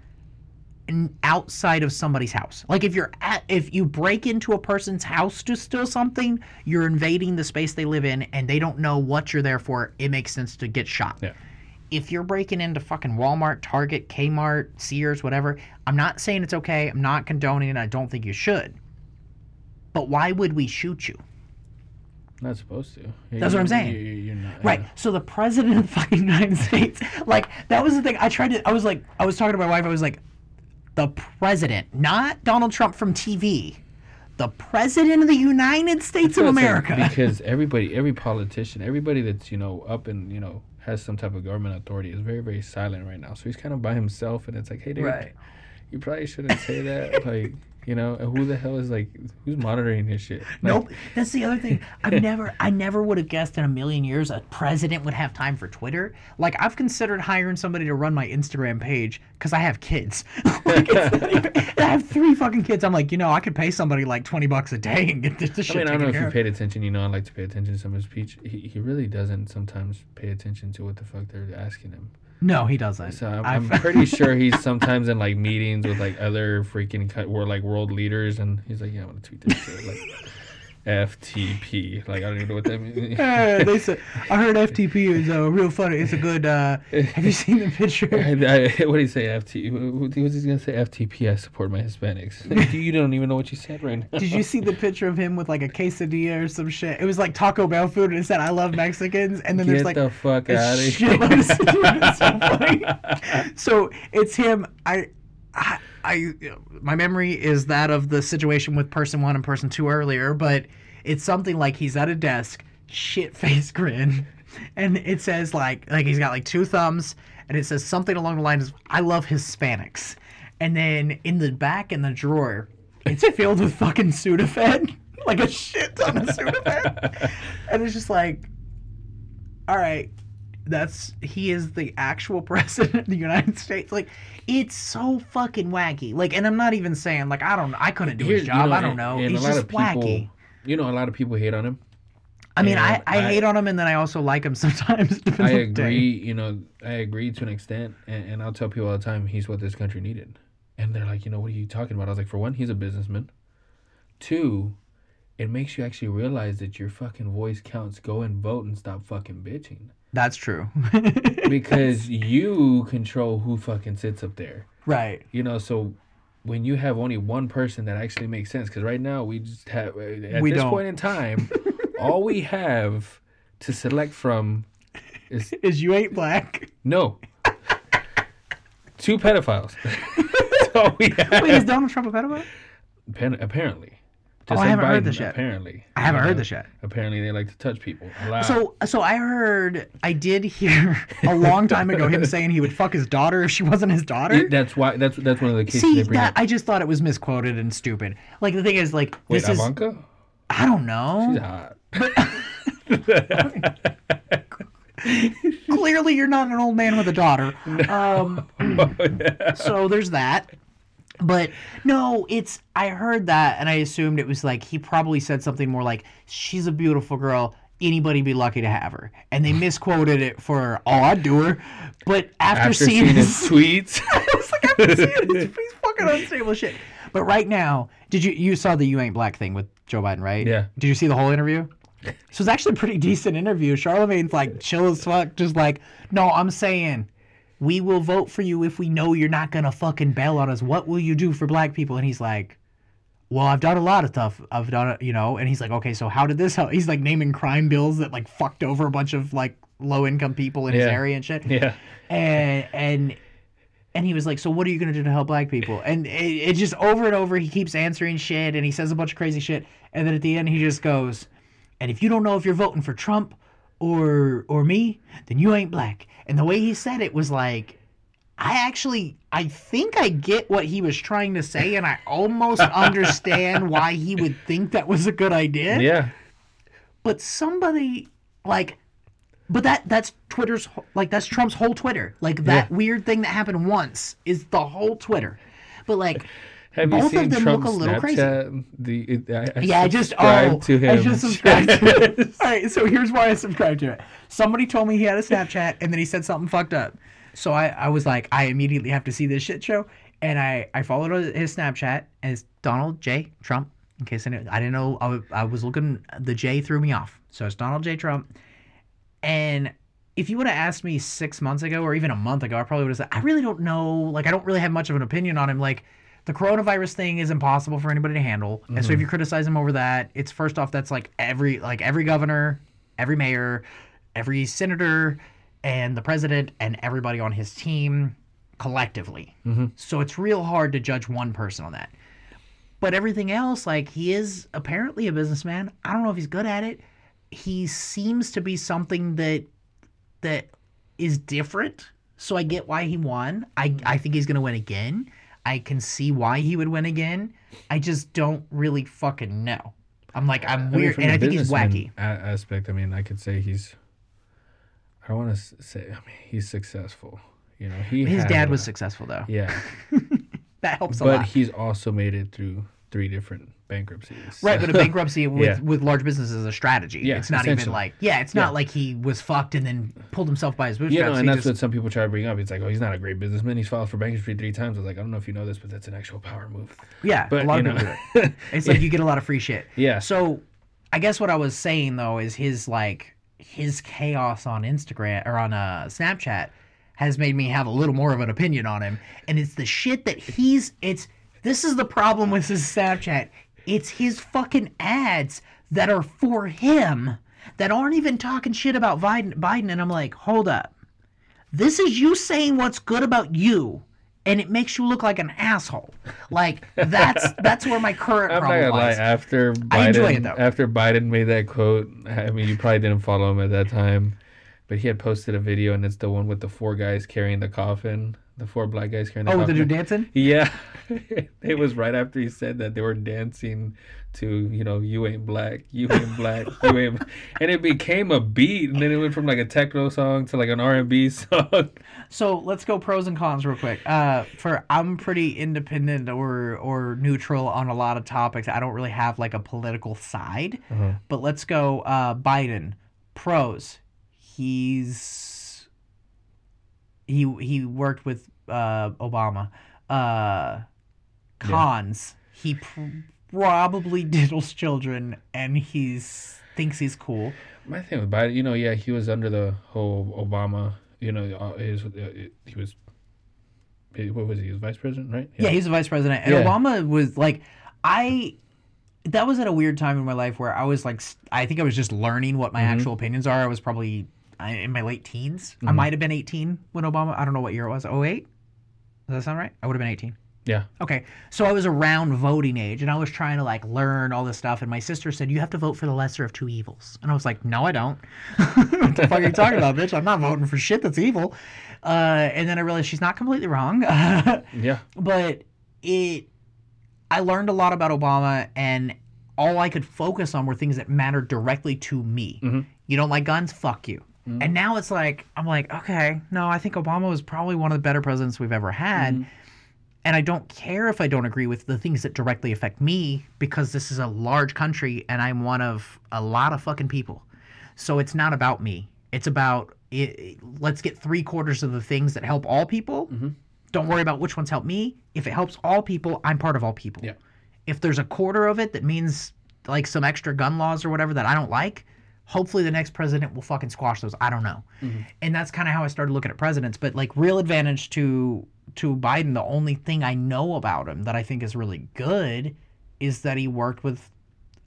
outside of somebody's house. Like if you're at if you break into a person's house to steal something, you're invading the space they live in and they don't know what you're there for. It makes sense to get shot. Yeah. If you're breaking into fucking Walmart, Target, Kmart, Sears, whatever, I'm not saying it's okay. I'm not condoning it. I don't think you should. But why would we shoot you? Not supposed to. That's what I'm saying. You, you, are not. Right. So the president of the fucking United States, like that was the thing. I tried to. I was like, I was talking to my wife. I was like, the president, not Donald Trump from TV, the president of the United States of America. Because everybody, every politician, everybody that's you know up and you know has some type of government authority is very very silent right now. So he's kind of by himself, and it's like, hey, dude, Right. you probably shouldn't say that. like, you know, and who the hell is like who's monitoring this shit? Like, Nope. That's the other thing. I never, I never would have guessed in a million years a president would have time for Twitter. Like I've considered hiring somebody to run my Instagram page because I have kids. like, even- I have three fucking kids. I'm like, you know, I could pay somebody like twenty bucks a day and get this, this I shit mean, I don't know if you of. paid attention. You know, I like to pay attention to some of his speech. He, he really doesn't sometimes pay attention to what the fuck they're asking him. No, he doesn't. So I'm, I'm pretty sure he's sometimes in like meetings with like other freaking co- or like world leaders, and he's like, "Yeah, I'm gonna tweet this shit." Like FTP. Like I don't even know what that means. Uh, they said I heard FTP is uh, real funny. It's a good. Uh, have you seen the picture? I, I, what did he say? FTP. What what was he gonna say? FTP. I support my Hispanics. Like, you don't even know what you said right now. Did you see the picture of him with like a quesadilla or some shit? It was like Taco Bell food, and it said "I love Mexicans," and then Get there's like the fuck out of here. of stuff. It's so. So it's him. I, I, I, my memory is that of the situation with person one and person two earlier, but it's something like he's at a desk, shit face grin, and it says like like he's got like two thumbs, and it says something along the lines of "I love Hispanics," and then in the back in the drawer, it's filled with fucking Sudafed, like a shit ton of Sudafed, and it's just like all right that's he is the actual president of the united states like it's so fucking wacky like and i'm not even saying like i don't i couldn't do his you job know, i don't know and it's a lot just people, wacky You know, a lot of people hate on him. i mean I, I I- hate on him and then i also like him sometimes I on the day. agree. You know, I agree to an extent, and, and I'll tell people all the time he's what this country needed. And they're like, you know, what are you talking about? I was like, for one, he's a businessman. Two, it makes you actually realize that your fucking voice counts. Go and vote and stop fucking bitching. That's true Because you control who fucking sits up there. right You know, so when you have only one person that actually makes sense, because right now we just have uh, at We this don't. point in time, all we have to select from is is you ain't black no two pedophiles. That's all we have. wait is donald trump a pedophile Appa- apparently, Oh, I haven't heard Biden, this yet. Apparently, i haven't heard know, this yet Apparently, they like to touch people. so so i heard i did hear a long time ago him saying he would fuck his daughter if she wasn't his daughter It- that's why that's that's one of the cases See, that. I just thought it was misquoted and stupid. Like the thing is, like Wait, this is Ivanka? I don't know. She's hot. Clearly, you're not an old man with a daughter. Um, so there's that. But no, it's I heard that and I assumed it was like he probably said something more like she's a beautiful girl. Anybody be lucky to have her, and they misquoted it for "Oh, I'd do her." But after, After seeing, seeing his his, tweets, it's like I've seen it. He's fucking unstable shit. But right now, did you you saw the "You Ain't Black" thing with Joe Biden, right? Yeah. Did you see the whole interview? So it's actually a pretty decent interview. Charlamagne's like chill as fuck, just like, no, I'm saying we will vote for you if we know you're not gonna fucking bail on us. What will you do for black people? And he's like, Well, I've done a lot of stuff. I've done it, you know. And he's like, Okay, so how did this help? He's like naming crime bills that like fucked over a bunch of like low income people in his area and shit. yeah, And and and he was like, "So what are you gonna do to help black people?" And it, it just over and over, he keeps answering shit, and he says a bunch of crazy shit, and then at the end, he just goes, "And if you don't know if you're voting for Trump or or me, then you ain't black." And the way he said it was like, I actually, I think I get what he was trying to say, and I almost understand why he would think that was a good idea yeah. but somebody like but that that's twitter's like that's trump's whole twitter like that Yeah. weird thing that happened once is the whole twitter but like Have Both you of seen them look Trump's a little crazy. Snapchat? The I, I yeah i just oh to him. i just subscribed to it all right so here's why i subscribed to it somebody told me he had a snapchat and then he said something fucked up so i i was like i immediately have to see this shit show and i i followed his snapchat as donald j trump in case i didn't, I didn't know I, I was looking the j threw me off so it's donald j trump And if you would have asked me six months ago or even a month ago, I probably would have said, I really don't know. Like, I don't really have much of an opinion on him. Like, the coronavirus thing is impossible for anybody to handle. And so if mm-hmm. you criticize him over that, it's first off, that's like every, like every governor, every mayor, every senator, and the president, and everybody on his team collectively. Mm-hmm. So it's real hard to judge one person on that. But everything else, like he is apparently a businessman. I don't know if he's good at it. He seems to be something that that is different. So I get why he won. I I think he's gonna win again. I can see why he would win again. I just don't really fucking know. I'm like I'm I mean, weird, and I think he's wacky. aspect. I mean, I could say he's. I don't want to say. I mean, he's successful. You know, he His dad a- was successful though. Yeah, That helps a lot. but he's also made it through three different bankruptcies. Right, but a bankruptcy with, Yeah. with large businesses is a strategy. Yeah, it's not even like yeah, it's not like he was fucked and then pulled himself by his bootstraps. You know, and that's just- what some people try to bring up. It's like, oh, he's not a great businessman. He's filed for bankruptcy three times. I was like, I don't know if you know this, but that's an actual power move. yeah, But a lot you of know, people do it. It's like you get a lot of free shit. Yeah. So, I guess what I was saying though is his like his chaos on Instagram or on uh, Snapchat has made me have a little more of an opinion on him, and it's the shit that he's. It's this is the problem with his Snapchat. It's his fucking ads that are for him that aren't even talking shit about Biden. Biden, and I'm like, hold up. This is you saying what's good about you. And it makes you look like an asshole. Like that's that's where my current I'm not problem gonna lie. After I enjoy it, though. after Biden made that quote, I mean, you probably didn't follow him at that time, but he had posted a video, and it's the one with the four guys carrying the coffin, the four black guys carrying the Oh, with the dude dancing? Yeah, it was right after he said that they were dancing to you know you ain't black, you ain't black, you ain't, and it became a beat, and then it went from like a techno song to like an R and B song. So let's go pros and cons real quick. Uh, for I'm pretty independent or or neutral on a lot of topics. I don't really have like a political side. But let's go. Uh, Biden pros. He's he he worked with uh, Obama. Uh, cons. He pr- probably diddles children, and he's thinks he's cool. My thing with Biden, you know, yeah, he was under the whole Obama, you know, uh, his, uh, he was, what was he, he was vice president, right? Yeah, he's the vice president. And Yeah. Obama was like, I. That was at a weird time in my life where I was like, I think I was just learning what my Mm-hmm. actual opinions are. I was probably I- in my late teens. I Mm-hmm. might have been 18 when Obama, I don't know what year it was. 08? Does that sound right? I would have been 18. yeah. Okay, so I was around voting age, and I was trying to like learn all this stuff. And my sister said, "You have to vote for the lesser of two evils," and I was like, "No, I don't. what the fuck are you talking about, bitch? I'm not voting for shit that's evil." Uh, and then I realized she's not completely wrong. Yeah. but it I learned a lot about Obama and all I could focus on were things that mattered directly to me. Mm-hmm. You don't like guns? Fuck you. Mm-hmm. And now it's like I'm like, okay, no, I think Obama was probably one of the better presidents we've ever had. Mm-hmm. And I don't care if I don't agree with the things that directly affect me because this is a large country and I'm one of a lot of fucking people. So it's not about me. It's about it, let's get three quarters of the things that help all people. Mm-hmm. Don't worry about which ones help me. If it helps all people, I'm part of all people. Yeah. If there's a quarter of it that means like some extra gun laws or whatever that I don't like, hopefully the next president will fucking squash those. I don't know. Mm-hmm. And that's kind of how I started looking at presidents. But like real advantage to to Biden, the only thing I know about him that I think is really good is that he worked with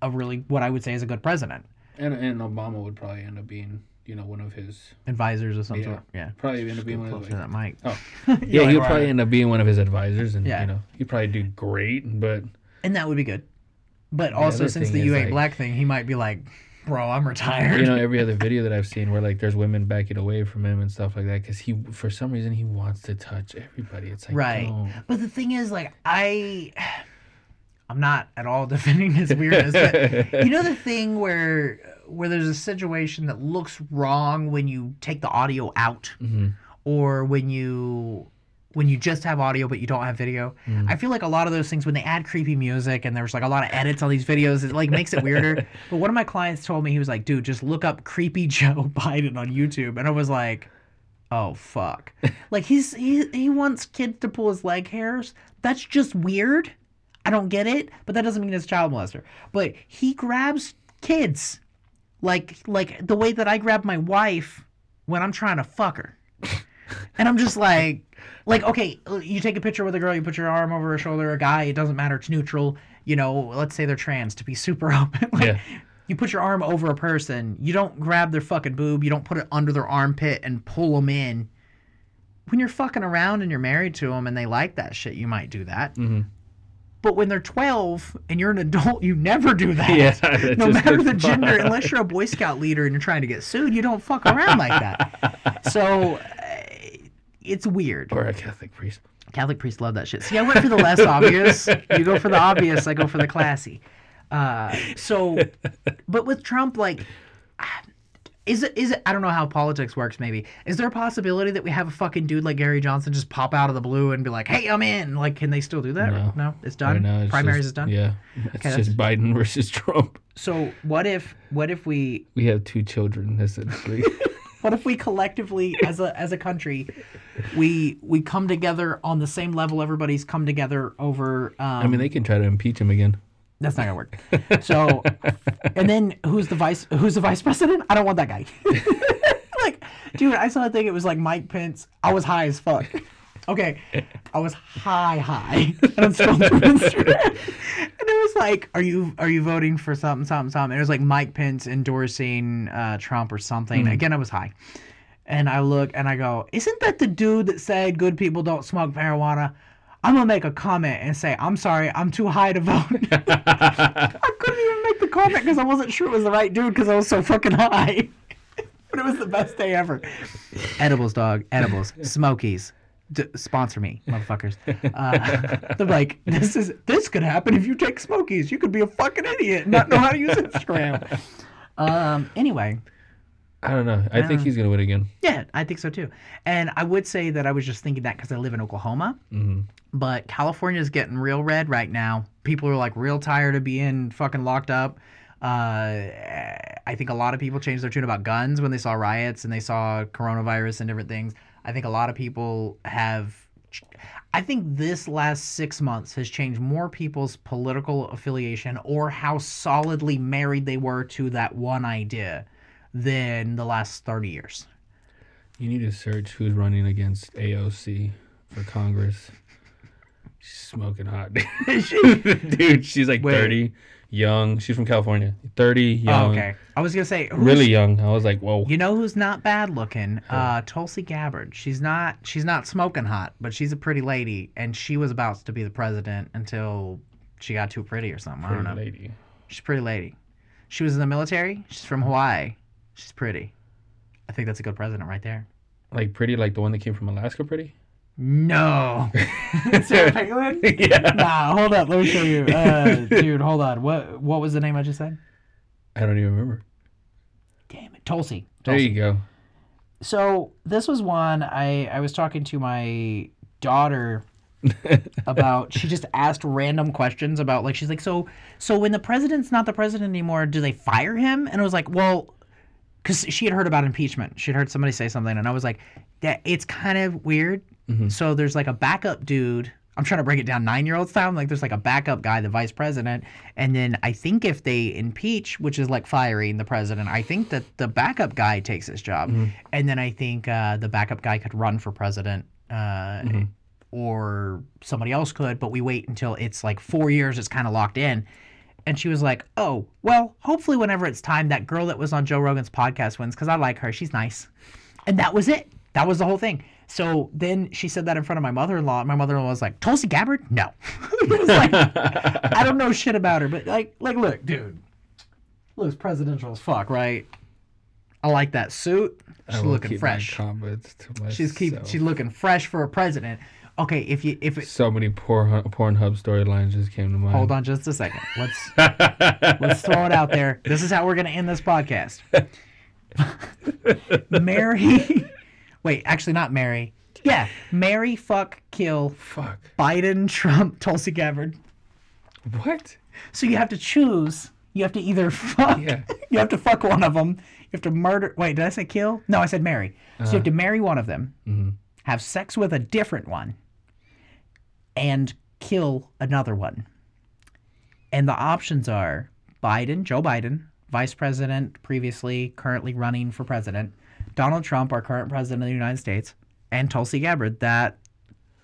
a really what I would say is a good president. And and Obama would probably end up being, you know, one of his Advisors of some Yeah. sort. Yeah. probably end up being one of to that mic. Oh. Yeah, like, he'll "Right." probably end up being one of his advisors, and Yeah. you know, he'd probably do great. But And that would be good. But also since the you ain't like- black thing, he might be like, Bro, I'm retired. you know, every other video that I've seen where like there's women backing away from him and stuff like that, because he, for some reason, he wants to touch everybody. It's like, Right. don't. But the thing is, like, I, I'm not at all defending his weirdness, but you know the thing where where there's a situation that looks wrong when you take the audio out, Mhm. or when you when you just have audio but you don't have video. Mm. I feel like a lot of those things when they add creepy music and there's like a lot of edits on these videos, it like makes it weirder. but one of my clients told me he was like, "Dude, just look up creepy Joe Biden on YouTube," and I was like. Oh fuck! Like he's he he wants kids to pull his leg hairs. That's just weird. I don't get it, but that doesn't mean it's a child molester. But he grabs kids, like like the way that I grab my wife when I'm trying to fuck her, and I'm just like, like okay, you take a picture with a girl, you put your arm over her shoulder. A guy, it doesn't matter. It's neutral. You know, let's say they're trans to be super open. like, Yeah. You put your arm over a person. You don't grab their fucking boob. You don't put it under their armpit and pull them in. When you're fucking around and you're married to them and they like that shit, you might do that. Mhm. But when they're 12 and you're an adult, you never do that. Yeah, that no matter the gender, unless you're a Boy Scout leader and you're trying to get sued, you don't fuck around like that. So it's weird. Or a Catholic priest. Catholic priests love that shit. See, I went for the less obvious. You go for the obvious, I go for the classy. Uh, so, but with Trump, like, is it is it? I don't know how politics works. Maybe is there a possibility that we have a fucking dude like Gary Johnson just pop out of the blue and be like, "Hey, I'm in." Like, can they still do that? No. it's done. Right it's Primaries just- is done. Yeah, it's Okay, just Biden versus Trump. So what if what if we We have two children essentially. what if we collectively as a as a country we we come together on the same level everybody's come together over um, I mean, they can try to impeach him again. That's not gonna work. So, and then who's the vice? Who's the vice president? I don't want that guy. like, dude, I saw a thing. It was like Mike Pence. I was high as fuck. Okay, I was high, high, and I'm scrolling through Instagram, and it was like, "Are you are you voting for something, something, something?" And it was like Mike Pence endorsing uh, Trump or something. Again, I was high, and I look and I go, "Isn't that the dude that said good people don't smoke marijuana?" I'm gonna make a comment and say, "I'm sorry, I'm too high to vote." I couldn't even make the comment because I wasn't sure it was the right dude because I was so fucking high. but it was the best day ever. Edibles, dog. Edibles. Smokies. D- sponsor me, motherfuckers. Uh, they're like, this is this could happen if you take Smokies. You could be a fucking idiot and not know how to use Instagram. Um. Anyway, I don't know. I think he's gonna win again. yeah, I think so too. And I would say that I was just thinking that because I live in Oklahoma. hmm But California is getting real red right now. People are like real tired of being fucking locked up. Uh, I think a lot of people changed their tune about guns when they saw riots and they saw coronavirus and different things. I think a lot of people have. I think this last six months has changed more people's political affiliation or how solidly married they were to that one idea than the last 30 years. You need to search who's running against AOC for Congress. She's smoking hot, dude. She's like Wait. thirty, young. She's from California. Thirty, young, Oh, okay. I was to say, really young. I was like, whoa. You know who's not bad looking? Uh, Tulsi Gabbard. She's not. She's not smoking hot, but she's a pretty lady, and she was about to be the president until she got too pretty or something. I don't Pretty know. lady. She's a pretty lady. She was in the military. She's from Hawaii. She's pretty. I think that's a good president right there. Like pretty, like the one that came from Alaska. Pretty. No. Sarah Palin? yeah. Nah, hold up. Let me show you. Uh, dude, hold on. What What was the name I just said? I don't even remember. Damn it, Tulsi. There Tulsi. you go. so this was one I I was talking to my daughter about she just asked random questions about like she's like so so when the president's not the president anymore do they fire him and I was like well because she had heard about impeachment she had heard somebody say something and I was like that it's kind of weird so there's like a backup dude I'm trying to break it down nine year old style like there's like a backup guy the vice president and then I think if they impeach which is like firing the president I think that the backup guy takes his job and then I think uh, the backup guy could run for president uh, or somebody else could, but we wait until it's like four years, it's kind of locked in. And she was like, oh, well, hopefully, whenever it's time, that girl that was on Joe Rogan's podcast wins because I like her. She's nice. And that was it. That was the whole thing. So then she said that in front of my mother in law. My mother in law was like, Tulsi Gabbard? No. was like, I don't know shit about her, but like, like, look, dude, looks presidential as fuck, right? I like that suit. She's looking fresh. comments to She's keep she's looking fresh for a president. Okay, if you if it So many poor Pornhub storylines just came to mind. hold on just a second. Let's let's throw it out there. This is how we're gonna end this podcast. Mary Wait, actually not Mary. Yeah. Mary fuck kill Fuck. Biden, Trump, Tulsi Gabbard. What? So you have to choose. You have to either fuck. Yeah. You have to fuck one of them. You have to murder. Wait, did I say kill? No, I said marry. So you have to marry one of them, Mhm. have sex with a different one, and kill another one. And the options are Biden, Joe Biden, vice president previously, currently running for president, Donald Trump, our current president of the United States, and Tulsi Gabbard, that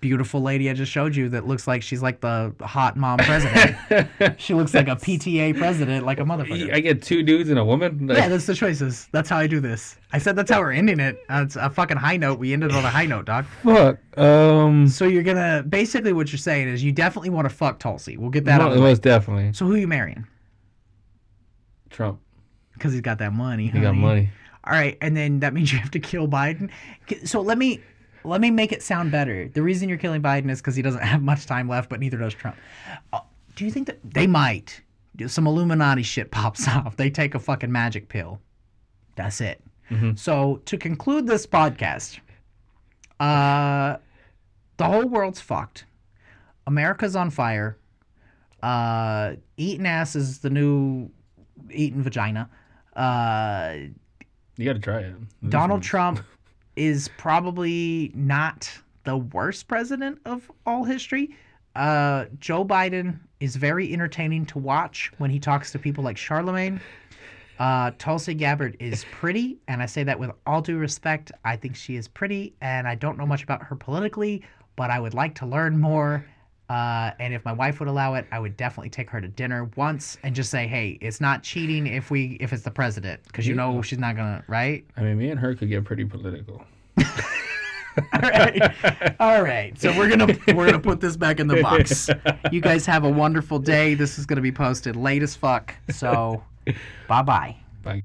beautiful lady I just showed you that looks like she's like the hot mom president. she looks like a PTA president, like a motherfucker. I get two dudes and a woman. Like, Yeah, that's the choices. That's how I do this. I said that's how we're ending it. Uh, it's a fucking high note. We ended on a high note, dog. fuck. Um. So you're gonna basically what you're saying is you definitely want to fuck Tulsi. We'll get that mo- out. of way. most definitely. So who are you marrying? Trump. Because he's got that money. He got money. All right, and then that means you have to kill Biden. So let me let me make it sound better. The reason you're killing Biden is because he doesn't have much time left, but neither does Trump. Uh, do you think that they might? Some Illuminati shit pops off. They take a fucking magic pill. That's it. Mhm. So to conclude this podcast, uh, the whole world's fucked. America's on fire. Uh, eating ass is the new eating vagina. Uh, You got to try it. This Donald one's- Trump is probably not the worst president of all history. Uh, Joe Biden is very entertaining to watch when he talks to people like Charlamagne. Uh, Tulsi Gabbard is pretty, and I say that with all due respect. I think she is pretty, and I don't know much about her politically, but I would like to learn more. Uh, and if my wife would allow it, I would definitely take her to dinner once and just say, "Hey, it's not cheating if we if it's the president, because you know she's not gonna, right?" I mean, me and her could get pretty political. All right. All right. So we're gonna we're gonna put this back in the box. You guys have a wonderful day. This is gonna be posted late as fuck. So bye bye. Bye.